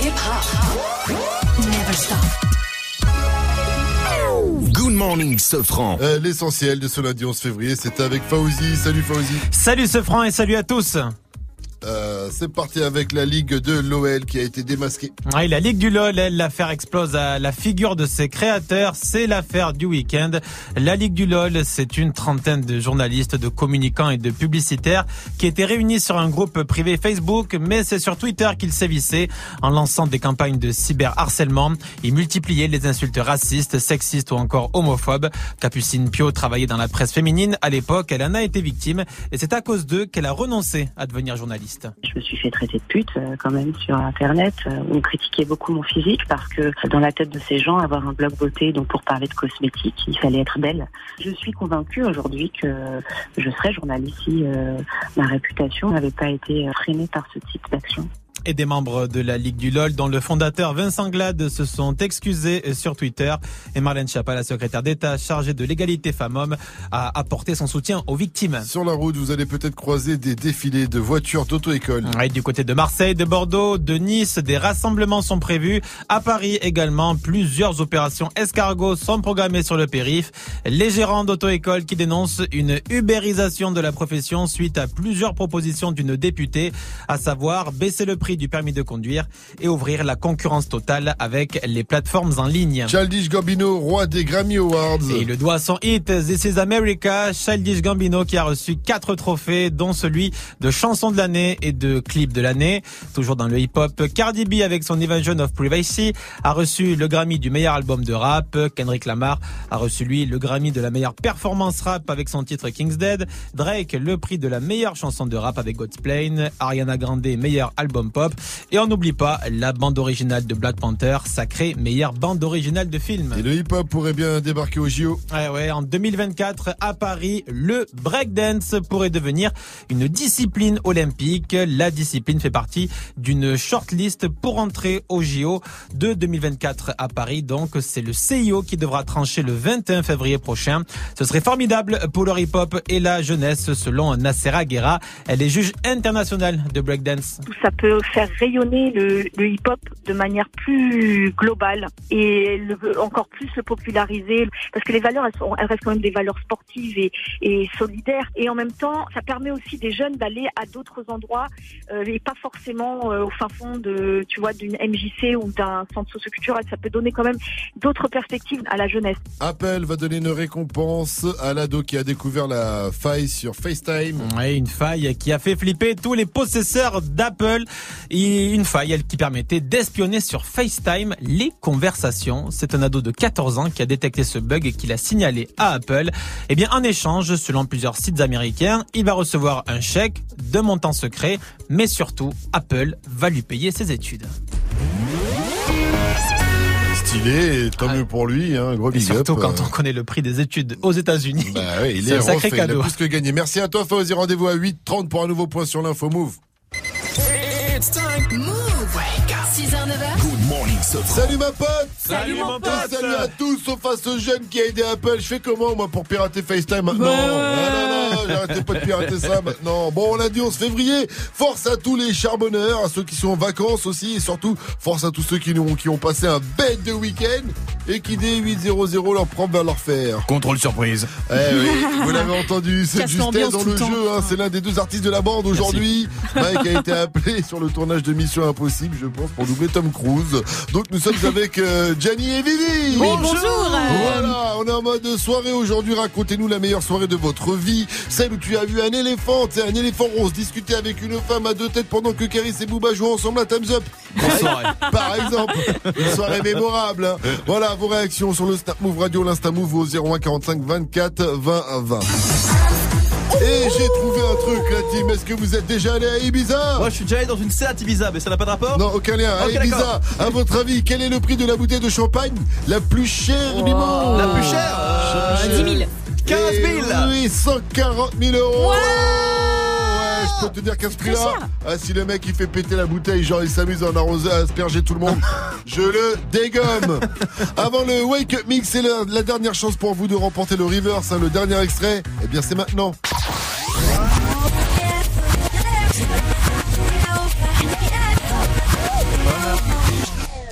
Hip hop. Never stop. Good morning, Sofran. Euh, L'essentiel de ce lundi 11 février, c'est avec Fauzi. Salut Fauzi. Salut ce franc et salut à tous. C'est parti avec la Ligue de l'OL qui a été démasquée. Ouais, la Ligue du LOL, elle, l'affaire explose à la figure de ses créateurs. C'est l'affaire du week-end. La Ligue du LOL, c'est une trentaine de journalistes, de communicants et de publicitaires qui étaient réunis sur un groupe privé Facebook, mais c'est sur Twitter qu'ils sévissaient en lançant des campagnes de cyberharcèlement. Ils multipliaient les insultes racistes, sexistes ou encore homophobes. Capucine Pio travaillait dans la presse féminine. À l'époque, elle en a été victime et c'est à cause d'eux qu'elle a renoncé à devenir journaliste. Me suis fait traiter de pute euh, quand même sur Internet. Euh, On critiquait beaucoup mon physique parce que dans la tête de ces gens, avoir un blog beauté, donc pour parler de cosmétiques, il fallait être belle. Je suis convaincue aujourd'hui que je serais journaliste si euh, ma réputation n'avait pas été freinée par ce type d'action et des membres de la Ligue du LOL, dont le fondateur Vincent Glade se sont excusés sur Twitter. Et Marlène Schiappa, la secrétaire d'État chargée de l'égalité femmes-hommes, a apporté son soutien aux victimes. Sur la route, vous allez peut-être croiser des défilés de voitures d'auto-école. Ouais, du côté de Marseille, de Bordeaux, de Nice, des rassemblements sont prévus. À Paris également, plusieurs opérations escargots sont programmées sur le périph. Les gérants d'auto-école qui dénoncent une ubérisation de la profession suite à plusieurs propositions d'une députée, à savoir baisser le prix du permis de conduire et ouvrir la concurrence totale avec les plateformes en ligne. Childish Gambino, roi des Grammy Awards. Et il doit son hit This is America, Childish Gambino qui a reçu quatre trophées dont celui de chanson de l'année et de clip de l'année. Toujours dans le hip-hop, Cardi B avec son Invasion of Privacy a reçu le Grammy du meilleur album de rap. Kendrick Lamar a reçu lui le Grammy de la meilleure performance rap avec son titre King's Dead. Drake le prix de la meilleure chanson de rap avec God's Plane. Ariana Grande meilleur album pop. Et on n'oublie pas la bande originale de Black Panther, sacrée meilleure bande originale de film. Et le hip-hop pourrait bien débarquer au JO. Ouais, ouais, en 2024, à Paris, le breakdance pourrait devenir une discipline olympique. La discipline fait partie d'une shortlist pour entrer au JO de 2024 à Paris. Donc, c'est le CIO qui devra trancher le 21 février prochain. Ce serait formidable pour le hip-hop et la jeunesse, selon Nacera Guerra. Elle est juge internationale de breakdance. Ça peut faire rayonner le, le hip-hop de manière plus globale et le- encore plus le populariser parce que les valeurs elles, sont, elles restent quand même des valeurs sportives et, et solidaires et en même temps ça permet aussi des jeunes d'aller à d'autres endroits euh, et pas forcément euh, au fin fond de tu vois d'une MJC ou d'un centre socioculturel ça peut donner quand même d'autres perspectives à la jeunesse. Apple va donner une récompense à l'ado qui a découvert la faille sur FaceTime. Ouais, une faille qui a fait flipper tous les possesseurs d'Apple. Et Une faille elle, qui permettait d'espionner sur FaceTime les conversations. C'est un ado de 14 ans qui a détecté ce bug et qui l'a signalé à Apple. Eh bien, en échange, selon plusieurs sites américains, il va recevoir un chèque de montant secret, mais surtout, Apple va lui payer ses études. Stylé, et tant mieux pour lui, hein, gros Et big surtout up. quand on connaît le prix des études aux États-unis. Bah il c'est est un sacré refait, il a cadeau. plus que gagné. Merci à toi, Fauzi. Rendez-vous à 8h30 pour un nouveau point sur l'info Move. It's time. Move. Wake up. 6h, 9h. Salut ma pote Salut, mon Et pote. Salut à tous, sauf à ce jeune qui a aidé Apple. Je fais comment moi pour pirater FaceTime maintenant Ouais. Ah, Non, non, j'arrêtais pas de pirater ça maintenant. Bon, on l'a dit 11 février. Force à tous les charbonneurs, à ceux qui sont en vacances aussi, et surtout force à tous ceux qui ont, qui ont passé un bête de week-end et qui dès 8.00 leur prof va leur faire. Contrôle surprise. Eh oui, vous l'avez entendu, c'est Justesse dans le le temps. jeu. hein. C'est l'un des deux artistes de la bande aujourd'hui. Mike a été appelé sur le tournage de Mission Impossible, je pense, pour doubler Tom Cruise. Donc nous sommes avec euh, Gianni et Vivi. Oui, bonjour. Voilà, on est en mode soirée aujourd'hui. Racontez-nous la meilleure soirée de votre vie. Celle où tu as vu un éléphant, c'est un éléphant rose discuter avec une femme à deux têtes pendant que Caris et Booba jouent ensemble à Time's Up. Par exemple, une soirée mémorable. hein. Voilà vos réactions sur le Snap Move Radio, l'Insta Move au 01 45 24 20 20. Et j'ai trouvé un truc, la team. Est-ce que vous êtes déjà allé à Ibiza Moi, je suis déjà allé dans une Seat Ibiza, mais ça n'a pas de rapport Non, aucun lien. À Ibiza, à votre avis, quel est le prix de la bouteille de champagne la plus chère du monde La plus chère Euh, 10 000. 15 000 Eh Oui, 140 000 euros. Ouais, je peux te dire qu'à ce prix-là, ah, si le mec il fait péter la bouteille, genre il s'amuse à en arroser, à asperger tout le monde, je le dégomme. Avant le Wake Up Mix, c'est la, la dernière chance pour vous de remporter le reverse, hein, le dernier extrait. Eh bien, c'est maintenant.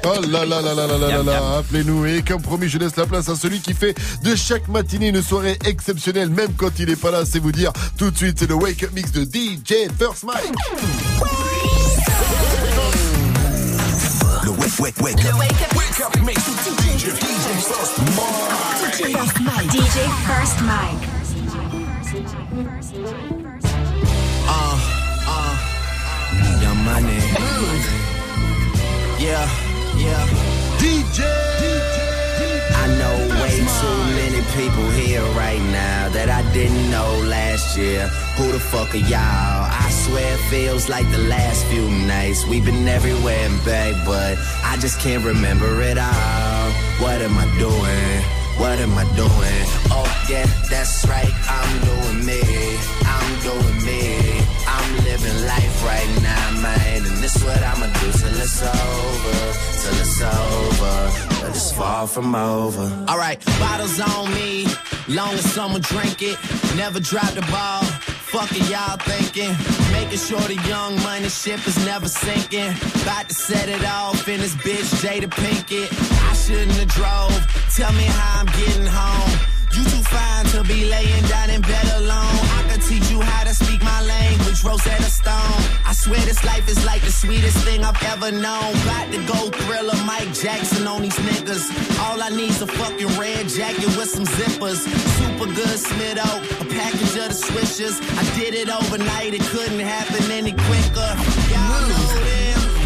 Oh là là là là là là là là, appelez-nous. Et comme promis, je laisse la place à celui qui fait de chaque matinée une soirée exceptionnelle, même quand il n'est pas là, c'est vous dire. Tout de suite, c'est le Wake Up Mix de DJ First Mike. Le Wake, Up, DJ, First Mike. Yeah. Yeah. DJ. I know way too many people here right now that I didn't know last year. Who the fuck are y'all? I swear it feels like the last few nights. We've been everywhere and back, but I just can't remember it all. What am I doing? What am I doing? Oh yeah, that's right. I'm doing me. I'm doing me. This what I'ma do till it's over. Till it's over. But it's far from over. Alright, bottles on me. Long as someone drink it. Never drop the ball. Fuck it, y'all thinking. Making sure the young money ship is never sinking. About to set it off in this bitch, Jada Pinkett. I shouldn't have drove. Tell me how I'm getting home. You too fine to be laying down in bed alone. I could teach you how to speak my language, Rosetta Stone. I swear this life is like the sweetest thing I've ever known. About to go thriller Mike Jackson on these niggas. All I need's a fucking red jacket with some zippers. Super good Smitto, a package of the swishers. I did it overnight, it couldn't happen any quicker.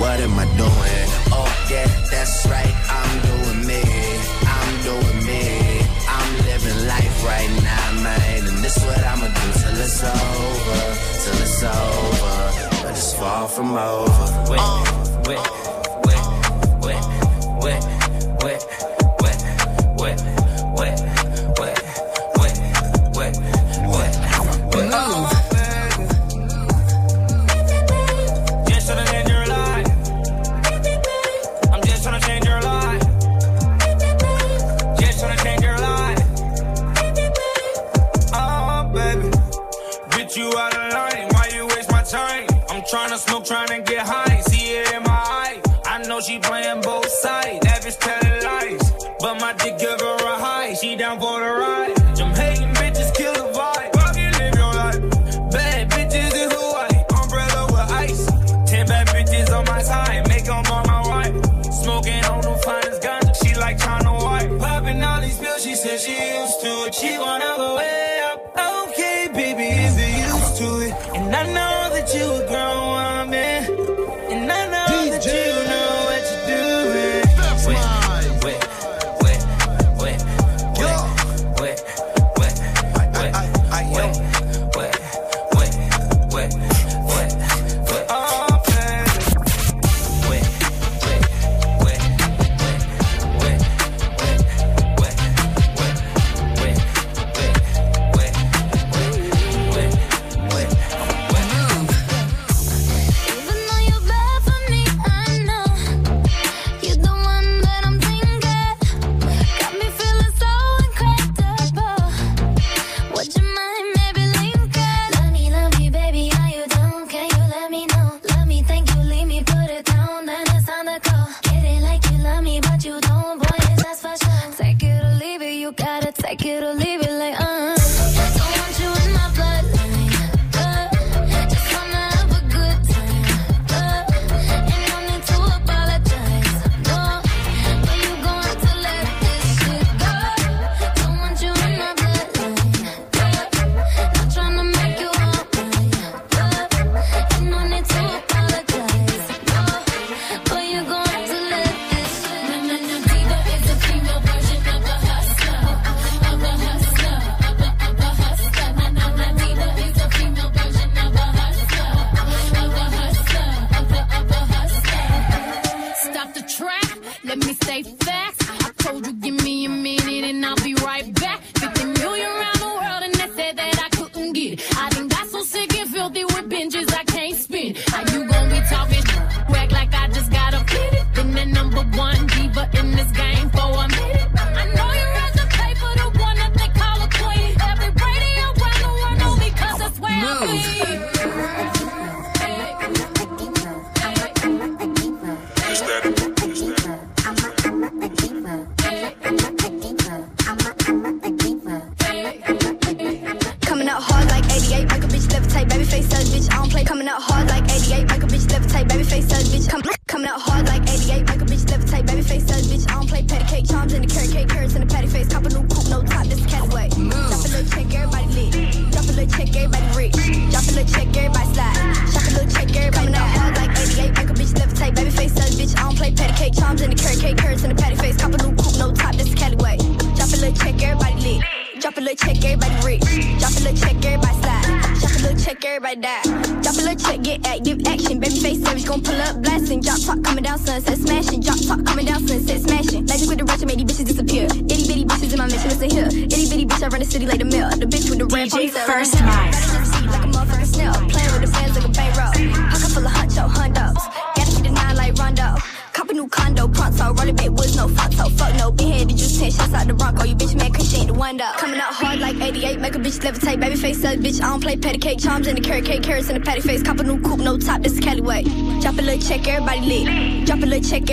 What am I doing? Oh yeah, that's right. I'm doing me. I'm doing me. I'm living life right now, man. And this is what I'ma do till it's over, till it's over. But it's far from over. Wait, wait, wait, wait, wait, wait, wait, wait. this time.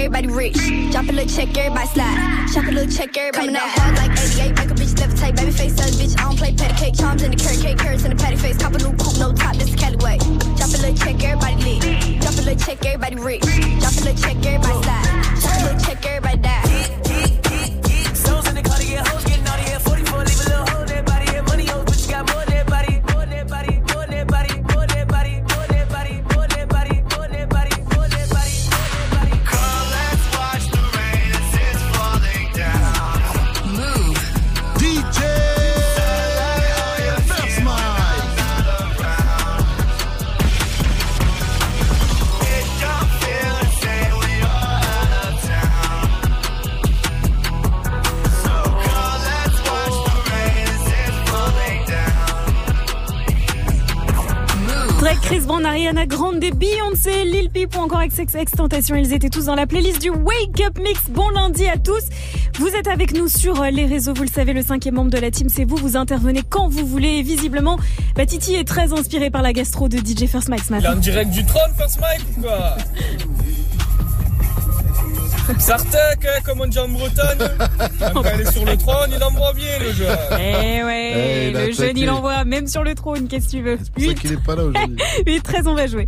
Everybody rich. Drop a little check, everybody slide. Drop a little check, everybody Coming out Peep ou encore XXX. Ils étaient tous dans la playlist du Wake Up Mix. Bon lundi à tous. Vous êtes avec nous sur euh, les réseaux. Vous le savez, le cinquième membre de la team, c'est vous. Vous intervenez quand vous voulez. Et visiblement, bah, Titi est très inspiré par la gastro de DJ First Mike en direct du trône, First Mike, ou quoi? Sartek, hein, comme on dit en Bretagne. Quand il est sur le trône, il envoie bien le jeu. Eh ouais, Eh, le jeune attaqué. il envoie même sur le trône, qu'est-ce que tu veux? C'est pour ça qu'il est pas là aujourd'hui. 8 13 on va jouer.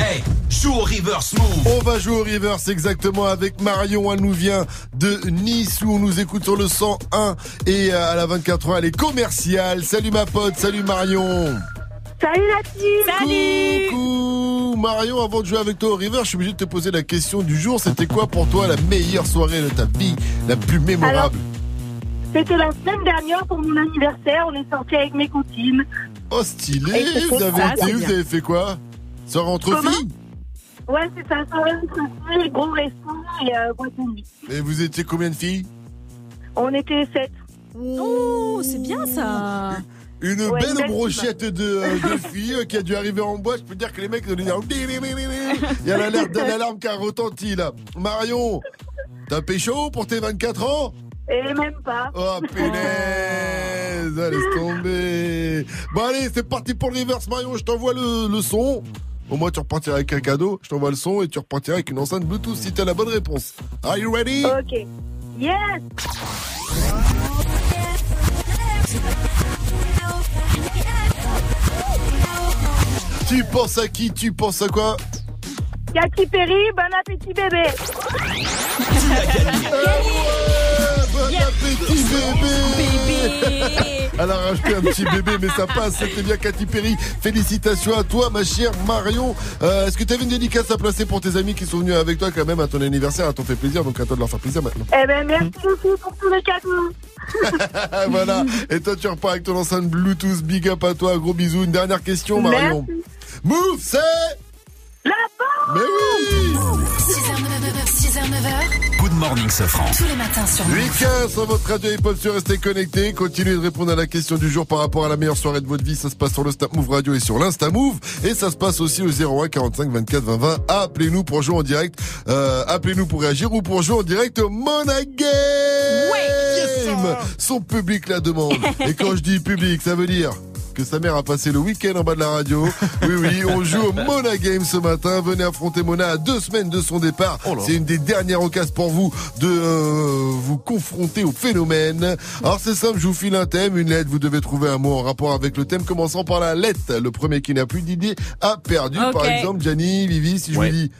Hey, joue au reverse move. On va jouer au reverse exactement avec Marion. Elle nous vient de Nice où on nous écoute sur le 101 et euh, à la 24 heures elle est commerciale. Salut ma pote, salut Marion. Salut la team Salut Coucou Marion, avant de jouer avec toi au reverse, je suis obligé de te poser la question du jour. C'était quoi pour toi la meilleure soirée de ta vie, la plus mémorable? C'était la semaine dernière pour mon anniversaire, on est sorti avec mes copines. Oh stylé Et Vous avez ça, été bien. Vous avez fait quoi? Soirée entre Comment? filles? Ouais, c'est ça, soirée entre filles, gros resto et euh, boîte de nuit. Et vous étiez combien de filles? On était sept. Oh, c'est bien ça. Une Ouais, belle brochette de, euh, de filles euh, qui a dû arriver en boîte. Je peux dire que les mecs ils ont dû dire Il y a l'alarme qui a retenti là. Marion, t'as pécho pour tes 24 ans? Et même pas. Oh punaise Ah, Laisse tomber Bon allez, c'est parti pour le reverse Marion, je t'envoie le, le son. Au moins tu repartiras avec un cadeau, je t'envoie le son et tu repartiras avec une enceinte Bluetooth si t'as la bonne réponse. Are you ready? Ok. Yes Tu penses à qui? Tu penses à quoi? Katy Perry, bon appétit bébé. Bon appétit bébé. Elle a rajouté un petit bébé mais ça passe, c'était bien Katy Perry. Félicitations à toi ma chère Marion. Euh, Est-ce que tu avais une dédicace à placer pour tes amis qui sont venus avec toi quand même à ton anniversaire? À t'en fait plaisir, donc à toi de leur faire plaisir maintenant. Eh ben merci beaucoup pour tous les cadeaux. Voilà, et toi tu repars avec ton enceinte Bluetooth, big up à toi, gros bisous. Une dernière question Marion. Move, c'est... La Mais oui 6h, 9h, 6h, 9h. Good morning, Safran. Tous les matins sur Move. 8 sur votre radio hip-hop sur Restez connectés. Continuez de répondre à la question du jour par rapport à la meilleure soirée de votre vie. Ça se passe sur le Snap Move Radio et sur l'Insta Move. Et ça se passe aussi au 01 45 24 20 20. Appelez-nous pour jouer en direct. Euh, appelez-nous pour réagir ou pour jouer en direct au Mona Game. Son public la demande. Et quand je dis public, ça veut dire que sa mère a passé le week-end en bas de la radio. Oui, oui, on joue au Mona Game ce matin. Venez affronter Mona à deux semaines de son départ. C'est une des dernières occasions pour vous de euh, vous confronter au phénomène. Alors c'est simple, je vous file un thème, une lettre. Vous devez trouver un mot en rapport avec le thème, commençant par la lettre. Le premier qui n'a plus d'idée a perdu. Par exemple, Gianni, Vivi, si je Ouais. vous dis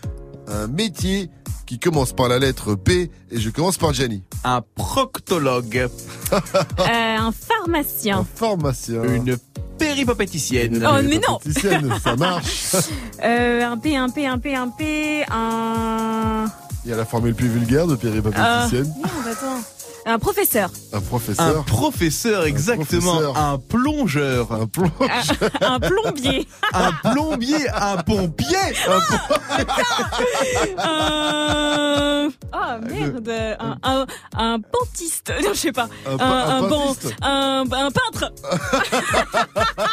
un métier qui commence par la lettre P et je commence par Gianni. Un proctologue. Euh, un pharmacien. Pharmacien. Une péripatéticienne. Oh, mais non. Ça marche. Euh, un P, un P, un P, un P, un. Il y a la formule plus vulgaire de Ah, péripatéticienne. merde, attends. Un professeur. Un professeur. Un professeur, exactement. professeur. Un plongeur. Un plongeur. Un plombier. un plombier. Un pompier. Un... Oh merde. Un, un, un pantiste. Non, je sais pas. Un Un, pa- un un, bon, pantiste. un, un peintre.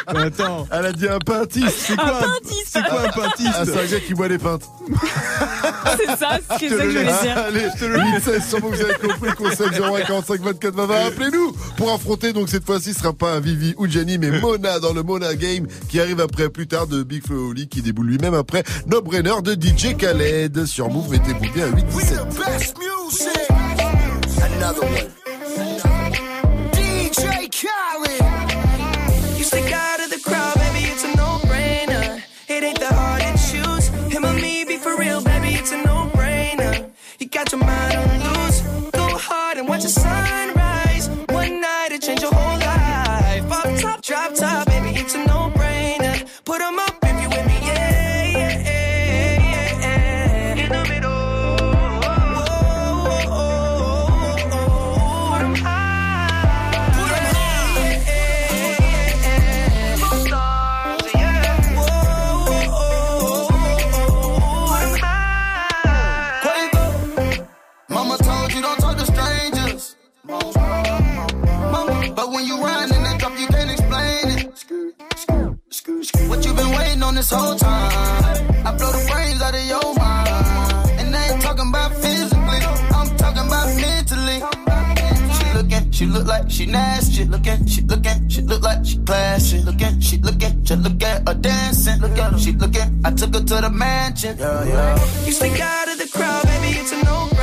Attends. Elle a dit un pintiste. C'est quoi, Un c'est quoi un pintiste Ah, c'est un gars qui boit les pintes. C'est ça, c'est ça que je voulais dire. Allez, 8-16, sûrement que vous avez compris, conseil 01 45 24 20 20. Appelez-nous pour affronter, donc cette fois-ci, ce sera pas un Vivi ou Gianni, mais Mona dans le Mona Game qui arrive après plus tard de Big Flo Oli qui déboule lui-même après No Brainer de DJ Khaled. Sur Move, mettez-vous bien à 8 17. Best music. Another one. Waiting on this whole time? I blow the brains out of your mind. And I ain't talking about physically, I'm talking about mentally. She looking, she look like she nasty. Looking, she looking, she look like she classy. She looking, she looking, just look at her dancing. Look at her, she looking. I took her to the mansion. Yeah, yeah. You stick out of the crowd, baby, it's a no-brainer.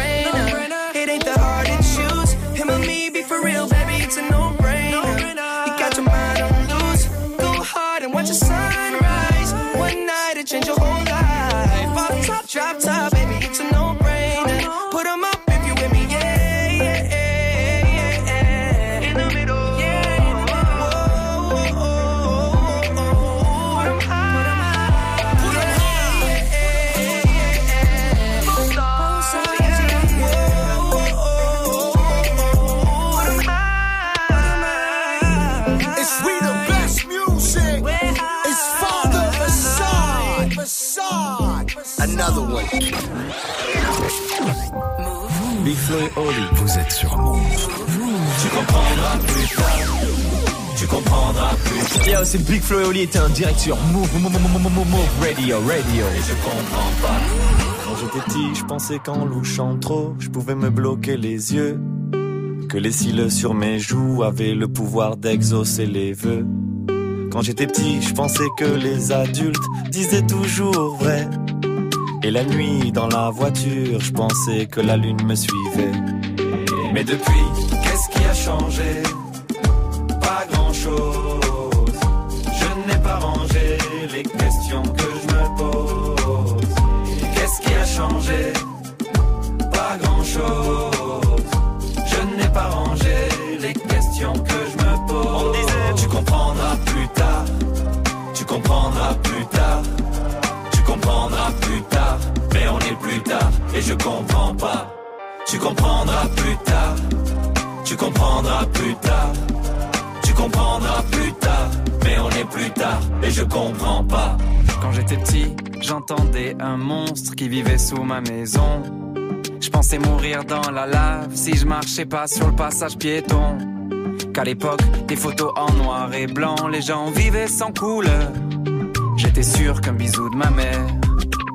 Flo et Oli. Vous êtes sur Move. Tu comprendras plus tard. Tu comprendras plus tard. Yo, c'est Big Flo et Oli était en direct sur Move, Move, Move, Move, Move, Move Radio, Radio. Et je comprends pas. Quand j'étais petit, je pensais qu'en louchant trop, je pouvais me bloquer les yeux. Que les cils sur mes joues avaient le pouvoir d'exaucer les vœux. Quand j'étais petit, je pensais que les adultes disaient toujours vrai. Et la nuit, dans la voiture, je pensais que la lune me suivait. Mais depuis, qu'est-ce qui a changé? Pas grand-chose. Je n'ai pas rangé les questions que et je comprends pas. Tu comprendras plus tard. Tu comprendras plus tard. Tu comprendras plus tard. Mais on est plus tard et je comprends pas. Quand j'étais petit, j'entendais un monstre qui vivait sous ma maison. Je pensais mourir dans la lave si je marchais pas sur le passage piéton. Qu'à l'époque, des photos en noir et blanc, les gens vivaient sans couleur. J'étais sûr qu'un bisou de ma mère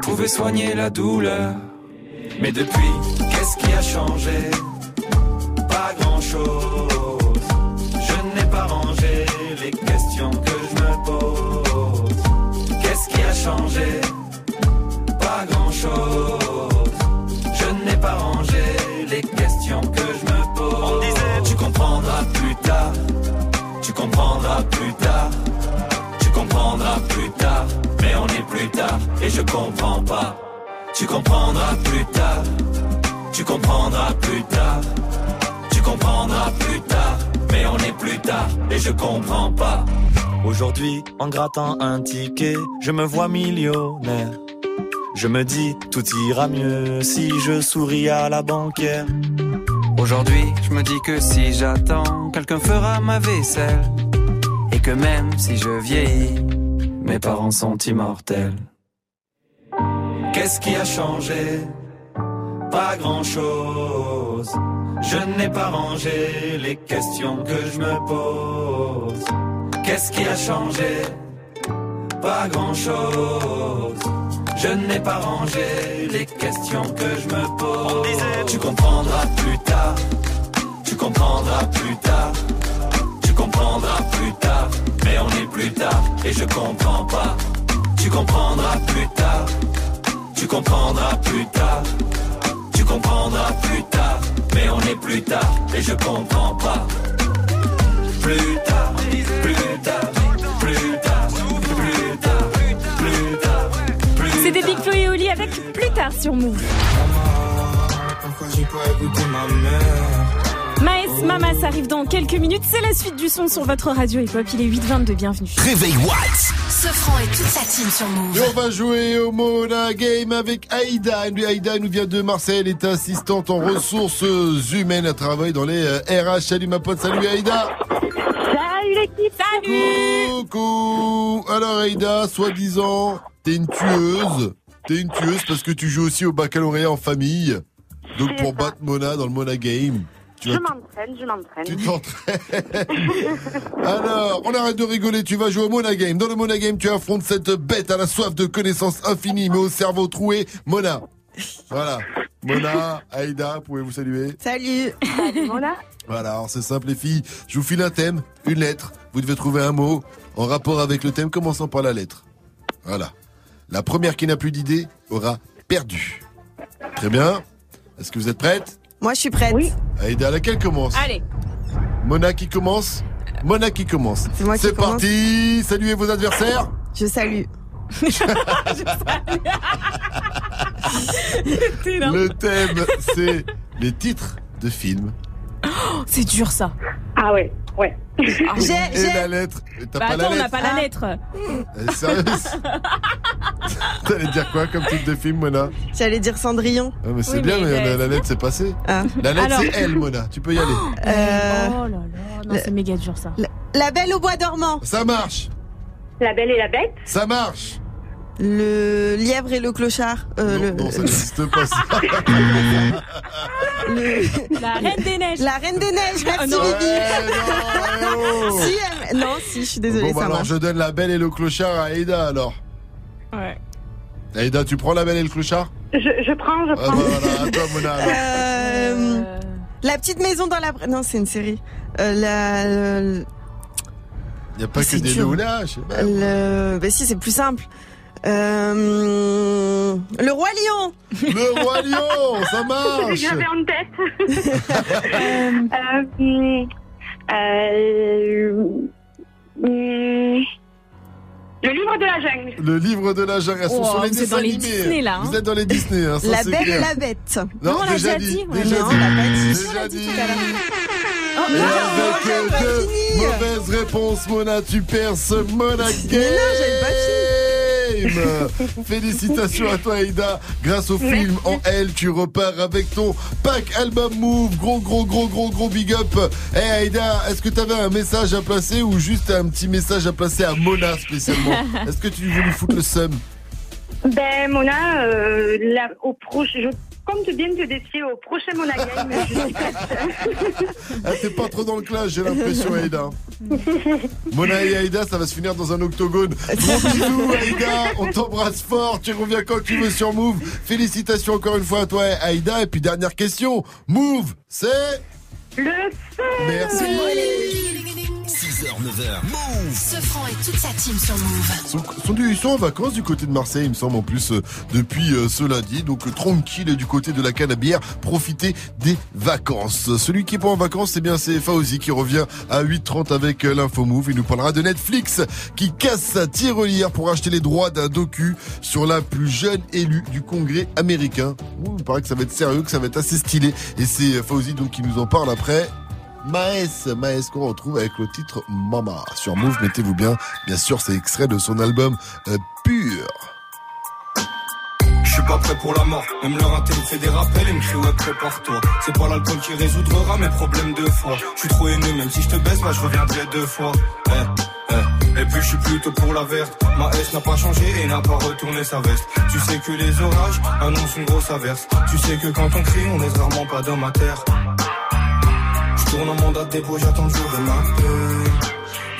pouvait soigner la douleur. Mais depuis, qu'est-ce qui a changé? Pas grand-chose. Je n'ai pas rangé les questions que je me pose. Qu'est-ce qui a changé? Pas grand-chose. Je n'ai pas rangé les questions que je me pose. On disait, tu comprendras plus tard. Tu comprendras plus tard. Tu comprendras plus tard. Mais on est plus tard et je comprends pas. Tu comprendras plus tard. Tu comprendras plus tard. Tu comprendras plus tard. Mais on est plus tard et je comprends pas. Aujourd'hui, en grattant un ticket, je me vois millionnaire. Je me dis, tout ira mieux si je souris à la banquière. Aujourd'hui, je me dis que si j'attends, quelqu'un fera ma vaisselle. Et que même si je vieillis, mes parents sont immortels. Qu'est-ce qui a changé? Pas grand-chose. Je n'ai pas rangé les questions que je me pose. Qu'est-ce qui a changé? Pas grand-chose. Je n'ai pas rangé les questions que je me pose. Tu comprendras plus tard. Tu comprendras plus tard. Tu comprendras plus tard. Mais on est plus tard et je comprends pas. Tu comprendras plus tard. Tu comprendras plus tard. Tu comprendras plus tard. Mais on est plus tard et je comprends pas. Plus tard, plus tard, plus tard, plus tard, plus tard, plus C'était Big Flo et Oli avec plus tard sur Move. Pourquoi j'ai pas écouté ma mère? Maes, Mama, ça arrive dans quelques minutes. C'est la suite du son sur votre radio hip-hop. Il est 8h22, bienvenue. Réveil Watts. Sofran et toute sa team sur Move. Et on va jouer au Mona Game avec Aïda. Aïda nous vient de Marseille. Elle est assistante en ressources humaines. Elle travaille dans les euh, RH. Salut ma pote. Salut Aïda. Salut l'équipe Salut Coucou. Alors Aïda, soi-disant, t'es une tueuse. T'es une tueuse parce que tu joues aussi au baccalauréat en famille. Donc pour ça. battre Mona dans le Mona Game. Tu Je vas m'entraîne, je m'entraîne. Tu t'entraînes. Alors, on arrête de rigoler, tu vas jouer au Mona Game. Dans le Mona Game, tu affrontes cette bête à la soif de connaissances infinies, mais au cerveau troué, Mona. Voilà. Mona, Aïda, pouvez-vous saluer? Salut. Voilà. Voilà, alors c'est simple les filles. Je vous file un thème, une lettre. Vous devez trouver un mot en rapport avec le thème, commençant par la lettre. Voilà. La première qui n'a plus d'idée aura perdu. Très bien. Est-ce que vous êtes prête Moi, je suis prête. Oui. Aïda, laquelle commence Allez. Mona qui commence Mona qui commence. C'est moi qui commence. parti. Saluez vos adversaires. Je salue. Le thème, c'est les titres de films. Oh, c'est dur ça. Ah ouais, ouais. J'ai, Et la lettre. T'as Bah pas attends, la on n'a lettre pas la lettre. Elle est sérieuse T'allais dire quoi comme titre de film, Mona? J'allais dire Cendrillon. Ah, mais c'est Oui, bien, mais mais, la, la lettre c'est passé. Ah. La lettre Alors- c'est elle, Mona. Tu peux y aller. Euh, Oh là là, non, c'est méga dur ça. la Belle au bois dormant. Ça marche. La belle et la bête. Ça marche. Le lièvre et le clochard. Euh, non, le, non, ça n'existe pas. Ça. le- La Reine des Neiges. La Reine des Neiges. Merci, Ah, non. Bibi. Ouais, non, oh. Si, elle- Non, si, je suis désolée, bon, bah ça alors je donne la belle et le clochard à Aïda alors. Ouais. Aïda, tu prends la belle et le clochard? Je, je prends, je Ah, prends. bah, voilà, à toi, Mona. Euh, la petite maison dans la... Non, c'est une série. Euh, la... Il n'y a pas que des je sais pas. le- Bah si, c'est plus simple. Euh... Le Roi Lion Le Roi Lion, ça marche J'avais en tête. euh, euh, le livre de la jungle. Le livre de la jungle, elles sont Oh, sur les dessins dans les animés. Disney, là, hein. Vous êtes dans les Disney, hein, ça La Belle et la Bête. Non, Non, on l'a déjà dit, déjà Non, dit. l'a pas dit. Déjà dit. Oh, Et non, avec pas deux fini. mauvaises réponses, Mona, tu perds ce Mona Game. Mais non, Félicitations à toi, Aïda. Grâce au film en L, tu repars avec ton pack album Move. Gros, gros, gros, gros, gros big up. Eh Aïda, est-ce que tu avais un message à placer ou juste un petit message à placer à Mona spécialement Est-ce que tu veux lui foutre le seum? Ben, Mona, euh, la- au proche, je compte bien te défier au prochain Mona Game. Je suis prête. Ah, t'es pas trop dans le clash, j'ai l'impression, Aïda. Mona et Aïda, ça va se finir dans un octogone. Gros bisous, Aïda. On t'embrasse fort. Tu reviens quand tu veux sur Move. Félicitations encore une fois à toi, Aïda. Et puis, dernière question. Move, c'est. Le feu. Merci. 6h, 9h. Move Sofran et toute sa team sur Move. Ils sont, ils en vacances du côté de Marseille, il me semble, en plus, euh, depuis euh, ce lundi. Donc, euh, tranquille du côté de la canne à bière. Profitez des vacances. Celui qui est pas en vacances, c'est bien, c'est Fauzi qui revient à 8h30 avec euh, l'info Move. Il nous parlera de Netflix qui casse sa tirelire pour acheter les droits d'un docu sur la plus jeune élue du Congrès américain. Ouh, il paraît que ça va être sérieux, que ça va être assez stylé. Et c'est euh, Fauzi donc qui nous en parle après. Maes, Maes qu'on retrouve avec le titre Mama sur Move, mettez-vous bien. Bien sûr, c'est extrait de son album euh, Pur. Je suis pas prêt pour la mort. Même leur inté me fait des rappels et me crie ouais prépare-toi. C'est pas l'alcool qui résoudra mes problèmes de foi. Je suis trop haineux, même si je te baisse, bah je reviendrai deux fois. Eh, eh. Et puis je suis plutôt pour la verte. Ma n'a pas changé et n'a pas retourné sa veste. Tu sais que les orages annoncent une grosse averse. Tu sais que quand on crie, on laisse rarement pas d'homme à terre. Tourne en mandat de dépôt, j'attends le jour de ma paix.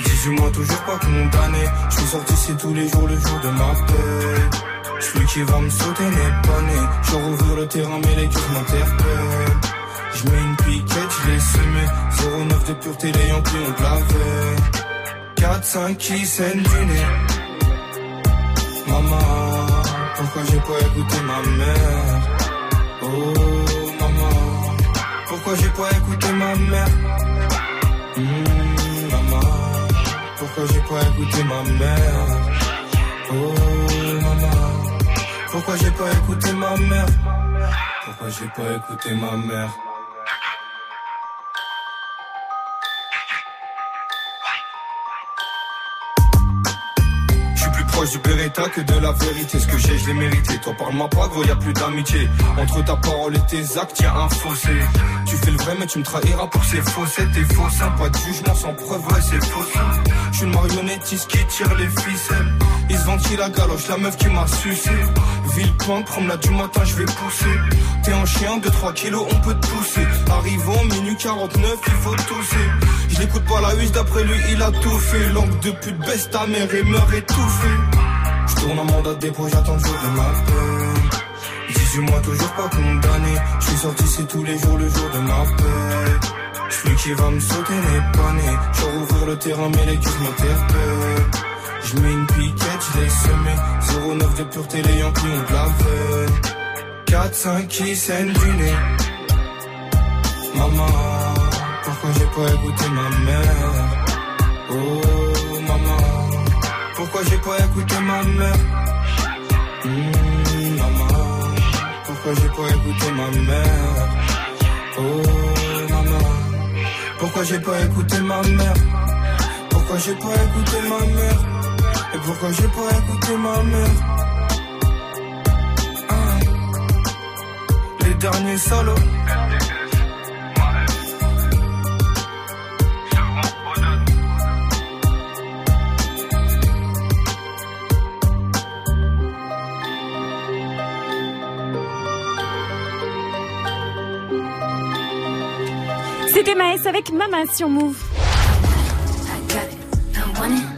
18 mois toujours pas condamné. Je suis sorti ici tous les jours, le jour de ma paix. Celui qui va me sauter n'est pas né. Je rouvre le terrain, mais les cœurs m'interpellent. Je mets une piquette, je l'ai semé. 09 de pureté, les Yankees ont lavé. 4-5 qui saignent du. Maman, pourquoi j'ai pas écouté ma mère? Oh, pourquoi j'ai pas écouté ma mère? Hmm, maman, pourquoi j'ai pas écouté ma mère? Oh, maman, pourquoi j'ai pas écouté ma mère? Pourquoi j'ai pas écouté ma mère? Proche du que de la vérité. Ce que j'ai, je l'ai mérité. Toi, parle-moi pas, gros, y a plus d'amitié. Entre ta parole et tes actes, y a un fossé. Tu fais le vrai, mais tu me trahiras pour ces faussettes. T'es faux, ça. Pas de jugement sans preuve, ouais, c'est faux, ça. Je suis une marionnettiste qui tire les ficelles. Ils se ventillent la galoche, la meuf qui m'a sucé. Villepinte, promenade du matin, je vais pousser. T'es un chien de 3 kilos, on peut te pousser. Arrivant, minuit 49, il faut tousser. Je l'écoute pas la huisse, d'après lui, il a tout fait. Langue de pute, baisse ta mère et meurt étouffé. Je tourne en mandat de dépôt, j'attends le jour de ma paix. 18 mois, toujours pas condamné. Je suis sorti ici tous les jours, le jour de ma paix. Celui qui va me sauter n'est pas né. Je rouvrir le terrain, mais les culs m'interpellent. Je mets une piquette, je l'ai semé. 09 de pureté, les Yankees ont de la 4-5 qui saignent du nez. Maman, pourquoi j'ai pas écouté ma mère? Oh, maman, pourquoi j'ai pas écouté ma mère? Hmm, maman, pourquoi j'ai pas écouté ma mère? Oh, maman, pourquoi j'ai pas écouté ma mère? Pourquoi j'ai pas écouté ma mère? Et pourquoi j'ai pas écouté ma mère? Ah. Les C'était Maës avec Mama sur Move.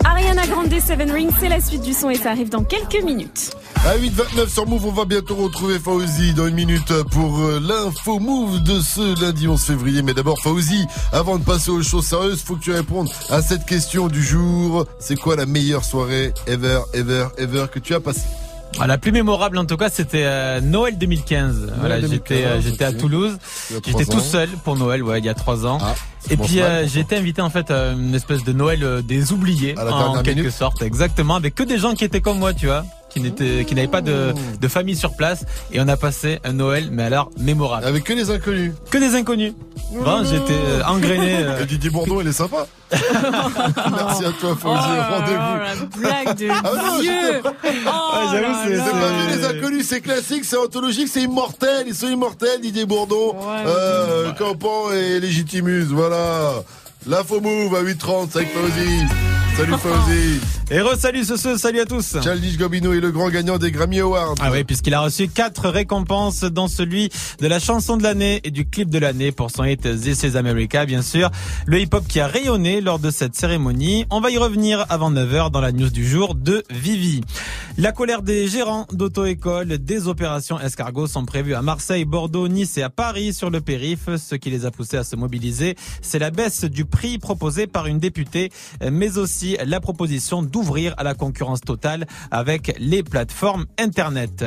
Ariana Grande Seven Rings, c'est la suite du son et ça arrive dans quelques minutes. À 8h29 sur Move, on va bientôt retrouver Fauzi dans une minute pour euh, l'info Move de ce lundi 11 février. Mais d'abord, Fauzi, avant de passer aux choses sérieuses, faut que tu répondes à cette question du jour. C'est quoi la meilleure soirée ever, ever, ever que tu as passée? Ah, La plus mémorable en tout cas c'était euh, Noël 2015. voilà, 2015, j'étais euh, j'étais à. Toulouse. J'étais tout seul pour Noël, ouais, il y a trois ans. Et commence puis euh, j'ai été invité en fait à une espèce de Noël euh, des oubliés en dernière quelque sorte, exactement, avec que des gens qui étaient comme moi, tu vois, qui n'avaient pas de, de famille sur place et on a passé un Noël mais alors mémorable. Avec que des inconnus. Que des inconnus. Bon, j'étais euh, engrainé. euh, Et Didier Bourdon, il est sympa. Merci à toi, Fauzi. Rendez-vous. blague de Ah non, vieux. j'étais- Oh j'avoue, là c'est les inconnus, c'est classique, c'est anthologique, c'est immortel, ils sont immortels, Didier Bourdon, euh, Campan et Légitimus, voilà. L'info move à 8h30 avec Fauzi. Salut Fauzi. Et re-salut ce, ce, salut à tous. Childish Gambino est le grand gagnant des Grammy Awards. Ah oui, puisqu'il a reçu quatre récompenses, dont celui de la chanson de l'année et du clip de l'année pour son hit This is America, bien sûr. Le hip-hop qui a rayonné lors de cette cérémonie. On va y revenir avant 9h dans la news du jour de Vivi. La colère des gérants d'auto-école, des opérations escargots sont prévues à Marseille, Bordeaux, Nice et à Paris sur le périph. Ce qui les a poussés à se mobiliser, c'est la baisse du prix proposé par une députée, mais aussi la proposition d'ouvrir à la concurrence totale avec les plateformes Internet.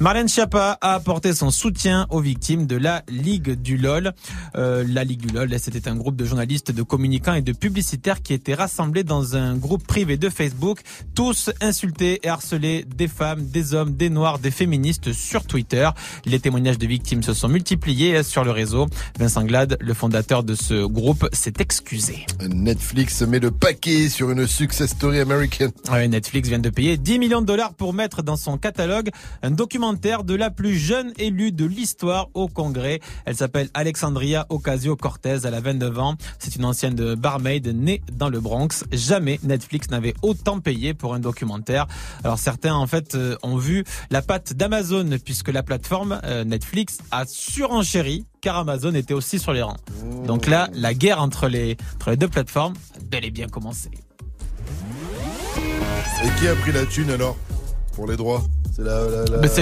Marlène Schiappa a apporté son soutien aux victimes de la Ligue du LOL. Euh, la Ligue du LOL, c'était un groupe de journalistes, de communicants et de publicitaires qui étaient rassemblés dans un groupe privé de Facebook, tous insultés et harcelés des femmes, des hommes, des noirs, des féministes sur Twitter. Les témoignages de victimes se sont multipliés sur le réseau. Vincent Glade, le fondateur de ce groupe, s'est excusé. Netflix met le paquet sur une success story américaine. Netflix vient de payer 10 millions de dollars pour mettre dans son catalogue un documentaire de la plus jeune élue de l'histoire au Congrès. Elle s'appelle Alexandria Ocasio-Cortez, elle a 29 ans. C'est une ancienne de barmaid née dans le Bronx. Jamais Netflix n'avait autant payé pour un documentaire. Alors certains en fait euh, ont vu la patte d'Amazon puisque la plateforme euh, Netflix a surenchéri car Amazon était aussi sur les rangs. Donc là, la guerre entre les deux plateformes a bel et bien commencé. Et qui a pris la thune alors Pour les droits? C'est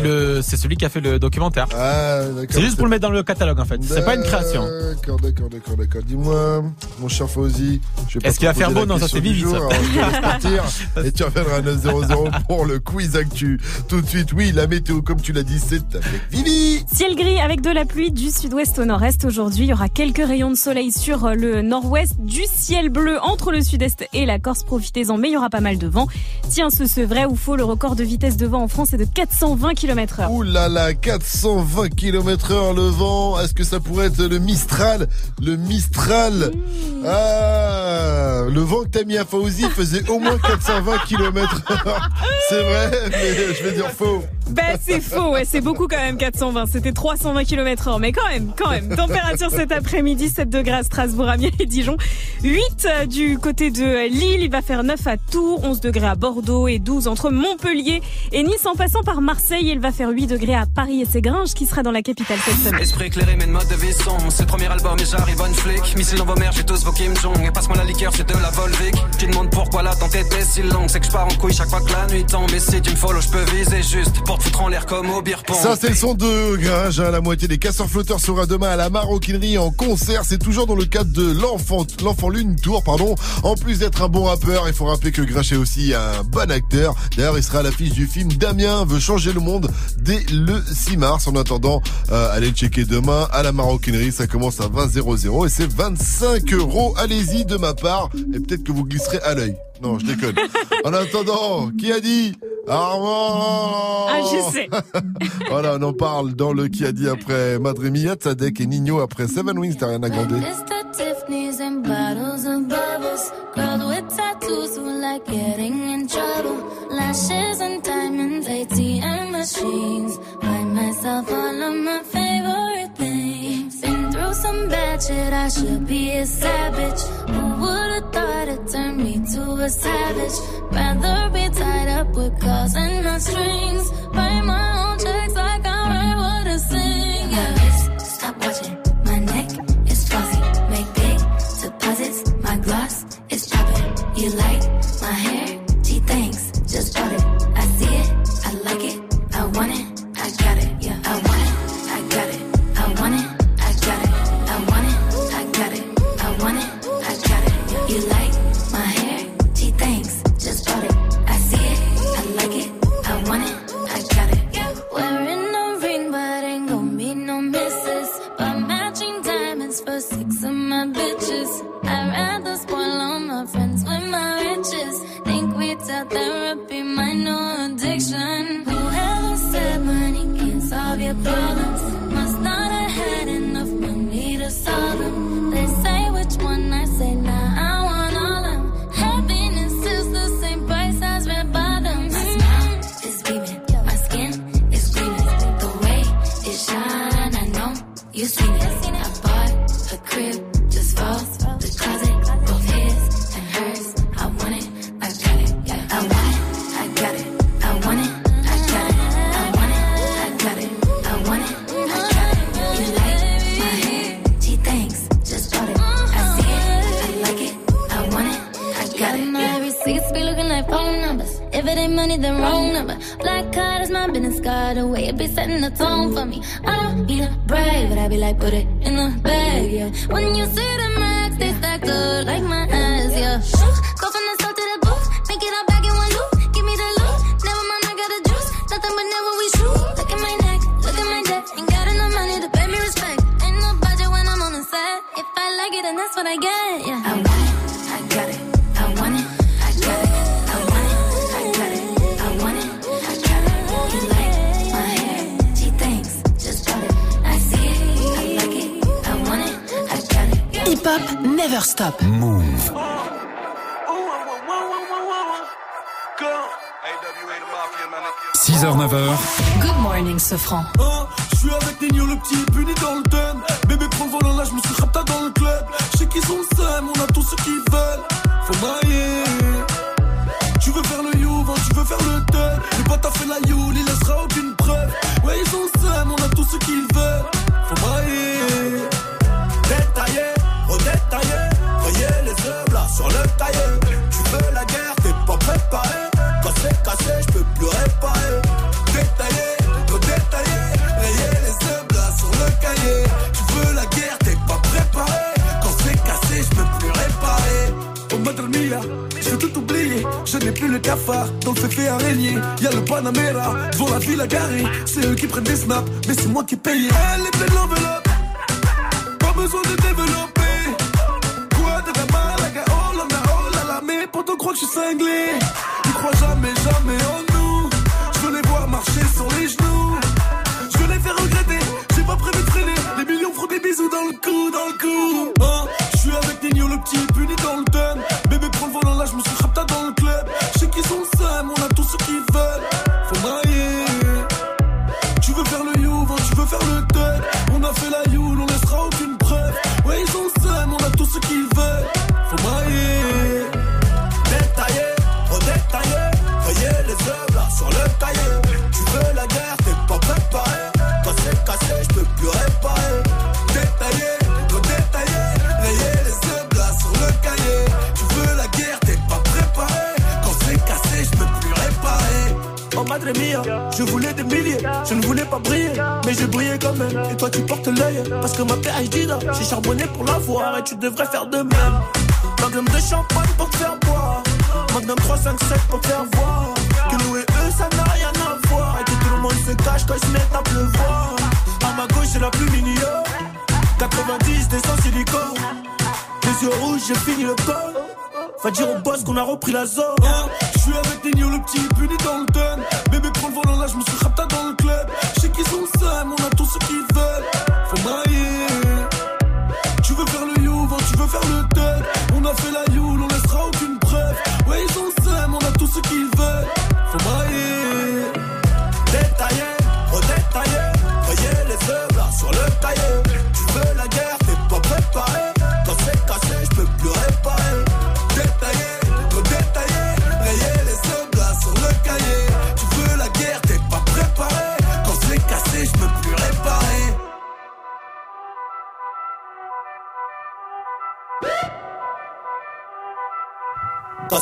la, le, c'est celui qui a fait le documentaire. Ah, d'accord. C'est juste pour le mettre dans le catalogue en fait. C'est pas une création. D'accord, d'accord, d'accord, d'accord. Dis-moi, mon cher Fauzi, Est-ce qu'il va faire beau Non, ça c'est du Vivi jour, ça. alors je te laisse partir et tu reviendras à 900 pour le quiz actu. Tout de suite, oui, la météo, comme tu l'as dit, c'est avec Vivi. Ciel gris avec de la pluie du sud-ouest au nord-est aujourd'hui. Il y aura quelques rayons de soleil sur euh, le nord-ouest, du ciel bleu entre le sud-est et la Corse. Profitez-en, mais il y aura pas mal de vent. Tiens, ce c'est vrai ou faux, le record de vitesse de vent en France est de 420 km heure. Ouh là là, 420 km heure le vent. Est-ce que ça pourrait être le Mistral? Le Mistral Ah Le vent que t'as mis à Fauzi faisait au moins 420 km heure. C'est vrai, mais je vais dire faux. Ben c'est faux, ouais, c'est beaucoup quand même 420, c'était 320 km heure, mais quand même, quand même. Température cet après-midi, 7 degrés à Strasbourg, Amiens et Dijon, 8 euh, du côté de Lille, il va faire 9 à Tours, 11 degrés à Bordeaux et 12 entre Montpellier et Nice en passant par Marseille, il va faire 8 degrés à Paris et c'est Gringe qui sera dans la capitale cette semaine. Esprit éclairé, mais de mode de vie sombre. C'est le premier album et j'arrive on flic. Missile dans vos mères, j'ai tous vos Kim Jong. Et passe-moi la liqueur, c'est de la Volvic. Tu demandes pourquoi la tente était si longue. C'est que je pars en couille chaque fois que la nuit tombe. Et si tu me follow, je peux viser juste pour te foutre en l'air comme au beer pong. Ça, c'est le son de Gringe. hein. La moitié des casseurs flotteurs sera demain à la maroquinerie en concert. C'est toujours dans le cadre de l'enfant, l'enfant lune tour, pardon. En plus d'être un bon rappeur, il faut rappeler que Gringe est aussi un bon acteur. D'ailleurs, il sera à l'affiche du film Damien veut changer le monde dès le 6 mars. En attendant, euh, allez le checker demain à la maroquinerie. Ça commence à 20 00 et c'est 25 euros. Allez-y de ma part et peut-être que vous glisserez à l'œil. Non, je déconne. En attendant, qui a dit? Armand Ah, je sais. voilà, on en parle dans le qui a dit après Madre Mia, Tzadek et Nino après Seven Wings d'Ariana Grande. Mr. Tiffany's and bottles of bubbles. Girls with tattoos who like getting in trouble. Lashes and diamonds, ATM machines. Buy myself all of my favorite things. Been through some bad shit, I should be a savage. Who would've thought it turned me to a savage? Rather be tied up with calls and not strings. Write my own checks like I write what I sing. Yeah, stop watching. My neck is fuzzy. Make big deposits. My gloss is popping. You like my hair? Just bought it. I see it. I like it. I want it. Money, then wrong number. Black card is my business card. The way it be setting the tone for me. I don't need a brag, but I be like, put it in the bag, yeah. When you see the max, they stacked up like my ass, yeah. Go from the south to the booth, make it all back in one loop. Give me the loot, never mind, I got the juice. Nothing but never we shoot. Look at my neck, look at my debt. Ain't got enough money to pay me respect. Ain't no budget when I'm on the set. If I like it, then that's what I get, yeah. I Hip-hop never stop. Move. Six h 9 h Good morning, Sofran. Ah, je suis avec Nino, le petit puni dans le den. Bébé, prends le volant là, je me suis rapta dans le club. Je sais qu'ils ont le seum, on a tous ceux qui veulent. Faut Je n'ai plus le cafard dans le fait araignée. Y'a le Panamera devant la ville à garer. C'est eux qui prennent des snaps, mais c'est moi qui paye. Elle est pleine l'enveloppe. Pas besoin de développer. Quoi de la malaga, oh là là, oh là. Mes potes croient que je suis cinglé. Ils croient jamais, jamais en nous. Parce que ma PhD là, j'ai charbonné pour l'avoir et tu devrais faire de même. Magnum de champagne pour te faire boire, Magnum 357 pour te faire voir. Que nous et eux ça n'a rien à voir, et que tout le monde se cache quand il se met à pleuvoir. À ma gauche c'est la plus mignonne, 90 des sans silicone. Les yeux rouges, j'ai fini le corps. Va dire au boss qu'on a repris la zone. Je suis avec Nino, le petit puni dans le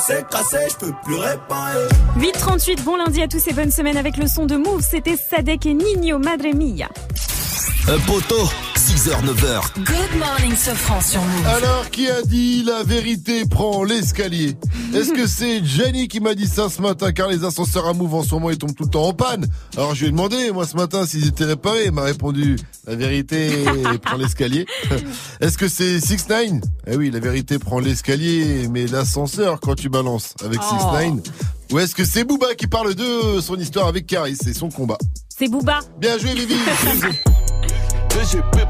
c'est cassé, je peux plus réparer. 8h38, bon lundi à tous et bonne semaine avec le son de Move. C'était Sadek et Nino Madre Mia. Un poteau, 6h, 9h. Good morning, Sofran sur Move. Alors, qui a dit la vérité prend l'escalier Est-ce que c'est Jenny qui m'a dit ça ce matin car les ascenseurs à Move en ce moment ils tombent tout le temps en panne Alors je lui ai demandé moi ce matin s'ils étaient réparés, il m'a répondu la vérité prend l'escalier. Est-ce que c'est 6 9 Eh oui, la vérité prend l'escalier mais l'ascenseur quand tu balances avec 6 Oh. 9 Ou est-ce que c'est Booba qui parle de son histoire avec Caris et son combat? C'est Booba. Bien joué Vivi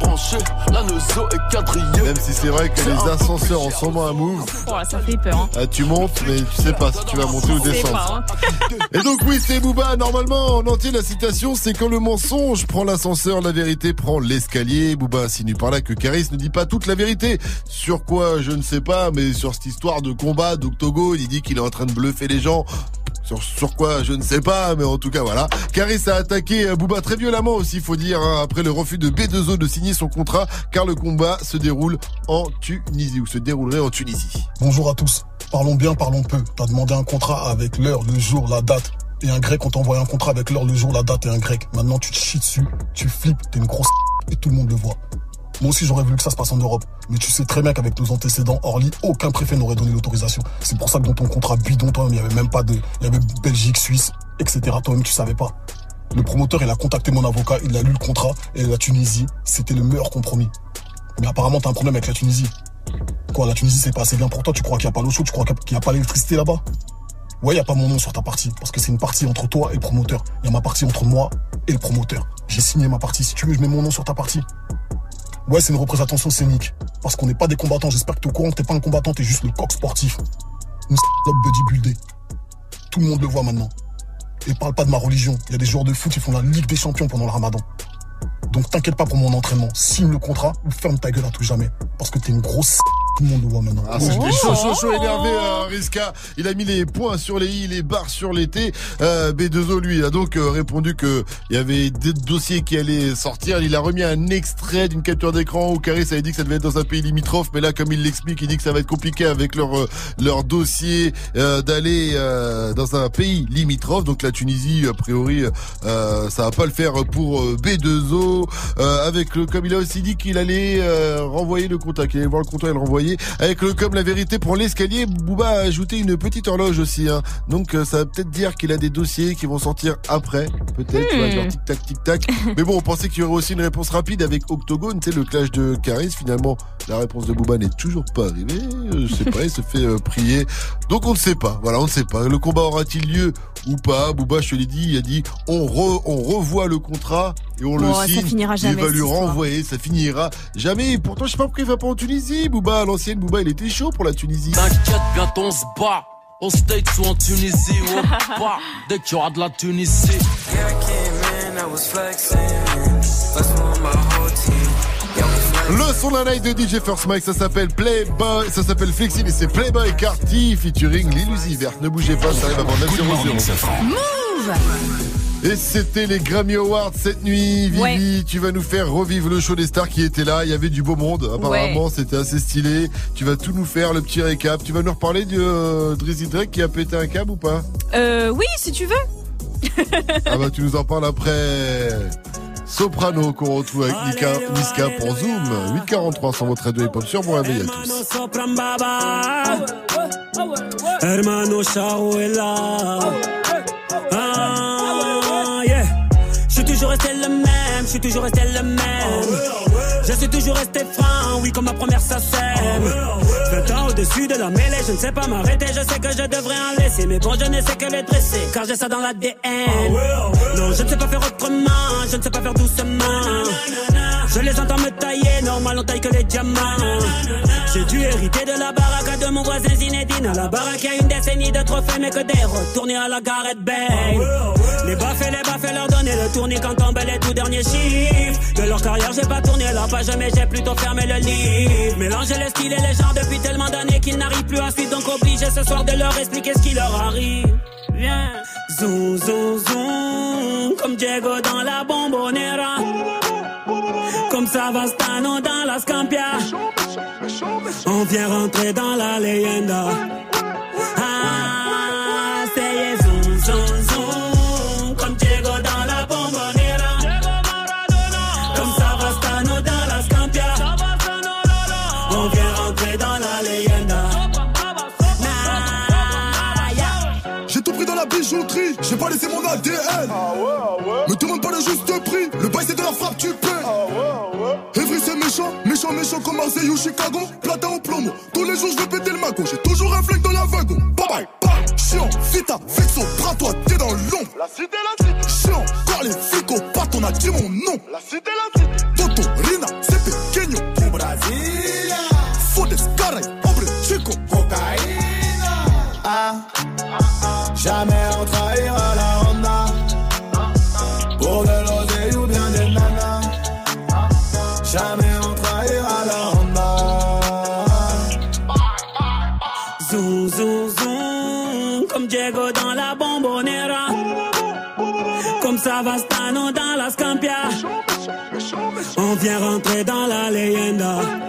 Branché, la est quadrillée. Même si c'est vrai que les ascenseurs en ce moment à Move Oh, ça fait peur. Hein. Ah, tu montes, mais tu sais pas si tu vas monter ou descendre. pas, hein. Et donc oui, c'est Booba. Normalement, en entier, la citation, c'est quand le mensonge prend l'ascenseur, la vérité prend l'escalier. Booba insinue par là que Caris ne dit pas toute la vérité. Sur quoi, je ne sais pas, mais sur cette histoire de combat d'Octogone, il dit qu'il est en train de bluffer les gens. Sur, quoi, je ne sais pas, mais en tout cas, voilà. Caris a attaqué euh, Booba très violemment aussi, faut dire, hein, après le refus de B2O de signer son contrat, car le combat se déroule en Tunisie, ou se déroulerait en Tunisie. Bonjour à tous. Parlons bien, parlons peu. T'as demandé un contrat avec l'heure, le jour, la date. Et un grec, on t'a envoyé un contrat avec l'heure, le jour, la date et un grec. Maintenant, tu te chies dessus, tu flippes, t'es une grosse et tout le monde le voit. Moi aussi, j'aurais voulu que ça se passe en Europe. Mais tu sais très bien qu'avec nos antécédents Orly, aucun préfet n'aurait donné l'autorisation. C'est pour ça que dans ton contrat bidon, toi, il y avait même pas de, il y avait Belgique, Suisse, etc. Toi-même, tu savais pas. Le promoteur, il a contacté mon avocat, il a lu le contrat, et la Tunisie, c'était le meilleur compromis. Mais apparemment, t'as un problème avec la Tunisie. Quoi, la Tunisie, c'est pas assez bien pour toi? Tu crois qu'il n'y a pas l'eau chaude? Tu crois qu'il n'y a pas l'électricité là-bas? Ouais, il n'y a pas mon nom sur ta partie. Parce que c'est une partie entre toi et le promoteur. Il y a ma partie entre moi et le promoteur. J'ai signé ma partie. Si tu veux, je mets mon nom sur ta partie. Ouais, c'est une représentation scénique. Parce qu'on n'est pas des combattants. J'espère que t'es au courant t'es pas un combattant, t'es juste le coq sportif. Une bodybuildé. Tout le monde le voit maintenant. Et parle pas de ma religion. Il y a des joueurs de foot qui font la Ligue des Champions pendant le ramadan. Donc t'inquiète pas pour mon entraînement. Signe le contrat ou ferme ta gueule à tout jamais. Parce que t'es une grosse tout le monde le voit maintenant. Ah, c'était chaud, chaud, chaud, énervé, euh, Riska. Il a mis les points sur les i, les barres sur les t. Euh, B2O, lui, a donc euh, répondu que il y avait des dossiers qui allaient sortir. Il a remis un extrait d'une capture d'écran où Caris avait dit que ça devait être dans un pays limitrophe. Mais là, comme il l'explique, il dit que ça va être compliqué avec leur, euh, leur dossier euh, d'aller euh, dans un pays limitrophe. Donc la Tunisie, a priori, euh, ça va pas le faire pour euh, B2O. Euh, avec le, comme il a aussi dit qu'il allait euh, renvoyer le compte, qu'il allait voir le compte et le renvoyer. Avec le comme la vérité pour l'escalier, Booba a ajouté une petite horloge aussi. Hein. Donc euh, ça va peut-être dire qu'il a des dossiers qui vont sortir après, peut-être, Hmm. genre tic tac tic tac. Mais bon, on pensait qu'il y aurait aussi une réponse rapide avec Octogone, tu sais le clash de Caris. Finalement, la réponse de Booba n'est toujours pas arrivée. Euh, Je sais pas, il se fait euh, prier. Donc on ne sait pas. Voilà, on ne sait pas. Le combat aura-t-il lieu ou pas? Booba, je te l'ai dit, il a dit on re, on revoit le contrat et on le ça signe. finira il jamais, va cette lui renvoyer, ça finira jamais. Et pourtant, je sais pas pourquoi il va pas en Tunisie. Booba, à l'ancienne Booba, il était chaud pour la Tunisie. T'inquiète, bientôt on se bat. Au States ou en Tunisie ou pas. Dès qu'il y aura de la Tunisie. Le son de la night de DJ First Mike, ça s'appelle Playboy, ça s'appelle Flexi et c'est Playboy Carty featuring l'illusie verte. Ne bougez pas, ça arrive avant 9 Move Et c'était les Grammy Awards cette nuit. Vivi, Ouais. tu vas nous faire revivre le show des stars qui était là. Il y avait du beau monde. Apparemment, c'était assez stylé. Tu vas tout nous faire, le petit récap. Tu vas nous reparler de euh, Drizzy Drake qui a pété un câble ou pas Euh, oui, si tu veux. Ah bah tu nous en parles après. Soprano qu'on retrouve avec Nika, Niska pour Zoom. 843 sur votre radio hip-hop sur Bon Réveil à tous. Hermano toujours resté le même, je suis toujours resté le même. Je suis toujours resté franc, oui comme ma première sacème 20 ans au-dessus de la mêlée, je ne sais pas m'arrêter. Je sais que je devrais en laisser Mais bon je ne sais que les dresser Car j'ai ça dans l'ADN. Non je ne sais pas faire autrement Je ne sais pas faire doucement Je les entends me tailler Normal on taille que les diamants J'ai dû hériter de la baraque de mon voisin Zinedine. À la baraque, y a une décennie de trophées, mais que des retournés à la Gareth Bale. Les baffes et les baffes, leur donner le tournis quand tombent les tout derniers chiffres. De leur carrière, j'ai pas tourné la page, mais j'ai plutôt fermé le livre. Mélanger les styles et les genres depuis tellement d'années qu'ils n'arrivent plus à suivre, donc obligé ce soir de leur expliquer ce qui leur arrive. Viens, zoom, zoom, zoom, comme Diego dans la bombonera. Comme Savastano dans la Scampia. On vient rentrer dans la leyenda. Ah, c'est zoom, zoom, zoom. Comme Diego dans la bombonera. Comme Savastano dans la Scampia. On vient rentrer dans la leyenda. J'ai tout pris dans la bijouterie, j'ai pas laissé mon ADN. Me demande pas le méchant, méchant, méchant comme Marseille ou Chicago. Platin au plomo, tous les jours je veux péter le magot. J'ai toujours un flingue dans la wagon. Bye bye, bye. Chiant, vita, vexo, bras toi, t'es dans l'ombre. La cité, la cité. Chiant, quand les flics au pat, on a dit mon nom. La cité, la cité. Toto, Rina, c'est pequeño. Au Brasilia. Fodes, caray, hombre, chico. Cocaïna. Ah, jamais on Savastano dans la Scampia. On vient rentrer dans la leyenda.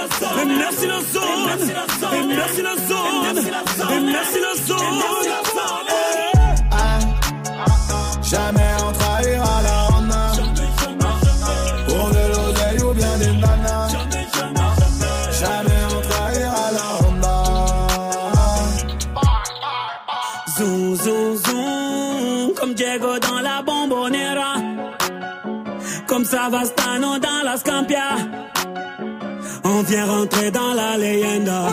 la zone, et merci la zone, et merci la zone, et merci la zone. Eh. Jamais on trahira la honte Pour de l'oseille ou bien des nanas. Jamais on trahira la Honda Zoom, zoom, zoom Comme Diego dans la bombonera. Comme Savastano dans la Scampia. On vient rentrer dans la leyenda.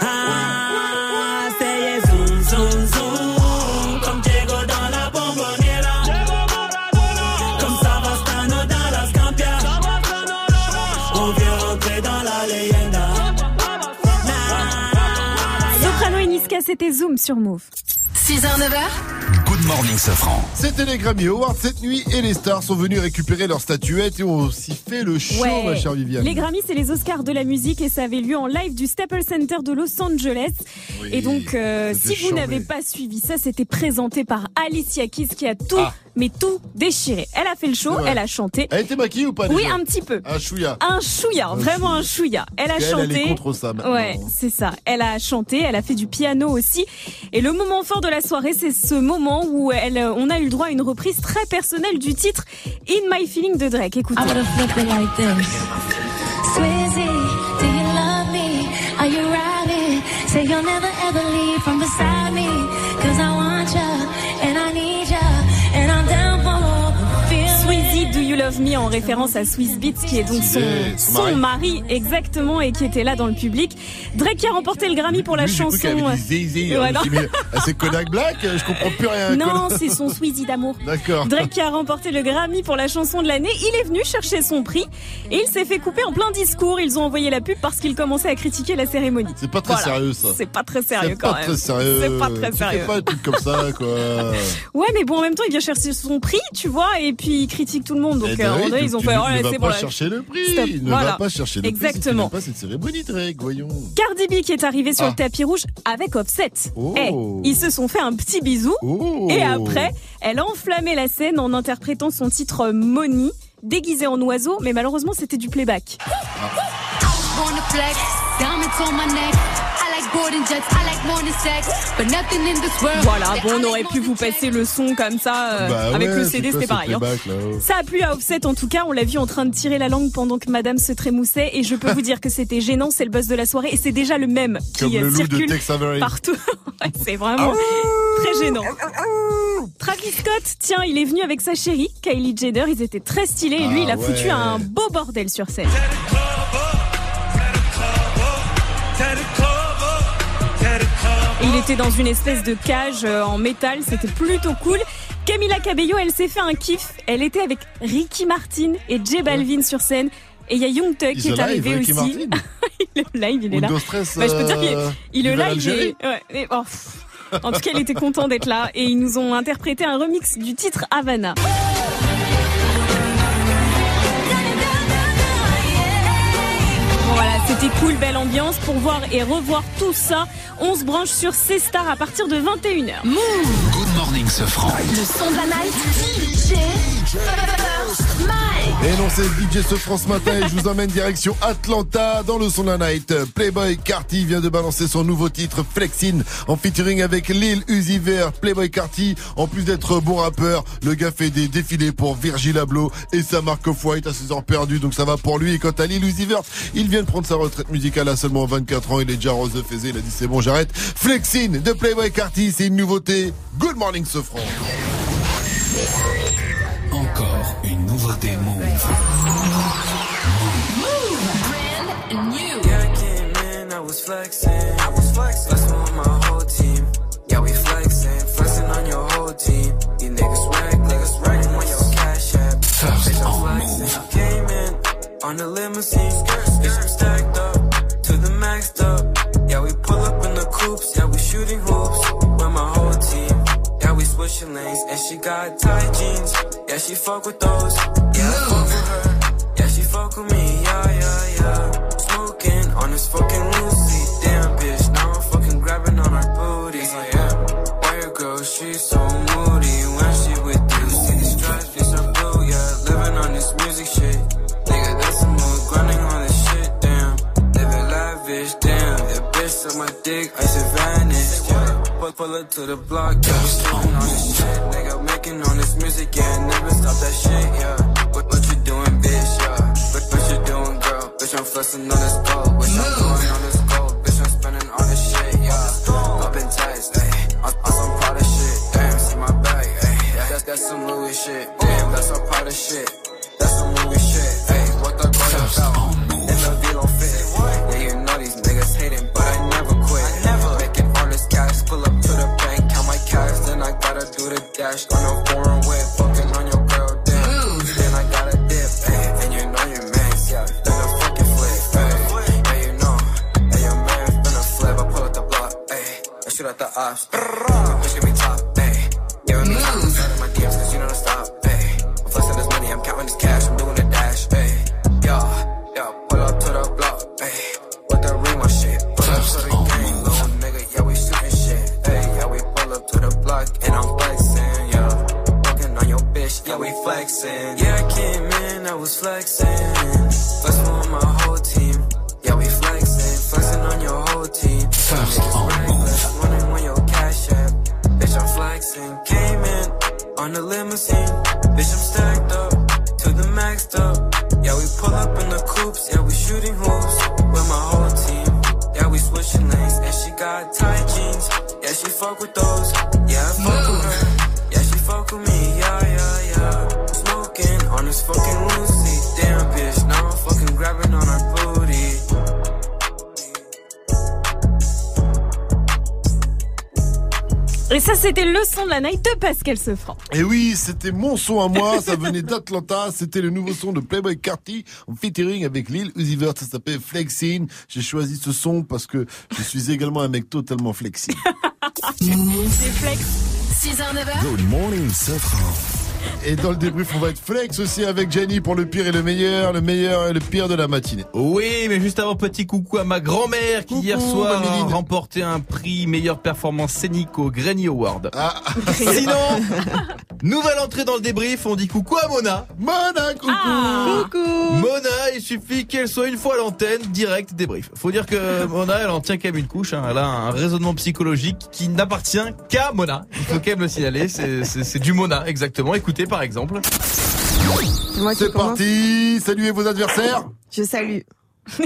Ah, c'est zoom, zoom, zoom. Comme Diego dans la bombonera. Comme Savastano dans la Scampia. On vient rentrer dans la leyenda. Soprano et Niska, c'était Zoom sur Move. 6h, 9h, Good morning, Safran. C'était les Grammy Awards cette nuit et les stars sont venus récupérer leurs statuettes et ont aussi fait le show, Ouais. ma chère Viviane. Les Grammys, c'est les Oscars de la musique et ça avait lieu en live du Staples Center de Los Angeles. Oui, et donc, euh, si vous n'avez pas suivi ça, c'était présenté par Alicia Keys qui a tout, Ah. Mais tout déchiré. Elle a fait le show, elle a chanté. Elle était maquillée ou pas Oui, un petit peu. Un chouïa. Un chouïa, Un vraiment chouïa. un chouïa. Elle a elle chanté. est contre ça maintenant. Ouais, c'est ça. Elle a chanté, elle a fait du piano aussi. Et le moment fort de la soirée, c'est ce moment où elle, euh, on a eu le droit à une reprise très personnelle du titre In My Feeling de Drake. Écoutez. I would've flipped it like this. Swizzy, do you love me? Are you riding? Say you'll never ever leave from beside me. You Love Me en référence à Swiss Beats qui est donc son, son mari. exactement et qui était là dans le public. Drake qui a remporté le Grammy pour la Lui, chanson. hein, ah, c'est Kodak Black, je comprends plus rien. Non, c'est son Sweezy d'amour. D'accord. Drake qui a remporté le Grammy pour la chanson de l'année, il est venu chercher son prix et il s'est fait couper en plein discours. Ils ont envoyé la pub parce qu'il commençait à critiquer la cérémonie. C'est pas très Voilà. sérieux ça. C'est pas très sérieux C'est quand pas même. très sérieux. C'est pas très Tu sérieux. fais pas un truc comme ça, quoi. Ouais, mais bon, en même temps, il vient chercher son prix, tu vois, et puis il critique tout le monde. Donc, Eh euh, à un ben moment oui, donné, tu- ils ont fait, ne oh c'est pas chercher le prix. Ne va pas chercher le Exactement. prix. n'aimes pas cette cérémonie, Drake, voyons. Cardi B qui est arrivée sur Ah. le tapis rouge avec Offset. Oh. Eh, ils se sont fait un petit bisou. Oh. Et après, elle a enflammé la scène en interprétant son titre Money, déguisé en oiseau, mais malheureusement c'était du playback. Born to flex, diamonds on my neck. Voilà, bon, on aurait pu vous passer le son comme ça euh, Bah avec ouais, le CD, c'était pareil. hein. là Ça a plu à Offset en tout cas, on l'a vu en train de tirer la langue pendant que Madame se trémoussait et je peux vous dire que c'était gênant, c'est le buzz de la soirée et c'est déjà le même qui le euh, de circule partout. C'est vraiment très gênant. Travis Scott, tiens, il est venu avec sa chérie, Kylie Jenner, ils étaient très stylés et lui, Ah il a foutu ouais. un beau bordel sur scène. Il était dans une espèce de cage euh, en métal, c'était plutôt cool. Camila Cabello, elle s'est fait un kiff. Elle était avec Ricky Martin et J Balvin sur scène. Et il y a Young Ils qui est live, arrivé aussi. Il est live, il est là. Bah, je peux dire qu'il euh, il est il à live. et- ouais, oh, en tout cas, il était content d'être là et ils nous ont interprété un remix du titre Havana. C'était cool, belle ambiance. Pour voir et revoir tout ça, on se branche sur C-Star à partir de 21h. Good morning, Safran. le son de la night. DJ First Mike. Et non, c'est DJ ce France matin et je vous emmène direction Atlanta dans le son de la night. Playboy Carty vient de balancer son nouveau titre Flexin en featuring avec Lil Uzi Vert. Playboy Carty, en plus d'être bon rappeur, le gars fait des défilés pour Virgil Abloh et sa marque Off-White à ses heures perdues, donc ça va pour lui. Et quant à Lil Uzi Vert, il vient de prendre sa retraite musicale à seulement 24 ans. Il est déjà rose de faiser, il a dit c'est bon, j'arrête. Flexin de Playboy Carty, c'est une nouveauté. Good morning, ce France. Encore une nouveauté Move. Brand new. Yeah, I came in, I was flexing. I was flexing. Flexing with my whole team. Yeah, we flexing. Flexing on your whole team. You niggas whack, niggas whack on your cash app. Bitch, I'm on flexing. Came in on the limousine. Bitch, Yeah, lanes. And she got tight jeans. Yeah, she fuck with those. Yeah, I fuck with her. Yeah, she fuck with me. Yeah, yeah, yeah. Smoking on this fucking Lucy. Damn, bitch. Now I'm fucking grabbing on her booty. Like, yeah. Why your girl, she's so moody. When she with you, see the stripes, bitch, I'm blue. Yeah, living on this music shit. Nigga, that's some more grinding on this shit. Damn. Living lavish. Damn. That bitch suck my dick. I. Buck pull up to the block, yeah. We on this shit, nigga. Making on this music, yeah. Never stop that shit, yeah. What, what you doing, bitch, yeah? What, what you doing, girl? Bitch, I'm flexing on this gold. Bitch, I'm going on this gold. Bitch, I'm spending on this shit, yeah. Up tights, ayy. On, on some part of shit, damn. See my bag, ayy. That's, that's some Louis shit, damn. That's some part of shit. That's some Louis shit, ayy. What the fuck about? In the Velo dash. Got no foreign whip, fucking on your girl, damn. Then I got a dip, and you know your yeah. Then a fucking flip. Yeah, you know, your man's been a flip. I pull up the block. I shoot at the ops. Was flexing. Flexing with my whole team. Yeah, we flexing, flexing on your whole team. First on running on your cash app. Bitch, I'm flexing. Came in on the limousine. Bitch, I'm stacked up to the maxed up. Yeah, we pull up in the coops. Yeah, we shooting hoops with my whole team. Yeah, we switching lanes. And she got tight jeans. Yeah, she fuck with those. Yeah, I fuck with her. Et ça, c'était le son de la night de Pascal Sefranc. Et oui, c'était mon son à moi, ça venait d'Atlanta, c'était le nouveau son de Playboy Carty en featuring avec Lil Uzi Vert, ça s'appelle Flexing. J'ai choisi ce son parce que je suis également un mec totalement flexible. C'est flex. 6h, 9h. Good morning, Et dans le débrief, on va être flex aussi avec Jenny pour le pire et le meilleur, le meilleur et le pire de la matinée. Oui, mais juste avant, petit coucou à ma grand-mère qui hier soir a remporté un prix meilleure performance scénique au Granny Award. Ah. Sinon, nouvelle entrée dans le débrief, on dit coucou à Mona. Mona, coucou. Ah. Coucou. Mona, il suffit qu'elle soit une fois à l'antenne, direct débrief. Faut dire que Mona, elle en tient quand même une couche. hein. Elle a un raisonnement psychologique qui n'appartient qu'à Mona. Il faut quand même le signaler. C'est- du Mona, exactement. Par exemple. C'est parti, saluez vos adversaires. Je salue.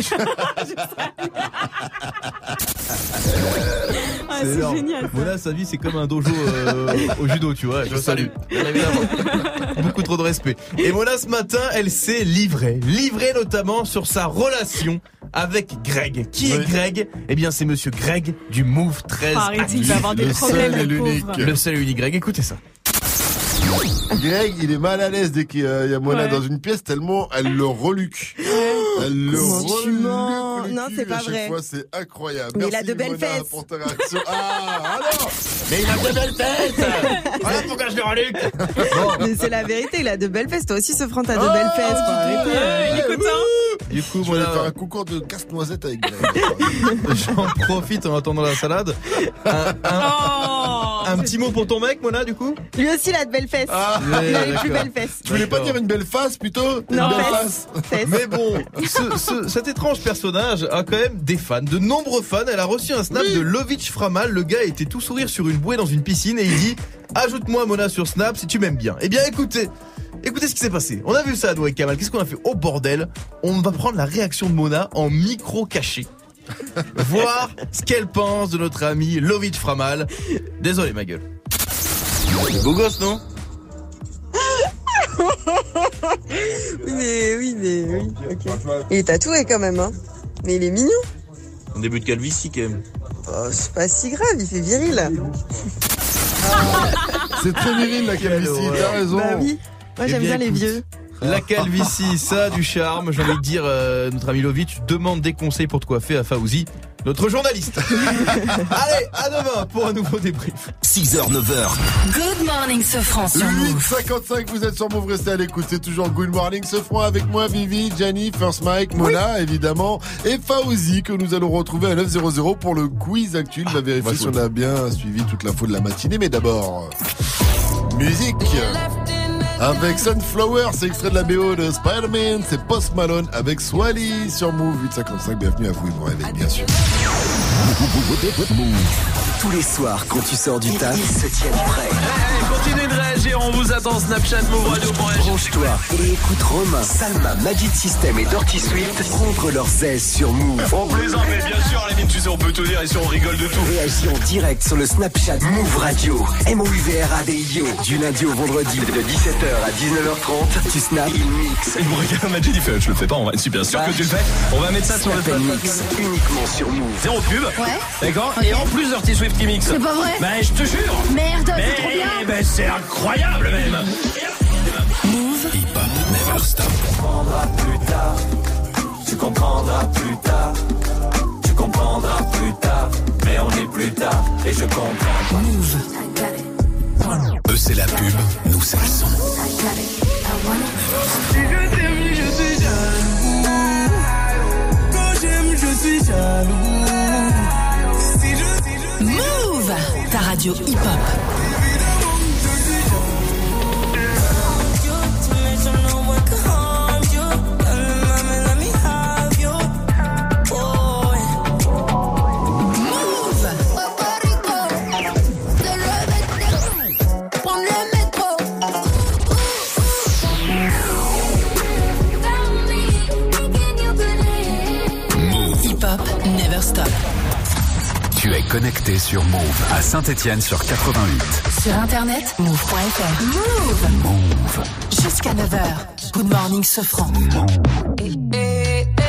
Ah, C'est génial. ça. Mona, sa vie, c'est comme un dojo euh, au judo, tu vois. Je salue. Beaucoup trop de respect. Et Mona, ce matin, elle s'est livrée. Livrée notamment sur sa relation avec Greg. Qui est. Greg? Eh bien, c'est monsieur Greg du Move 13. Arrêtez, il va avoir des Le problèmes, seul et l'unique. Le seul et unique Greg. Écoutez ça. Greg, il est mal à l'aise dès qu'il y a il y a Mona Ouais. dans une pièce tellement elle le reluque. Elle le tu Non, c'est pas vrai. fois, c'est incroyable. Mais il a de belles fesses. pour ta réaction. Ah, alors Mais il a de belles fesses Voilà pourquoi je le reluque. Mais c'est la vérité, il a de belles fesses. Toi aussi, ce franc, t'as de Oh, belles fesses. Ouais, il est content. Du coup, Je vais Mona, faire un concours de casse-noisette avec Greg. j'en profite en attendant la salade. Un, un- Oh. un petit mot pour ton mec, Mona, du coup Lui aussi, il a de belles fesses. Ah. il a les plus belles fesses. Tu voulais pas dire une belle face plutôt? Une Non, belle fesses. face. Mais bon, ce- ce- cet étrange personnage a quand même des fans, de nombreux fans. Elle a reçu un snap de Lovitch Framal. Le gars était tout sourire sur une bouée dans une piscine et il dit Ajoute-moi Mona sur Snap si tu m'aimes bien. Eh bien écoutez, écoutez ce qui s'est passé. On a vu ça à Noé Kamal. Qu'est-ce qu'on a fait? Au bordel, on va prendre la réaction de Mona en micro caché. Voir ce qu'elle pense de notre ami Lovitch Framal. Désolé ma gueule. Beau gosse, non? Oui, mais oui, mais oui. ok. Il est tatoué quand même, hein. Mais il est mignon. En début de calvitie quand même. Oh, c'est pas si grave, il fait viril. C'est très viril la calvitie, t'as raison. Bah oui. Moi, Eh j'aime bien, bien les vieux. La calvitie, ça a du charme. J'ai envie de dire, euh, notre ami Lovitch demande des conseils pour te coiffer à Faouzi, notre journaliste. Allez, à demain pour un nouveau débrief. 6h, 9h. Good morning, sur Move. 8h55, vous êtes sur Move, restez à l'écoute. C'est toujours Good Morning. Ce front avec moi, Vivi, Gianni, First Mike, Mona, évidemment, et Fauzi, que nous allons retrouver à 9.00 pour le quiz actuel. On va vérifier si on a bien suivi toute l'info de la matinée. Mais d'abord, musique. Avec Sunflower, c'est extrait de la BO de Spider-Man, c'est Post Malone avec Swally sur Move 855. Bienvenue à vous et bon réveil, bien sûr. Tous les soirs, quand tu sors du taf, ils se tiennent prêts. Réagir, on vous attend Snapchat Move Radio. Branche-toi et écoute Romain, Salma, Magic System et Dirty Swift prendre leurs aises sur Move. On plaisante, mais bien sûr, la mine, tu sais, on peut tout dire ici, on rigole de tout. Réagis en direct sur le Snapchat Move Radio. M-O-U-V-R-A-D-I-O. Du lundi au vendredi de 17h à 19h30. Tu snaps, il mix. Il me regarde, Magic, il fait, je le fais pas, on va, si bien sûr que tu le fais. On va mettre ça sur le plateau. mix uniquement sur Move. Zéro pub. Ouais. D'accord Et en plus Dirty Swift qui mixe. C'est pas vrai Ben, je te jure. Merde, Mais, c'est trop bien. ben, c'est incroyable même. Move. Hip Hop Never Stop. comprendras plus tard. Tu comprendras plus tard. Tu comprendras plus tard. Mais on est plus tard et je comprends. Eux, c'est la pub, nous, c'est le son. Si je t'aime, je suis jaloux. Quand j'aime, je suis jaloux. Si je, si je, Move Ta radio hip-hop. Tu es connecté sur Move à Saint-Etienne sur 88. Sur internet, move.fr. Move Move. Jusqu'à 9h. Good morning, Sofran. Needless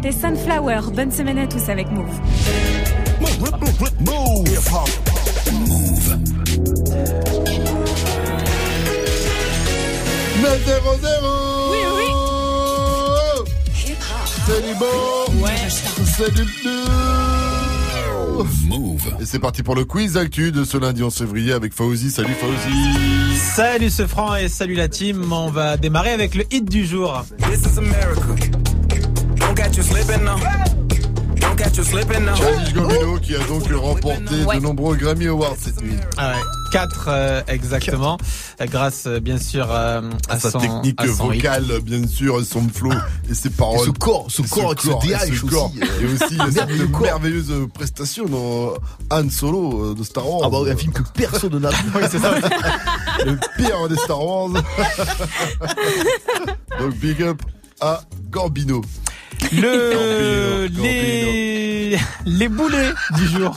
c'était Sunflower. Bonne semaine à tous avec Move. Move. 9 0 0 Oui, oui. C'est du beau. C'est du bleu. Move. Et c'est parti pour le quiz actu de ce lundi 11 février avec Fauzi. Salut Fauzi. Salut ce franc et salut la team. On va démarrer avec le hit du jour. This is America. Don't catch you slipping now. Don't catch you slipping now. Childish Gambino qui a donc remporté Ouais. de nombreux Grammy Awards cette nuit. Ah ouais, 4 exactement, Euh, grâce euh, bien sûr euh, à, À sa son, technique à son hit. vocale, bien sûr, son flow et ses paroles. Et ce corps, ce Et corps avec ce corps, et DH ce corps. aussi, Et aussi cette merveilleuse prestation dans Han Solo de Star Wars. Ah bah un film que personne n'a vu. Oui, c'est ça. Le pire des Star Wars. Donc big up à Gambino. Le les les boulets du jour.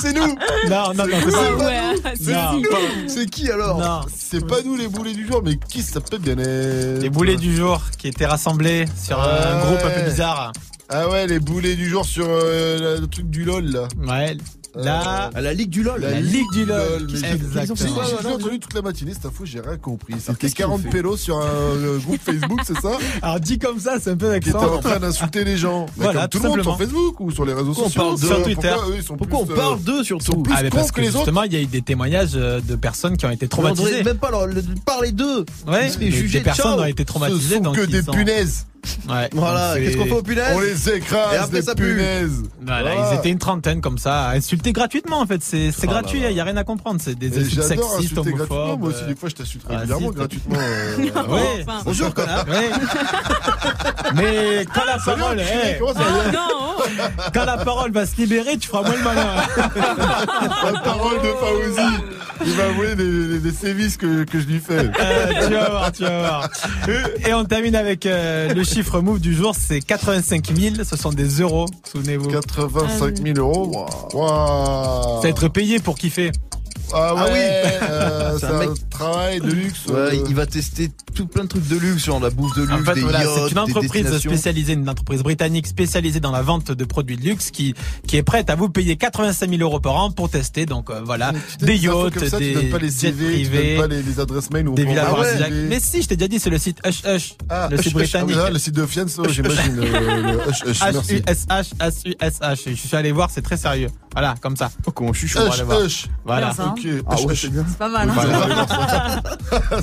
C'est nous Non, non, non, c'est pas Ouais, nous. C'est pas- C'est qui alors Non. C'est pas nous les boulets du jour, mais qui ça peut bien être Les boulets du jour qui étaient rassemblés sur un Ouais. groupe un peu bizarre. Ah ouais, les boulets du jour sur euh, le truc du LOL là. Ouais. Là, À la Ligue du LOL. la Ligue du LOL. Exactement. J'ai entendu toute la matinée, cette info, j'ai rien compris. C'était qu'est-ce qu'ils ont 40 fait pélos sur un euh, groupe Facebook, c'est ça Alors dit comme ça, c'est un peu Qui étaient accent. en train d'insulter les gens. Mais Voilà, comme tout tout le monde sur simplement. Facebook ou sur les réseaux Pourquoi on sociaux. parle Sur Euh, Twitter. Pourquoi, eux, ils sont Pourquoi on parle euh, d'eux surtout Ah mais parce que, que les autres justement, il y a eu des témoignages euh, de personnes qui ont été On traumatisées. même pas leur le- parler d'eux. Ouais, des, des personnes ont été Ce traumatisées. sont donc que des sont- punaises. Ouais, Voilà, qu'est-ce qu'on fait aux punaises On les Et écrase, après, des ça punaises. Voilà, Voilà. ils étaient une trentaine comme ça, à insulter gratuitement en fait. C'est c'est Oh là gratuit, là. il y a rien à comprendre. C'est des Et insultes sexistes, homophobes. Moi aussi, des fois, je t'insulte Ah, régulièrement gratuitement. euh, Ouais. Enfin. Bonjour connard. Ouais. Mais quand la Salut, parole, Oh quand la parole va se libérer, tu feras moins le malin. La parole de Faouzi. Il va avouer des, des- des sévices que, que je lui fais. Euh, tu vas voir, tu vas voir. Et on termine avec euh, le chiffre move du jour, c'est 85 000. Ce sont des euros, souvenez-vous. 85 000 euros. Waouh. Ça va être payé pour kiffer. Ah ouais, Ah oui. euh, C'est un un, mec- travail de luxe. Ouais, euh, il va tester tout plein de trucs de luxe, genre la bouffe de luxe, En fait, des voilà, yachts, c'est une entreprise spécialisée, une entreprise britannique spécialisée dans la vente de produits de luxe qui, qui est prête à vous payer 85 000 euros par an pour tester. Donc euh, voilà, tu des yachts, ça, des tu pas les CV, tu privés, donnes pas les, les adresses mail on des villas Mais si, je t'ai déjà dit, c'est le site Hush Hush, Ah, le Hush, site Hush, ah britannique. là, le site de Fianso, j'imagine. Hush, Hush, merci. H-U-S-H, H-U-S-H. Je suis allé voir, c'est très sérieux. Voilà, comme ça. Oh, comment je suis chaud. On va Hush. Hush. Voilà. Ok, Ah ouais, c'est bien. C'est pas mal. Hein.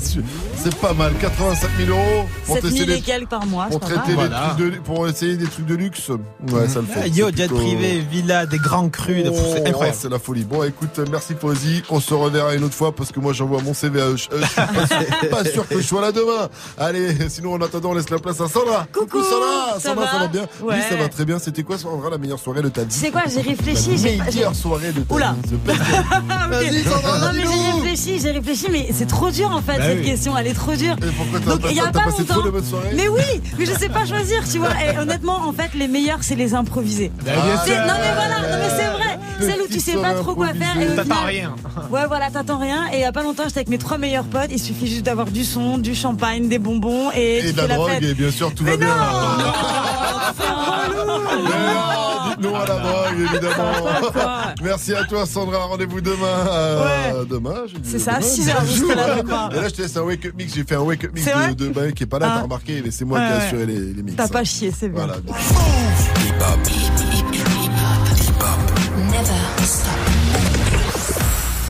C'est pas mal, 85 000 euros pour 7000 tester et des, quelques par mois. pour c'est traiter Voilà. trucs de, pour essayer des trucs de luxe. Ouais, ça le fait. Ah, Yo, C'est jet plutôt- privé, villa, des grands crus, Oh, c'est incroyable. C'est la folie. Bon, écoute, merci Fauzi. On se reverra une autre fois parce que moi j'envoie mon CV à. Hush. Je suis pas sûr- pas sûr que je sois là demain. Allez, sinon en attendant, on laisse la place à Sandra. Coucou, Sandra. ça Sandra, va ça va bien? Ouais. Oui, ça va très bien. C'était quoi Sandra la meilleure soirée de ta vie? Sais quoi, j'ai réfléchi. j'ai La meilleure soirée de ta Oula. vie. Vas-y, Sandra, Non mais j'ai réfléchi, j'ai réfléchi, mais c'est trop dur en fait Bah cette oui. question, elle est trop dure. Et pourquoi t'as Donc pas- il y a t'as pas passé trop de longtemps. bonnes soirées Mais oui, mais je sais pas choisir, tu vois. Et honnêtement, en fait, les meilleurs, c'est les improvisés. Bah, bien C'est- sûr. non mais voilà, non mais c'est vrai. Celle où tu sais pas trop quoi faire et T'attends rien. Ouais, voilà, t'attends rien. Et il y a pas longtemps, j'étais avec mes trois meilleurs potes. Il suffit juste d'avoir du son, du champagne, des bonbons et, Et de la la drogue, fête. et bien sûr, tout va Mais bien. non Mais non, Dites-nous à la drogue, évidemment. Merci à toi, Sandra. Rendez-vous demain. euh, Demain, j'ai dit C'est ça, demain. 6 heures, je serai là demain. Et là, je te laisse un wake-up mix. J'ai fait un wake-up mix de, de qui est pas là, Ah. t'as remarqué, mais c'est moi Ouais, qui ai ouais. assuré les, les mix. T'as pas chié, c'est bien. Voilà. never stop.